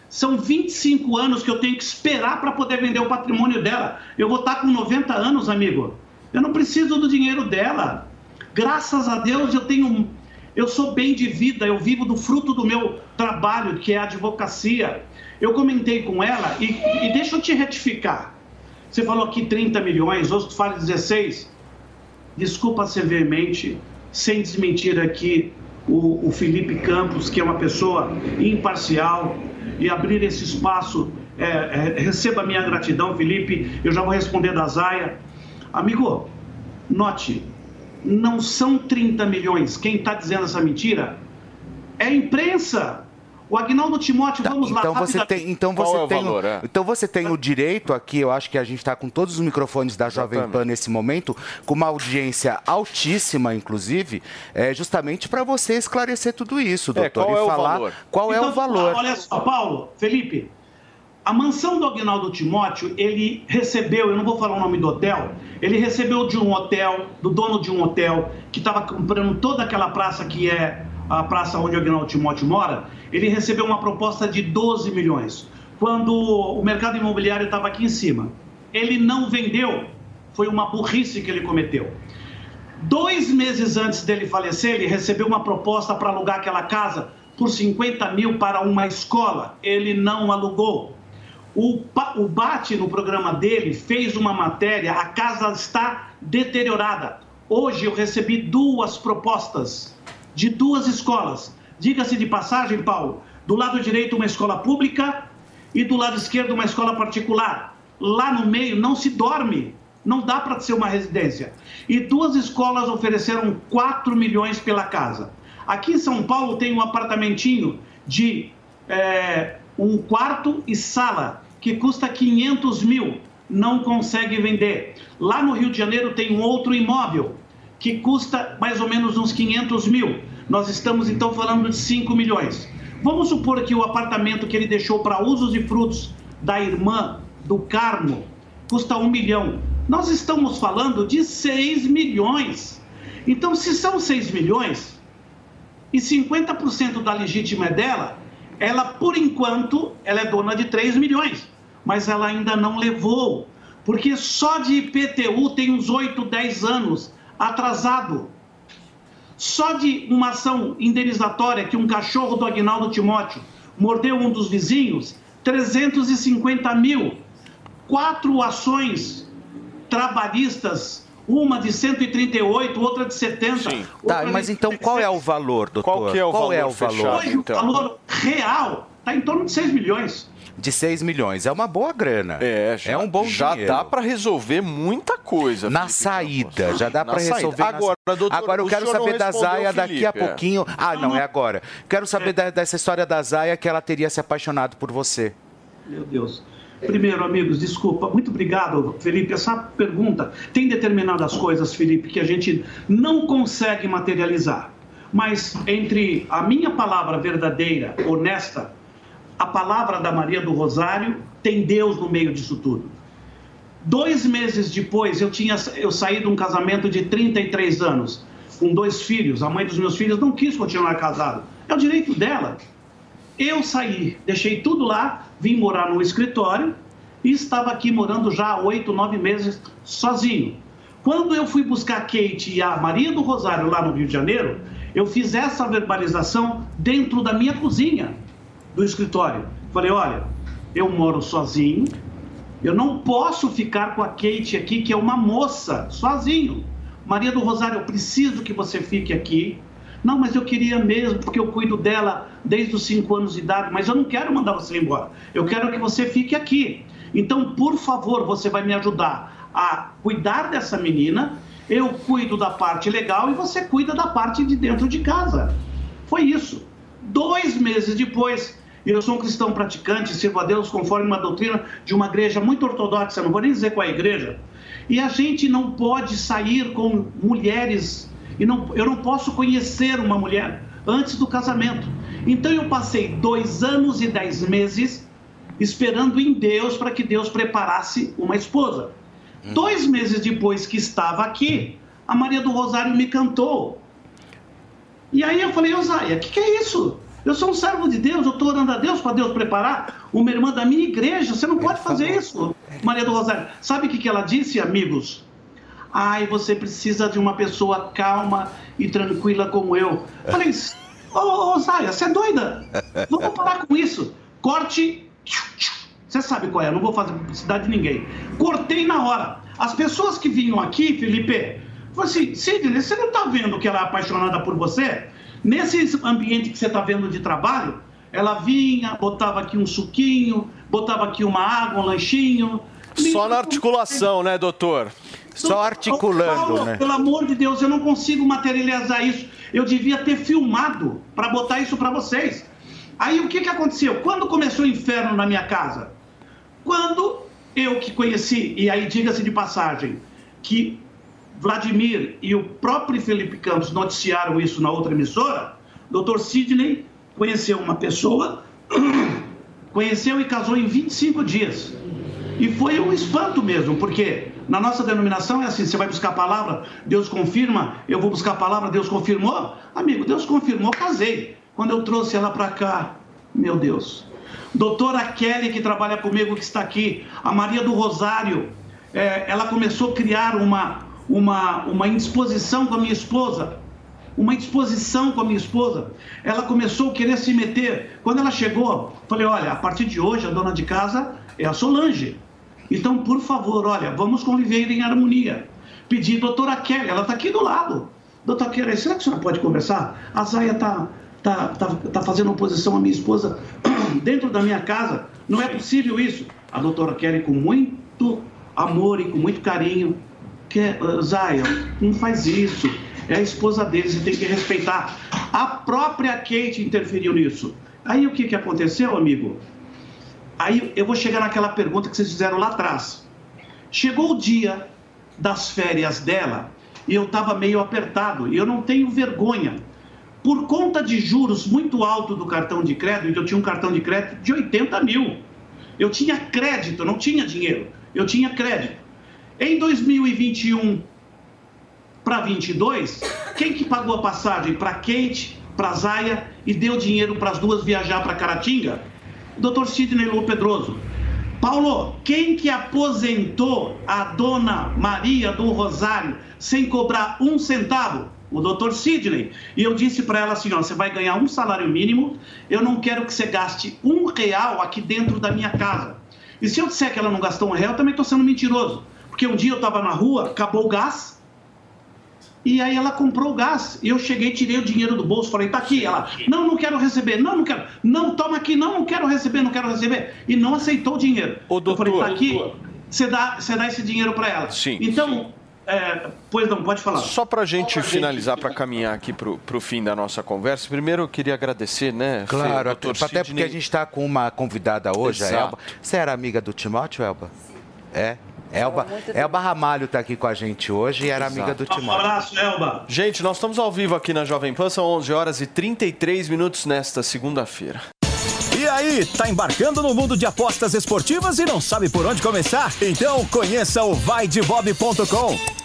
São 25 anos que eu tenho que esperar para poder vender o patrimônio dela. Eu vou estar com 90 anos, amigo. Eu não preciso do dinheiro dela. Graças a Deus eu tenho eu sou bem de vida, eu vivo do fruto do meu trabalho, que é a advocacia. Eu comentei com ela e, e deixa eu te retificar. Você falou aqui 30 milhões, tu fala 16. Desculpa ser veemente, sem desmentir aqui o, o Felipe Campos, que é uma pessoa imparcial, e abrir esse espaço. É, é, receba a minha gratidão, Felipe. Eu já vou responder da Zaia. Amigo, note, não são 30 milhões. Quem está dizendo essa mentira é a imprensa. O Agnaldo Timóteo, tá, vamos então lá. Você tem, então você é tem, valor, é? então você tem o direito aqui, eu acho que a gente está com todos os microfones da Jovem Exatamente. Pan nesse momento, com uma audiência altíssima, inclusive, é, justamente para você esclarecer tudo isso, é, doutor, é, e falar valor? qual então, é o valor. Olha só, Paulo, Felipe, a mansão do Agnaldo Timóteo, ele recebeu, eu não vou falar o nome do hotel, ele recebeu de um hotel, do dono de um hotel, que estava comprando toda aquela praça que é a praça onde o Agnaldo Timóteo mora, ele recebeu uma proposta de 12 milhões, quando o mercado imobiliário estava aqui em cima. Ele não vendeu, foi uma burrice que ele cometeu. Dois meses antes dele falecer, ele recebeu uma proposta para alugar aquela casa por 50 mil para uma escola. Ele não alugou. O, o Bate, no programa dele, fez uma matéria, a casa está deteriorada. Hoje eu recebi duas propostas de duas escolas. Diga-se de passagem, Paulo, do lado direito uma escola pública e do lado esquerdo uma escola particular. Lá no meio não se dorme, não dá para ser uma residência. E duas escolas ofereceram 4 milhões pela casa. Aqui em São Paulo tem um apartamentinho de é, um quarto e sala que custa 500 mil, não consegue vender. Lá no Rio de Janeiro tem um outro imóvel que custa mais ou menos uns 500 mil. Nós estamos então falando de 5 milhões. Vamos supor que o apartamento que ele deixou para usos e frutos da irmã do Carmo custa 1 milhão. Nós estamos falando de 6 milhões. Então, se são 6 milhões e 50% da legítima é dela, ela, por enquanto, ela é dona de 3 milhões. Mas ela ainda não levou. Porque só de IPTU tem uns 8, 10 anos atrasado. Só de uma ação indenizatória que um cachorro do Agnaldo Timóteo mordeu um dos vizinhos, 350 mil. Quatro ações trabalhistas, uma de 138, outra de 70. Tá, outra mas de então qual é o valor, doutor? Qual que é o valor fechado, Hoje então? o valor real está em torno de 6 milhões. De 6 milhões. É uma boa grana. É, já, é um bom já dinheiro. dá para resolver muita coisa. Na Felipe saída, já dá Na para resolver. Agora, doutor, agora eu quero saber da Zaya daqui a Felipe, é. pouquinho. Ah, não, é agora. Quero saber da- dessa história da Zaya que ela teria se apaixonado por você. Meu Deus. Primeiro, amigos, desculpa. Muito obrigado, Felipe. Essa pergunta tem determinadas coisas, Felipe, que a gente não consegue materializar. Mas entre a minha palavra verdadeira, honesta, a palavra da Maria do Rosário, tem Deus no meio disso tudo. Dois meses depois, eu, tinha, eu saí de um casamento de 33 anos, com dois filhos. A mãe dos meus filhos não quis continuar casado. É o direito dela. Eu saí, deixei tudo lá, vim morar no escritório e estava aqui morando já há oito, nove meses sozinho. Quando eu fui buscar a Kate e a Maria do Rosário lá no Rio de Janeiro, eu fiz essa verbalização dentro da minha cozinha do escritório. Falei, olha, eu moro sozinho, eu não posso ficar com a Kate aqui, que é uma moça, sozinho. Maria do Rosário, eu preciso que você fique aqui. Não, mas eu queria mesmo, porque eu cuido dela desde os 5 anos de idade, mas eu não quero mandar você embora. Eu quero que você fique aqui. Então, por favor, você vai me ajudar a cuidar dessa menina. Eu cuido da parte legal e você cuida da parte de dentro de casa. Foi isso. Dois meses depois, eu sou um cristão praticante, sirvo a Deus conforme uma doutrina de uma igreja muito ortodoxa, não vou nem dizer qual é a igreja. E a gente não pode sair com mulheres, e não, eu não posso conhecer uma mulher antes do casamento. Então eu passei dois anos e dez meses esperando em Deus para que Deus preparasse uma esposa. Dois meses depois que estava aqui, a Maria do Rosário me cantou. E aí eu falei, Osaia, o que, que é isso? Eu sou um servo de Deus, eu estou orando a Deus para Deus preparar uma irmã da minha igreja. Você não pode fazer isso, Maria do Rosário. Sabe o que, ela disse, amigos? Ai, você precisa de uma pessoa calma e tranquila como eu. Falei, ô Osaia, você é doida? Vamos parar com isso. Corte. Você sabe qual é, eu não vou fazer publicidade de ninguém. Cortei na hora. As pessoas que vinham aqui, Felipe, falaram assim, Sidney, você não está vendo que ela é apaixonada por você? Nesse ambiente que você está vendo de trabalho, ela vinha, botava aqui um suquinho, botava aqui uma água, um lanchinho. Só na articulação, né, doutor? Só articulando, Paulo, né? Pelo amor de Deus, eu não consigo materializar isso. Eu devia ter filmado para botar isso para vocês. Aí o que, que aconteceu? Quando começou o inferno na minha casa? Quando eu que conheci, e aí diga-se de passagem, que Vladimir e o próprio Felipe Campos noticiaram isso na outra emissora, Dr. Sidney conheceu uma pessoa, conheceu e casou em 25 dias. E foi um espanto mesmo, porque na nossa denominação é assim: você vai buscar a palavra, Deus confirma, eu vou buscar a palavra, Deus confirmou. Amigo, Deus confirmou, casei. Quando eu trouxe ela para cá, meu Deus. Doutora Kelly, que trabalha comigo, que está aqui, a Maria do Rosário, é, ela começou a criar uma, uma, uma indisposição com a minha esposa. Uma indisposição com a minha esposa. Ela começou a querer se meter. Quando ela chegou, falei: olha, a partir de hoje a dona de casa é a Solange. Então, por favor, olha, vamos conviver em harmonia. Pedi doutora Kelly, ela está aqui do lado. Doutora Kelly, será que a senhora pode conversar? A Zaya está tá, tá, tá fazendo oposição à minha esposa dentro da minha casa. Não é possível isso. A doutora Kelly, com muito amor e com muito carinho, que, uh, Zaya, não faz isso. É a esposa dele, você tem que respeitar. A própria Kate interferiu nisso. Aí o que, que aconteceu, amigo? Aí eu vou chegar naquela pergunta que vocês fizeram lá atrás. Chegou o dia das férias dela e eu estava meio apertado. E eu não tenho vergonha. Por conta de juros muito alto do cartão de crédito, eu tinha um cartão de crédito de 80 mil. Eu tinha crédito, não tinha dinheiro. Eu tinha crédito. Em 2021 para 22, quem que pagou a passagem para Kate, para Zaya e deu dinheiro para as duas viajar para Caratinga? O Dr. Sidney Lu Pedroso. Paulo, quem que aposentou a dona Maria do Rosário sem cobrar um centavo? O doutor Sidney. E eu disse para ela assim: ó, você vai ganhar um salário mínimo, eu não quero que você gaste um real aqui dentro da minha casa. E se eu disser que ela não gastou um real, eu também estou sendo mentiroso. Porque um dia eu estava na rua, acabou o gás, e aí ela comprou o gás. E eu cheguei, tirei o dinheiro do bolso, falei, tá aqui. Ela, não, não quero receber, não, não quero. Não, toma aqui, não, não quero receber, não quero receber. E não aceitou o dinheiro. doutor, eu falei, tá aqui, você dá, você dá esse dinheiro para ela. Sim. Então, é, pois não, pode falar. Só para a gente finalizar, para caminhar aqui para o fim da nossa conversa, primeiro eu queria agradecer, né? Claro, Fê, doutor até porque a gente está com uma convidada hoje, a Exato. Elba. Você era amiga do Timóteo, Elba? É? Elba, Elba Ramalho está aqui com a gente hoje e era amiga do Timóteo. Um abraço, Elba. Gente, nós estamos ao vivo aqui na Jovem Pan, são 11 horas e 33 minutos nesta segunda-feira. E aí, tá embarcando no mundo de apostas esportivas e não sabe por onde começar? Então conheça o vaidebob.com.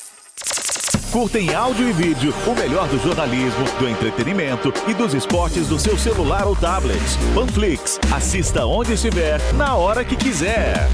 Curta em áudio e vídeo o melhor do jornalismo, do entretenimento e dos esportes do seu celular ou tablet. Panflix. Assista onde estiver, na hora que quiser.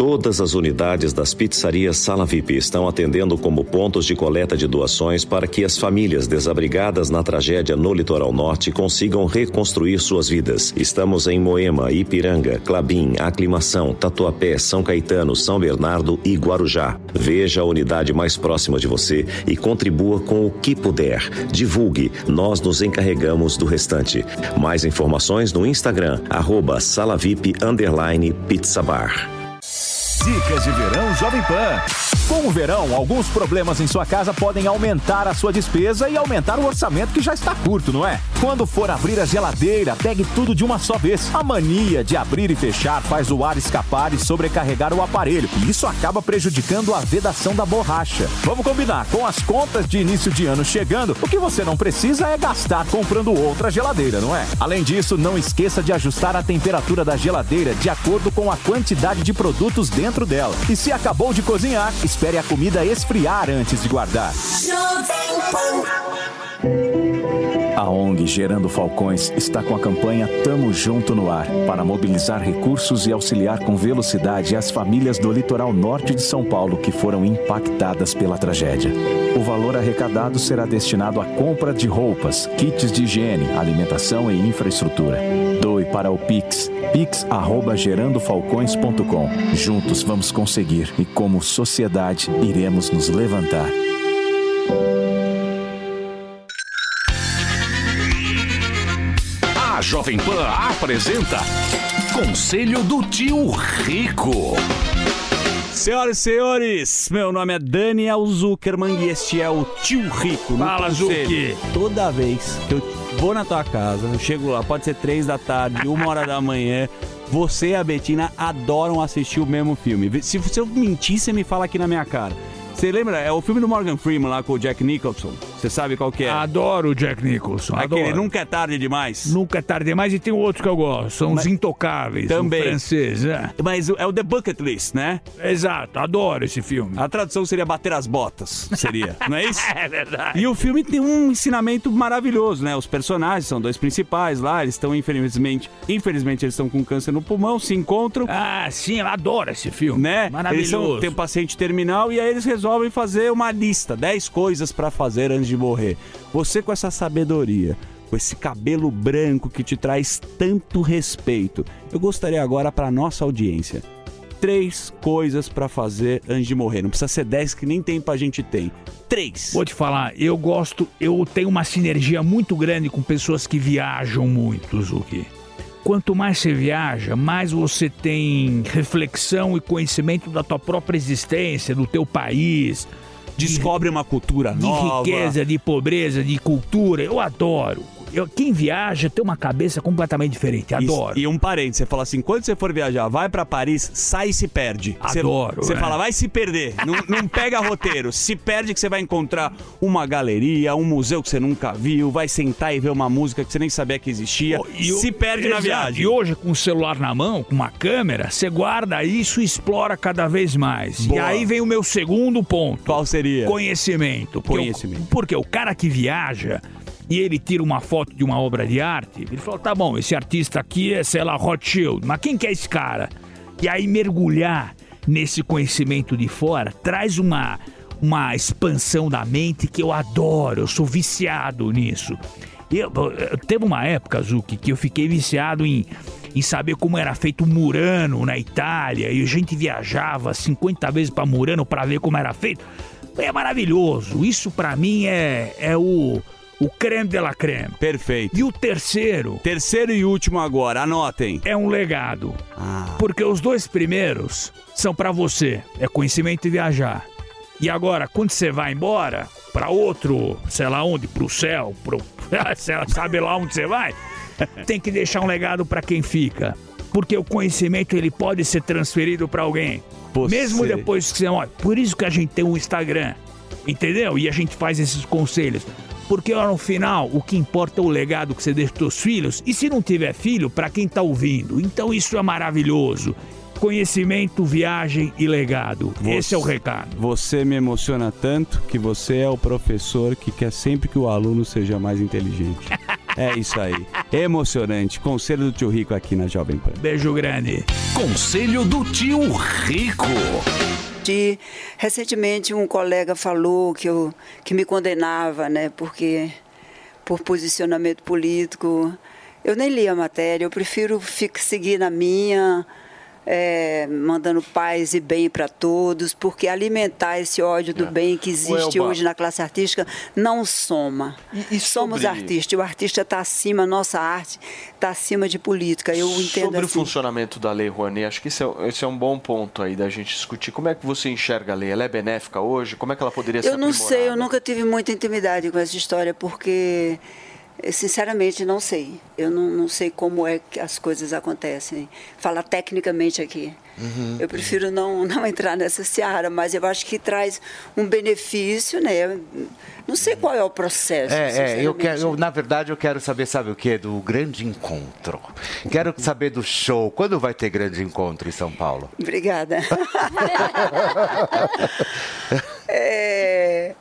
Todas as unidades das pizzarias Sala VIP estão atendendo como pontos de coleta de doações para que as famílias desabrigadas na tragédia no litoral norte consigam reconstruir suas vidas. Estamos em Moema, Ipiranga, Clabim, Aclimação, Tatuapé, São Caetano, São Bernardo e Guarujá. Veja a unidade mais próxima de você e contribua com o que puder. Divulgue, nós nos encarregamos do restante. Mais informações no Instagram, arroba underline. Dicas de verão Jovem Pan. Com o verão, alguns problemas em sua casa podem aumentar a sua despesa e aumentar o orçamento que já está curto, não é? Quando for abrir a geladeira, pegue tudo de uma só vez. A mania de abrir e fechar faz o ar escapar e sobrecarregar o aparelho, e isso acaba prejudicando a vedação da borracha. Vamos combinar, com as contas de início de ano chegando, o que você não precisa é gastar comprando outra geladeira, não é? Além disso, não esqueça de ajustar a temperatura da geladeira de acordo com a quantidade de produtos dentro dela. E se acabou de cozinhar, espere a comida esfriar antes de guardar. A ONG Gerando Falcões está com a campanha Tamo Junto no Ar para mobilizar recursos e auxiliar com velocidade as famílias do litoral norte de São Paulo que foram impactadas pela tragédia. O valor arrecadado será destinado à compra de roupas, kits de higiene, alimentação e infraestrutura. Doe para o Pix, pix@gerandofalcões.com. Juntos vamos conseguir e como sociedade iremos nos levantar. Jovem Pan apresenta Conselho do Tio Rico. Senhoras e senhores, meu nome é Daniel Zuckerman e este é o Tio Rico. no Fala. Zuki. Toda vez que eu vou na tua casa, eu chego lá, pode ser três da tarde, uma hora da manhã, você e a Betina adoram assistir o mesmo filme. Se, se eu mentir, você me fala aqui na minha cara. Você lembra? É o filme do Morgan Freeman lá com o Jack Nicholson. Você sabe qual que é? Adoro o Jack Nicholson. Aquele adoro. Nunca é Tarde Demais. Nunca é tarde demais e tem outro que eu gosto. São Mas- os Intocáveis. Também. Francês, é. Mas é o The Bucket List, né? Exato, adoro esse filme. A tradução seria bater as botas, seria, não é isso? É verdade. E o filme tem um ensinamento maravilhoso, né? Os personagens são dois principais lá, eles estão infelizmente, infelizmente eles estão com câncer no pulmão, se encontram. Ah, sim, eu adoro esse filme. Né? Eles Maravilhoso. são, tem um paciente terminal e aí eles resolvem fazer uma lista, 10 coisas pra fazer antes de morrer. Você com essa sabedoria, com esse cabelo branco que te traz tanto respeito, eu gostaria agora pra nossa audiência três coisas pra fazer antes de morrer. Não precisa ser dez que nem tempo a gente tem. Três. Vou te falar, eu gosto, eu tenho uma sinergia muito grande com pessoas que viajam muito, Zuki. Quanto mais você viaja, mais você tem reflexão e conhecimento da tua própria existência, do teu país. Descobre uma cultura de nova. riqueza, de pobreza, de cultura. Eu adoro. Eu, quem viaja tem uma cabeça completamente diferente. Adoro. E, e um parente, você fala assim, quando você for viajar, vai pra Paris, sai e se perde. Você- Adoro, Você é. fala, vai se perder. não, não pega roteiro. Se perde que você vai encontrar uma galeria, um museu que você nunca viu, vai sentar e ver uma música que você nem sabia que existia. E o- se perde na Exato. viagem. E hoje, com o celular na mão, com uma câmera, você guarda isso e explora cada vez mais. E Boa. aí vem o meu segundo ponto. Qual seria? Conhecimento. Porque Conhecimento. O, porque o cara que viaja e ele tira uma foto de uma obra de arte, ele fala, tá bom, esse artista aqui é, sei lá, Rothschild, mas quem que é esse cara? E aí mergulhar nesse conhecimento de fora traz uma, uma expansão da mente que eu adoro, eu sou viciado nisso. Eu, eu- teve uma época, Zuki, que eu fiquei viciado em, em saber como era feito Murano na Itália. E a gente viajava 50 vezes para Murano para ver como era feito. É maravilhoso. Isso para mim é, é o, o creme de la creme. Perfeito. E o terceiro. Terceiro e último agora, anotem. É um legado. Ah. Porque os dois primeiros são para você. É conhecimento e viajar. E agora, quando você vai embora para outro, sei lá onde, pro céu, pro, sabe lá onde você vai, tem que deixar um legado para quem fica. Porque o conhecimento ele pode ser transferido para alguém. Você- Mesmo depois que você olha. Por isso que a gente tem um Instagram. Entendeu? E a gente faz esses conselhos. Porque no final, o que importa é o legado que você deixa pros seus filhos. E se não tiver filho, para quem tá ouvindo. Então isso é maravilhoso. Conhecimento, viagem e legado. Esse é o recado. Você me emociona tanto que você é o professor que quer sempre que o aluno seja mais inteligente. é isso aí. Emocionante. Conselho do tio Rico aqui na Jovem Pan. Beijo grande. Conselho do tio Rico. De, recentemente um colega falou que, eu, que me condenava, né, porque por posicionamento político. Eu nem li a matéria, eu prefiro ficar, seguir na minha, é, mandando paz e bem para todos, porque alimentar esse ódio do bem que existe Elba. hoje na classe artística não soma. Somos sobre- artistas, e o artista está acima, nossa arte está acima de política. Eu entendo Sobre o assim. funcionamento da Lei Rouanet, acho que esse é, esse é um bom ponto aí da gente discutir. Como é que você enxerga a lei? Ela é benéfica hoje? Como é que ela poderia ser Eu não sei, eu nunca tive muita intimidade com essa história, porque, sinceramente, não sei. Eu não, não sei como é que as coisas acontecem. Falar tecnicamente aqui. Uhum. Eu prefiro não, não entrar nessa seara, mas eu acho que traz um benefício, né? Não sei qual é o processo. É, é, eu quero, eu, na verdade, eu quero saber, sabe o quê? Do grande encontro. Quero saber do show. Quando vai ter grande encontro em São Paulo? Obrigada. É,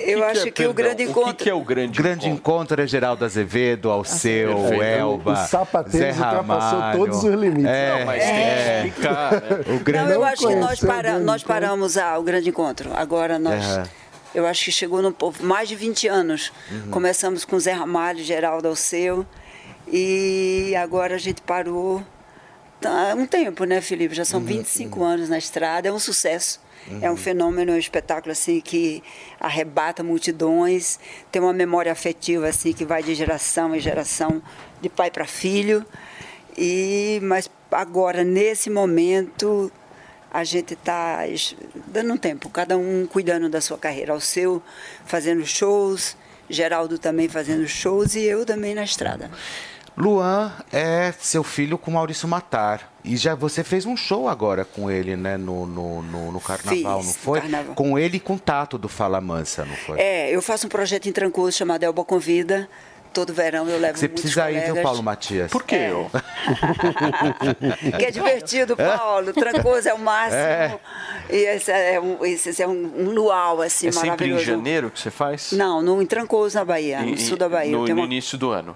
eu acho que, o grande encontro. é o grande, grande encontro? é Geraldo Azevedo, Alceu, Perfeito. Elba, O sapatênis Zé ultrapassou Ramalho. todos os limites. É, Não, mas tem que é. explicar, né? O grande Não, eu acho que nós, o para, nós paramos ah, o grande encontro. Agora nós. Aham. Eu acho que chegou no povo mais de 20 anos. Uhum. Começamos com Zé Ramalho, Geraldo Alceu. E agora a gente parou. Tá, um tempo, né, Felipe? Já são Uhum, 25 anos na estrada. É um sucesso. É um fenômeno, é um espetáculo assim que arrebata multidões, tem uma memória afetiva assim que vai de geração em geração, de pai para filho. E mas agora nesse momento a gente está dando um tempo, cada um cuidando da sua carreira, o seu fazendo shows, Geraldo também fazendo shows e eu também na estrada. Luan é seu filho com Maurício Matar. E já você fez um show agora com ele, né? No, no, no, no carnaval, Fiz, não no foi? carnaval. Com ele e com o Tato do Fala Mansa, não foi? É, eu faço um projeto em Trancoso chamado Elba Convida. Todo verão eu levo Você precisa ir, viu. Paulo Matias? Por quê? eu? Que é divertido, Paulo. Trancoso é o máximo. É. E esse é um, esse é um, um luau, assim, É sempre em maravilhoso. janeiro que você faz? Não, no, em Trancoso, na Bahia, no Em- sul da Bahia. No, no uma- início do ano.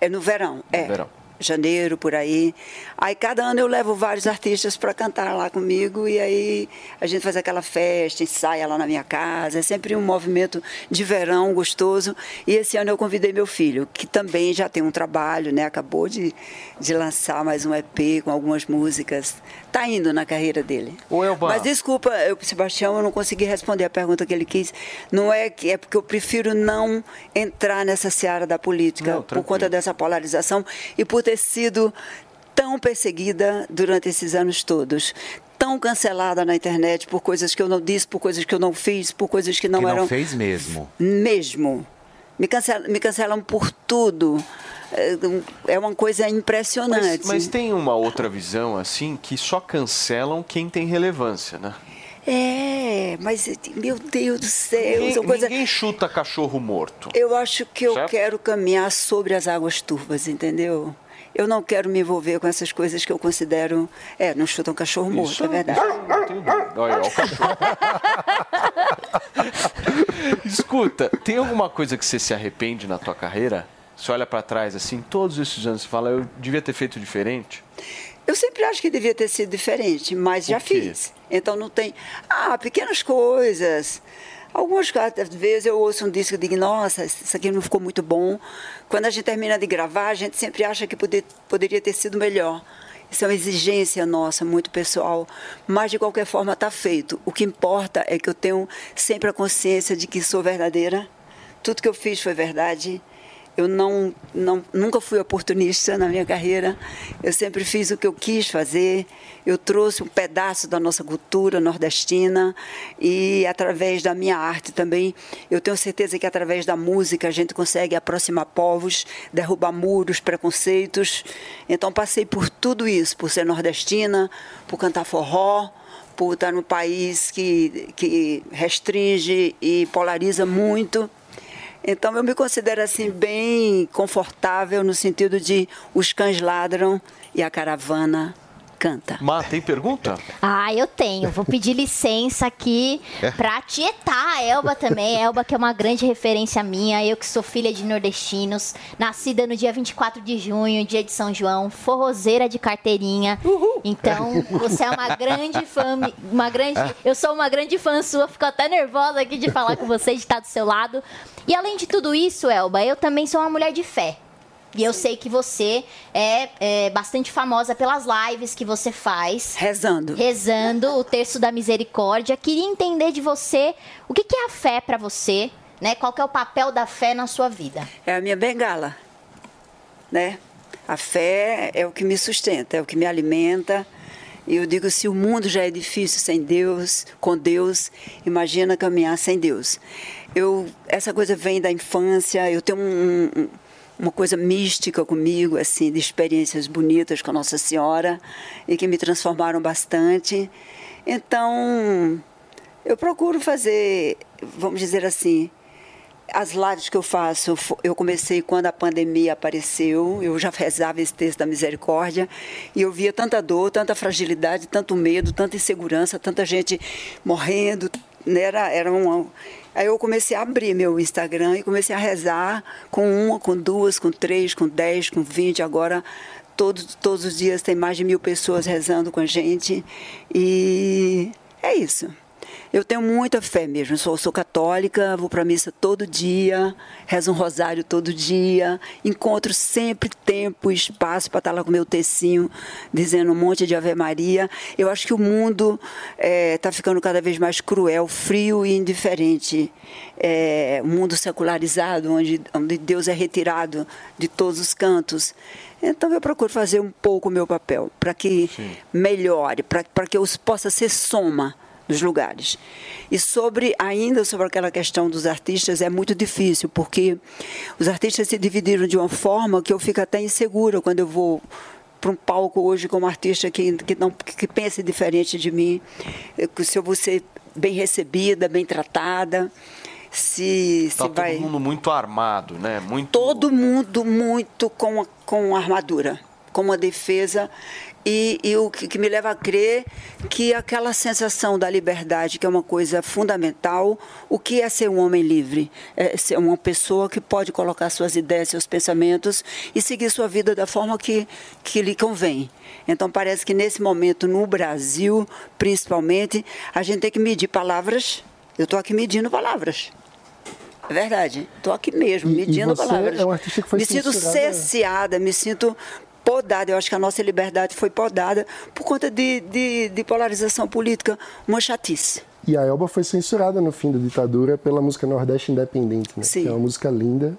É no verão, é. verão. Janeiro, por aí. Aí cada ano eu levo vários artistas para cantar lá comigo e aí a gente faz aquela festa, ensaia lá na minha casa. É sempre um movimento de verão gostoso. E esse ano eu convidei meu filho, que também já tem um trabalho, né? Acabou de, de lançar mais um EP com algumas músicas. Tá indo na carreira dele. Ô, Elba. Mas desculpa, eu, Sebastião, eu não consegui responder a pergunta que ele quis. Não é que é porque eu prefiro não entrar nessa seara da política Não, por conta dessa polarização e por ter sido tão perseguida durante esses anos todos. Tão cancelada na internet por coisas que eu não disse, por coisas que eu não fiz, por coisas que não que não eram. fez mesmo. Mesmo. Me cancelam, me cancelam por tudo. É, É uma coisa impressionante. Mas, mas tem uma outra visão, assim, que só cancelam quem tem relevância, né? É, mas meu Deus do céu, Ninguém, são coisas. ninguém chuta cachorro morto. Eu acho que eu Certo? quero caminhar sobre as águas turvas, entendeu? Eu não quero me envolver com essas coisas que eu considero. É, não chutam cachorro morto, Isso é verdade. Não tenho dúvida. Olha, o cachorro. Escuta, tem alguma coisa que você se arrepende na tua carreira? Você olha pra trás assim, todos esses anos, você fala, eu devia ter feito diferente? Eu sempre acho que devia ter sido diferente, mas já quê? fiz. Então não tem. Ah, pequenas coisas. Algumas vezes eu ouço um disco e digo, nossa, isso aqui não ficou muito bom. Quando a gente termina de gravar, a gente sempre acha que poder- poderia ter sido melhor. Isso é uma exigência nossa, muito pessoal. Mas, de qualquer forma, está feito. O que importa é que eu tenho sempre a consciência de que sou verdadeira. Tudo que eu fiz foi verdade. Eu não, não, nunca fui oportunista na minha carreira. Eu sempre fiz o que eu quis fazer. Eu trouxe um pedaço da nossa cultura nordestina e através da minha arte também, eu tenho certeza que através da música a gente consegue aproximar povos, derrubar muros, preconceitos. Então passei por tudo isso, por ser nordestina, por cantar forró, por estar num país que, que restringe e polariza muito. Então eu me considero assim bem confortável no sentido de os cães ladram e a caravana canta. Má, tem pergunta? Ah, eu tenho. Vou pedir licença aqui É. pra tietar a Elba também. Elba, que é uma grande referência minha. Eu que sou filha de nordestinos. Nascida no dia 24 de junho, dia de São João. Forrozeira de carteirinha. Então, você é uma grande fã. Uma grande, eu sou uma grande fã sua. Fico até nervosa aqui de falar com você, de estar do seu lado. E além de tudo isso, Elba, eu também sou uma mulher de fé. E eu sei que você é, é, bastante famosa pelas lives que você faz. Rezando. Rezando o terço da misericórdia. Queria entender de você o que, que é a fé para você, né? Qual é o papel da fé na sua vida? É a minha bengala, né? A fé é o que me sustenta, é o que me alimenta. E eu digo, se o mundo já é difícil sem Deus, com Deus, imagina caminhar sem Deus. Eu, essa coisa vem da infância, eu tenho um- um- uma coisa mística comigo, assim, de experiências bonitas com a Nossa Senhora e que me transformaram bastante. Então, eu procuro fazer, vamos dizer assim, as lives que eu faço, eu comecei quando a pandemia apareceu, eu já rezava esse texto da misericórdia, e eu via tanta dor, tanta fragilidade, tanto medo, tanta insegurança, tanta gente morrendo, né? era, era uma... Aí eu comecei a abrir meu Instagram e comecei a rezar com uma, com duas, com três, com dez, com vinte, agora todos, todos os dias tem mais de mil pessoas rezando com a gente, e é isso. Eu tenho muita fé mesmo. Sou, sou católica, vou para missa todo dia, rezo um rosário todo dia, encontro sempre tempo e espaço para estar lá com meu tecinho, dizendo um monte de Ave Maria. Eu acho que o mundo está ficando cada vez mais cruel, frio e indiferente. É, um mundo secularizado, onde, onde Deus é retirado de todos os cantos. Então eu procuro fazer um pouco o meu papel para que melhore, para que eu possa ser soma dos lugares. E sobre ainda sobre aquela questão dos artistas é muito difícil, porque os artistas se dividiram de uma forma que eu fico até insegura quando eu vou para um palco hoje como artista que, que não que pense diferente de mim, Eu- se eu vou ser bem recebida, bem tratada, se, Tá se todo vai mundo muito armado, né? Muito. todo mundo muito com, com armadura. como uma defesa e, e o que, me leva a crer que aquela sensação da liberdade, que é uma coisa fundamental, o que é ser um homem livre? É ser uma pessoa que pode colocar suas ideias, seus pensamentos e seguir sua vida da forma que, que lhe convém. Então, parece que nesse momento, no Brasil, principalmente, a gente tem que medir palavras. Eu estou aqui medindo palavras. É verdade. Estou aqui mesmo, medindo e você palavras. É um artista que foi me sinto cerceada, me sinto podada. Eu acho que a nossa liberdade foi podada por conta de, de, de polarização política, uma chatice. E a Elba foi censurada no fim da ditadura pela música Nordeste Independente, né? Sim. Que é uma música linda.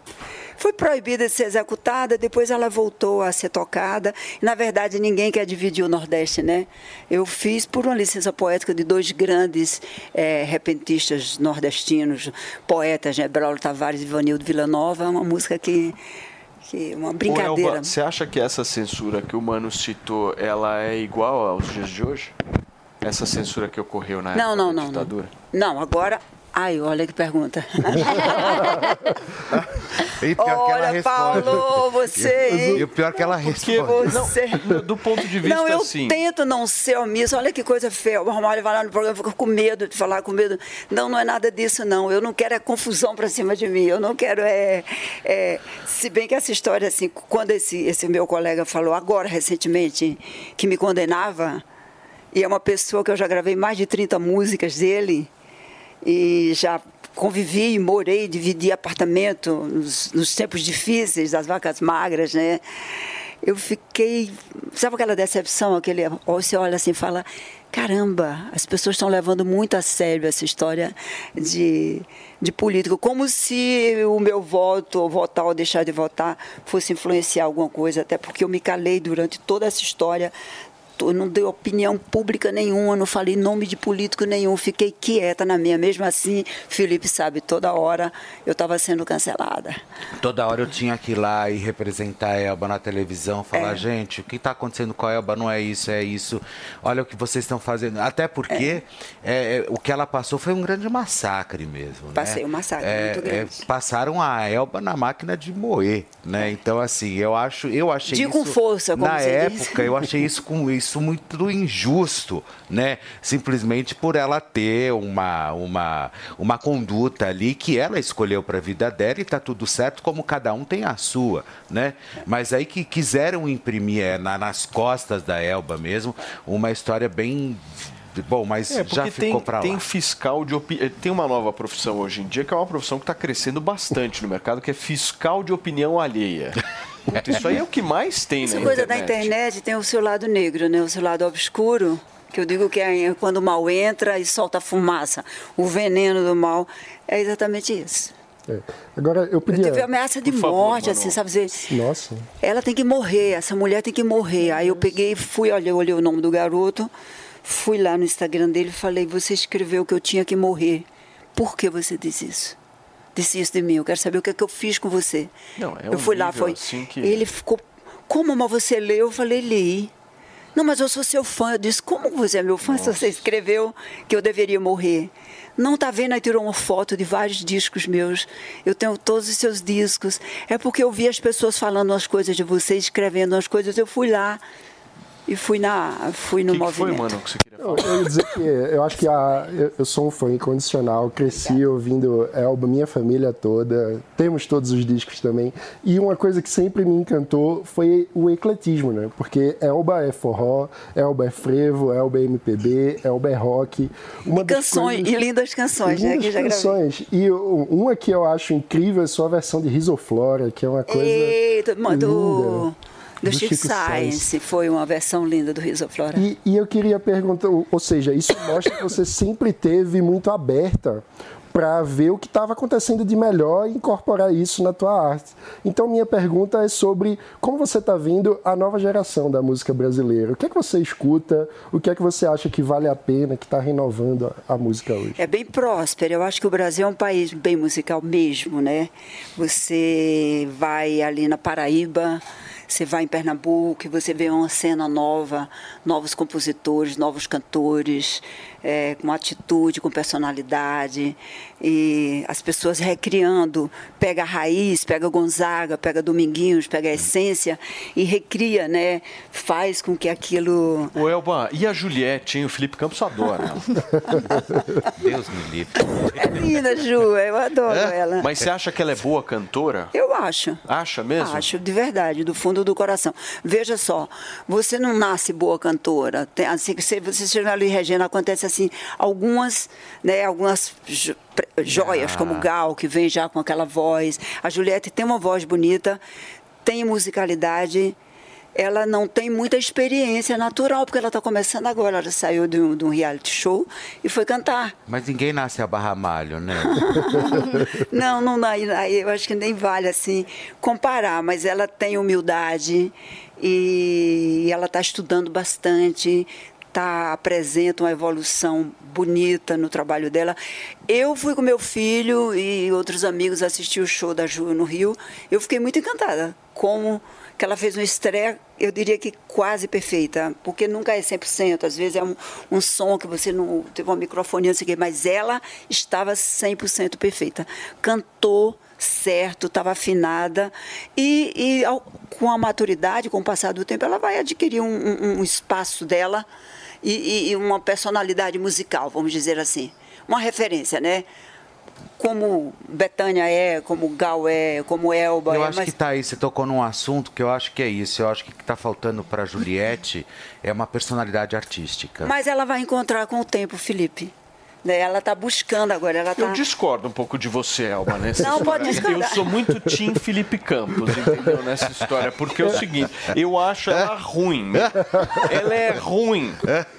Foi proibida de ser executada, depois ela voltou a ser tocada. Na verdade, ninguém quer dividir o Nordeste, né? Eu fiz por uma licença poética de dois grandes é, repentistas nordestinos, poetas, né? Braulio Tavares e Ivanildo Villanova, uma música que que uma brincadeira. Elba, você acha que essa censura que o Mano citou, ela é igual aos dias de hoje? Essa censura que ocorreu na não, época não, da não, ditadura? Não, não agora Ai, olha que pergunta. e pior olha, que ela responde. Paulo, você. E o pior que ela responde. Você... Não, do ponto de vista Não, eu assim. tento não ser omissa. Olha que coisa feia. O Romário vai lá no programa, fica com medo de falar, com medo. Não, não é nada disso, não. Eu não quero é confusão para cima de mim. Eu não quero é, é. Se bem que essa história, assim, quando esse, esse meu colega falou agora, recentemente, que me condenava, e é uma pessoa que eu já gravei mais de 30 músicas dele e já convivi, morei, dividi apartamento nos, nos, tempos difíceis das vacas magras, né? Eu fiquei, sabe aquela decepção, aquele, você olha assim fala, caramba, as pessoas estão levando muito a sério essa história de, de político, como se o meu voto, ou votar ou deixar de votar, fosse influenciar alguma coisa, até porque eu me calei durante toda essa história eu não dei opinião pública nenhuma, não falei nome de político nenhum, fiquei quieta na minha. Mesmo assim, Felipe sabe, toda hora eu estava sendo cancelada. Toda hora eu tinha que ir lá e representar a Elba na televisão, falar, é. gente, o que está acontecendo com a Elba não é isso, é isso. Olha o que vocês estão fazendo. Até porque é. É, o que ela passou foi um grande massacre mesmo. Passei né? um massacre muito grande. passaram a Elba na máquina de moer, né? Então, assim, eu acho, eu achei de isso... com força, como Na você época, eu achei isso com isso isso muito injusto, né? Simplesmente por ela ter uma, uma, uma conduta ali que ela escolheu para a vida dela e tá tudo certo, como cada um tem a sua, né? Mas aí que quiseram imprimir é, na, nas costas da Elba mesmo uma história bem Bom, mas é, já ficou para lá. Tem fiscal de opinião. Tem uma nova profissão hoje em dia que é uma profissão que está crescendo bastante no mercado, que é fiscal de opinião alheia. Puta, isso aí é o que mais tem Essa na coisa internet. da internet tem o seu lado negro, né? O seu lado obscuro. Que eu digo que é quando o mal entra e solta fumaça. O veneno do mal. É exatamente isso. É. Agora, eu podia... Eu tive ameaça de morte, assim, sabe? Dizer, Nossa. Ela tem que morrer, essa mulher tem que morrer. Aí eu peguei, fui, olhei, olhei o nome do garoto, fui lá no Instagram dele e falei, você escreveu que eu tinha que morrer. Por que você disse isso? Disse isso de mim, eu quero saber o que é que eu fiz com você. Não, é eu fui lá, foi. assim que- Ele ficou, como, mas você leu? Eu falei, li. Não, mas eu sou seu fã. Eu disse, como você é meu fã se você escreveu que eu deveria morrer? Não tá vendo? Aí tirou uma foto de vários discos meus. Eu tenho todos os seus discos. É porque eu vi as pessoas falando umas coisas de você, escrevendo umas coisas. Eu fui lá e fui, na, fui no que, que foi, movimento. mano, que você queria Eu, eu ia dizer que eu acho que a, eu, eu sou um fã incondicional, cresci ouvindo Elba, minha família toda, temos todos os discos também. E uma coisa que sempre me encantou foi o ecletismo, né? Porque Elba é forró, Elba é frevo, Elba é MPB, Elba é rock. Uma E das canções, coisas- e lindas canções, e né? lindas Que já gravei. canções. E uma que eu acho incrível é sua versão de Risoflora, que é uma coisa Eita, linda. do, do Chico, Chico Science. Foi uma versão linda do Risoflora. E, e eu queria perguntar, ou seja, isso mostra que você sempre teve muito aberta para ver o que estava acontecendo de melhor e incorporar isso na tua arte. Então minha pergunta é sobre como você está vendo a nova geração da música brasileira. O que é que você escuta? O que é que você acha que vale a pena, que está renovando a, a música hoje? É bem próspero. Eu acho que o Brasil é um país bem musical mesmo, né? Você vai ali na Paraíba, Você vai em Pernambuco e você vê uma cena nova, novos compositores, novos cantores, é, com atitude, com personalidade. E as pessoas recriando, pega a raiz, pega Gonzaga, pega Dominguinhos, pega a essência e recria, né? Faz com que aquilo. O Elba, e a Juliette, hein? O Felipe Campos adora ela. Deus me livre. É linda, Ju, eu adoro É? ela. Mas você acha que ela é boa cantora? Eu acho. Acha mesmo? Acho, de verdade, do fundo do coração. Veja só, você não nasce boa cantora. Tem, assim que você, você chega ali, Regina, acontece assim, algumas, né, algumas jo- joias, Ah. como Gal, que vem já com aquela voz. A Juliette tem uma voz bonita, tem musicalidade. Ela não tem muita experiência natural, porque ela está começando agora. Ela saiu de um, de um reality show e foi cantar. Mas ninguém nasce a barra malho, né? Não, não aí Eu acho que nem vale assim comparar, mas ela tem humildade e ela está estudando bastante, tá, apresenta uma evolução bonita no trabalho dela. Eu fui com meu filho e outros amigos assistir o show da Ju no Rio. Eu fiquei muito encantada como que ela fez uma estreia, eu diria que quase perfeita, porque nunca é 100%, às vezes é um, um som que você não teve uma microfonia, não sei o quê, mas ela estava 100% perfeita. Cantou certo, estava afinada e, e ao- com a maturidade, com o passar do tempo, ela vai adquirir um, um- um espaço dela e, e- uma personalidade musical, vamos dizer assim. Uma referência, né? Como Betânia é, como Gal é, como Elba Eu é, acho mas que tá aí, você tocou num assunto que eu acho que é isso. Eu acho que o que tá faltando pra Juliette é uma personalidade artística. Mas ela vai encontrar com o tempo, Felipe. Né? Ela está buscando agora, ela Eu está... discordo um pouco de você, Elba, nessa Não, história. pode discordar. Eu sou muito Tim Felipe Campos, entendeu? Nessa história. Porque é o seguinte, eu acho ela ruim. Ela é ruim.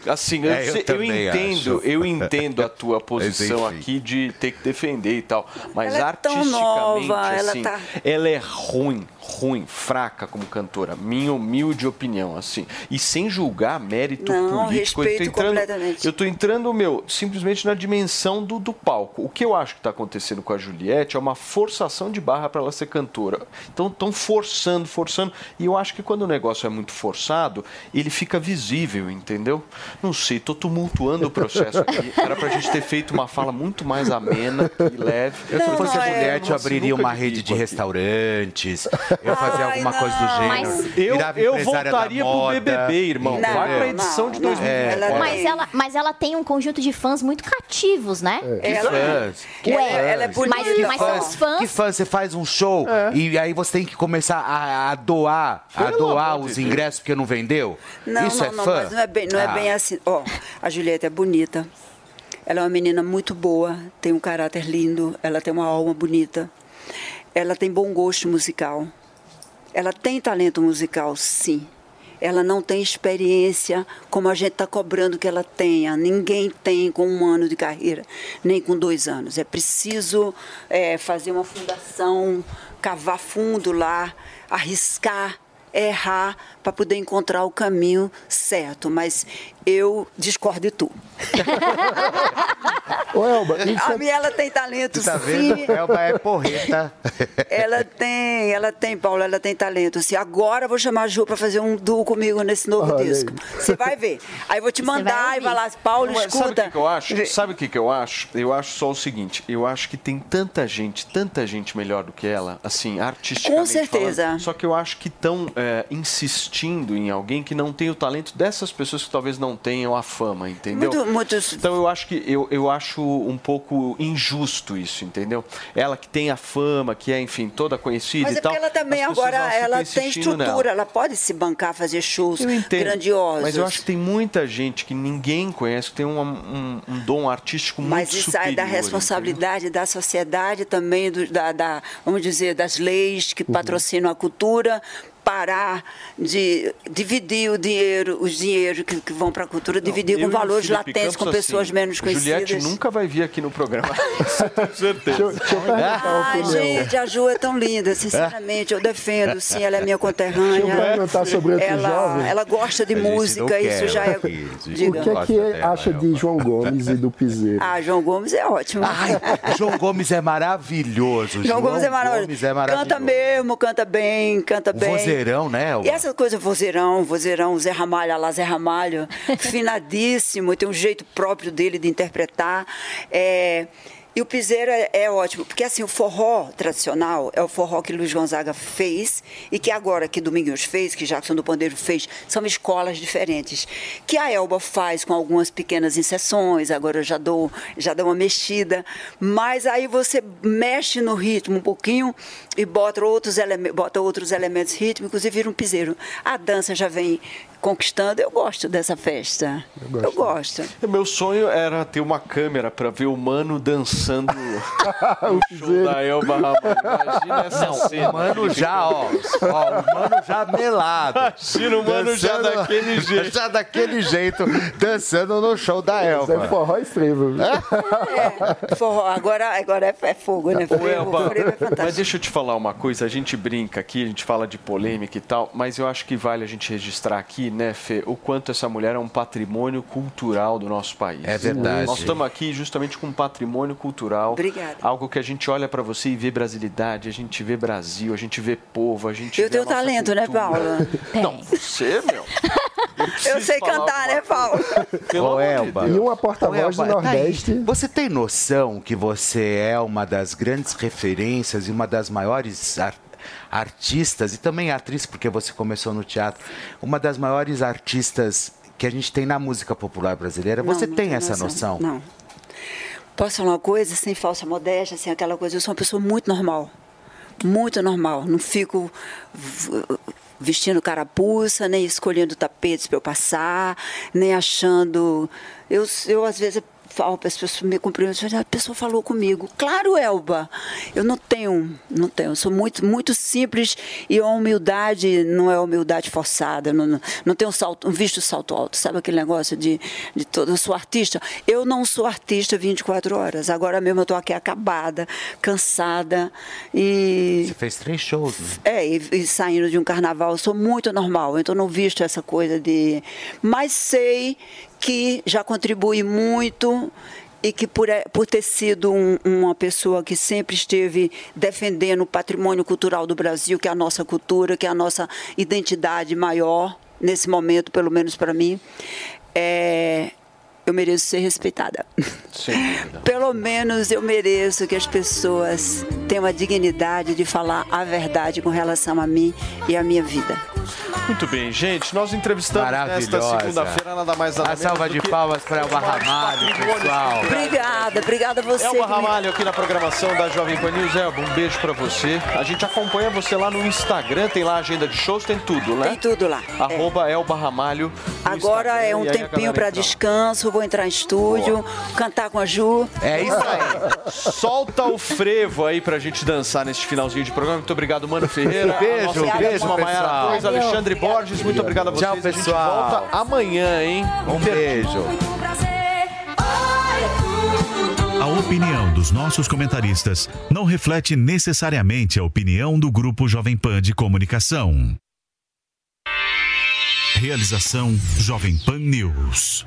Assim, eu, É, eu eu entendo, acho. eu entendo a tua posição aqui de ter que defender e tal. Mas Ela é tão artisticamente, nova, ela assim, tá- ela é ruim, ruim, fraca como cantora. Minha humilde opinião, assim. E sem julgar mérito Não, político. eu tô respeito entrando- completamente. Eu tô entrando, meu, simplesmente na dimensão do, do palco. O que eu acho que está acontecendo com a Juliette é uma forçação de barra para ela ser cantora. Então estão forçando, forçando. E eu acho que quando o negócio é muito forçado, ele fica visível, entendeu? Não sei, tô tumultuando o processo aqui. Era pra gente ter feito uma fala muito mais amena e leve. Eu, se Não, fosse não, a é- Juliette, eu abriria uma de rede de restaurantes, eu fazia alguma coisa do gênero. Mas- Eu, virava eu empresária voltaria da pro. BBB, irmão. Não, Vai pra edição de não. 2004. Ela Mas ela, mas ela tem um conjunto de fãs muito cativos, né? Ela, fãs. Que ela, ela é bonita. Mas, mas são os fãs. Que fã, você faz um show e aí você tem que começar a, a doar, a doar amor de os Deus. ingressos porque não vendeu? Não, Isso não, é não, fã? mas não é bem, não é Ah. bem assim. Ó, a Julieta é bonita. Ela é uma menina muito boa, tem um caráter lindo, ela tem uma alma bonita. Ela tem bom gosto musical. Ela tem talento musical, sim. Ela não tem experiência como a gente está cobrando que ela tenha. Ninguém tem com um ano de carreira, nem com dois anos. É preciso é, fazer uma fundação, cavar fundo lá, arriscar, errar para poder encontrar o caminho certo. Mas eu discordo de tu. Ô, Elba, A você- minha ela tem talento, Tá sim. vendo? Elba é porreta. Ela tem, ela tem, Paulo, ela tem talento. Se agora eu vou chamar a Ju para fazer um duo comigo nesse novo Olha aí. disco. Você vai ver. Aí eu vou te Você vai mandar e vai lá, Paulo, Mas sabe o escuta. que, que eu acho? Sabe o que, que eu acho? Eu acho só o seguinte: eu acho que tem tanta gente, tanta gente melhor do que ela, assim, artisticamente. Com certeza. falando. só que eu acho que estão insistindo em alguém que não tem o talento dessas pessoas que talvez não tenham a fama, entendeu? Muito, muitos. Então eu acho que eu, eu acho um pouco injusto isso, entendeu? Ela que tem a fama, que é, enfim, toda conhecida Mas e é tal. porque ela também agora ela tem insistindo nela. estrutura, ela pode se bancar, fazer shows grandiosos. Mas eu acho que tem muita gente que ninguém conhece, que tem um, um- um dom artístico muito Mas isso aí é da responsabilidade da sociedade também, do- da, da- vamos dizer, das leis que patrocinam a cultura, parar de dividir o dinheiro, os dinheiros que, que vão para a cultura, dividir Eu com valores latentes, com Campos, pessoas assim, menos conhecidas. Juliette nunca vai vir aqui no programa. Certeza. Deixa eu, deixa eu perguntar a gente, a Ju é tão linda, sinceramente, eu defendo, sim, ela é minha conterrânea. Deixa eu perguntar sobre outros ela, jovens. ela gosta de não música, quer isso já é. aqui, a gente O Diga. que é que acha de Elba. João Gomes e do Piseiro? Ah, João Gomes é ótimo. Ai, João Gomes é maravilhoso. João Gomes é maravilhoso. Gomes é maravilhoso. Canta mesmo, canta bem, canta bem. Vozeirão, né? E essa coisa vozeirão, vozeirão, Zé Ramalho, lá Zé Ramalho, finadíssimo, tem um jeito próprio dele de interpretar. É, e o piseiro é, é, ótimo, porque assim, o forró tradicional é o forró que Luiz Gonzaga fez e que agora que Dominguinhos fez, que Jackson do Pandeiro fez, são escolas diferentes. Que a Elba faz com algumas pequenas inserções, agora eu já dou, já dou uma mexida, mas aí você mexe no ritmo um pouquinho e bota outros, bota outros elementos rítmicos e vira um piseiro. A dança já vem conquistando, eu gosto dessa festa. Eu gosto. Eu gosto. Meu sonho era ter uma câmera para ver o Mano dançando o show da Elba Ramalho. Imagina essa Não, cena. o Mano já, ó, ó, o Mano já melado. Imagina o Mano já Dançando- daquele jeito. Já daquele jeito, dançando no show da Elba. É forró e frevo. É, forró, agora, agora é, é fogo, né? Frevo, Elba, frevo é fantástico. mas deixa eu te falar uma coisa. A gente brinca aqui, a gente fala de polêmica e tal, mas eu acho que vale a gente registrar aqui, né, Fê, o quanto essa mulher é um patrimônio cultural do nosso país. É verdade. Nós estamos aqui justamente com um patrimônio cultural. Obrigada. Algo que a gente olha para você e vê brasilidade, a gente vê Brasil, a gente vê povo, a gente Eu vê tenho talento, né, cultura. Paula? Não, você, meu. Eu sei cantar, né, Paulo? Ô, Elba. E uma porta-voz do tá. Nordeste. Você tem noção que você é uma das grandes referências e uma das maiores ar- artistas, e também atriz, porque você começou no teatro, uma das maiores artistas que a gente tem na música popular brasileira. Não, Você não tem essa noção? Não. Posso falar uma coisa sem falsa modéstia, sem aquela coisa? Eu sou uma pessoa muito normal. Muito normal. Não fico vestindo carapuça, nem escolhendo tapetes para eu passar, nem achando. Eu, eu às vezes as pessoas me cumprimentam, a pessoa falou comigo. Claro, Elba. Eu não tenho, não tenho. Sou muito, muito simples e a humildade não é humildade forçada. Não, não, tenho salto, um visto salto alto. Sabe aquele negócio de, de todo. Eu sou artista. Eu não sou artista 24 horas. Agora mesmo eu estou aqui acabada, cansada e Você fez três shows, né? é, e, e saindo de um carnaval, eu sou muito normal, então não visto essa coisa de. Mas sei que já contribui muito e que por, eh, por ter sido um- uma pessoa que sempre esteve defendendo o patrimônio cultural do Brasil, que é a nossa cultura, que é a nossa identidade maior, nesse momento, pelo menos para mim, é, eu mereço ser respeitada. Pelo menos eu mereço que as pessoas tenham a dignidade de falar a verdade com relação a mim e a minha vida. Muito bem, gente. Nós entrevistamos nesta segunda-feira nada mais nada A menos salva do de que palmas para Elba Ramalho, pessoal. Obrigada, obrigada a você. Elba que me- Ramalho aqui na programação da Jovem Pan News. Elba, um beijo pra você. A gente acompanha você lá no Instagram, tem lá a agenda de shows, tem tudo, né? Tem tudo lá. Arroba Elba Ramalho. Agora Instagram, é um a tempinho para descanso, vou entrar em estúdio, cantar com a Ju. É isso aí. Solta o frevo aí pra gente dançar neste finalzinho de programa. Muito obrigado, Mano Ferreira. Beijo, nossa beijo, pessoal. Torres, Alexandre Borges. Muito obrigado a vocês. Tchau, A gente pessoal. volta amanhã, hein? Um beijo. A opinião dos nossos comentaristas não reflete necessariamente a opinião do Grupo Jovem Pan de Comunicação. Realização Jovem Pan News.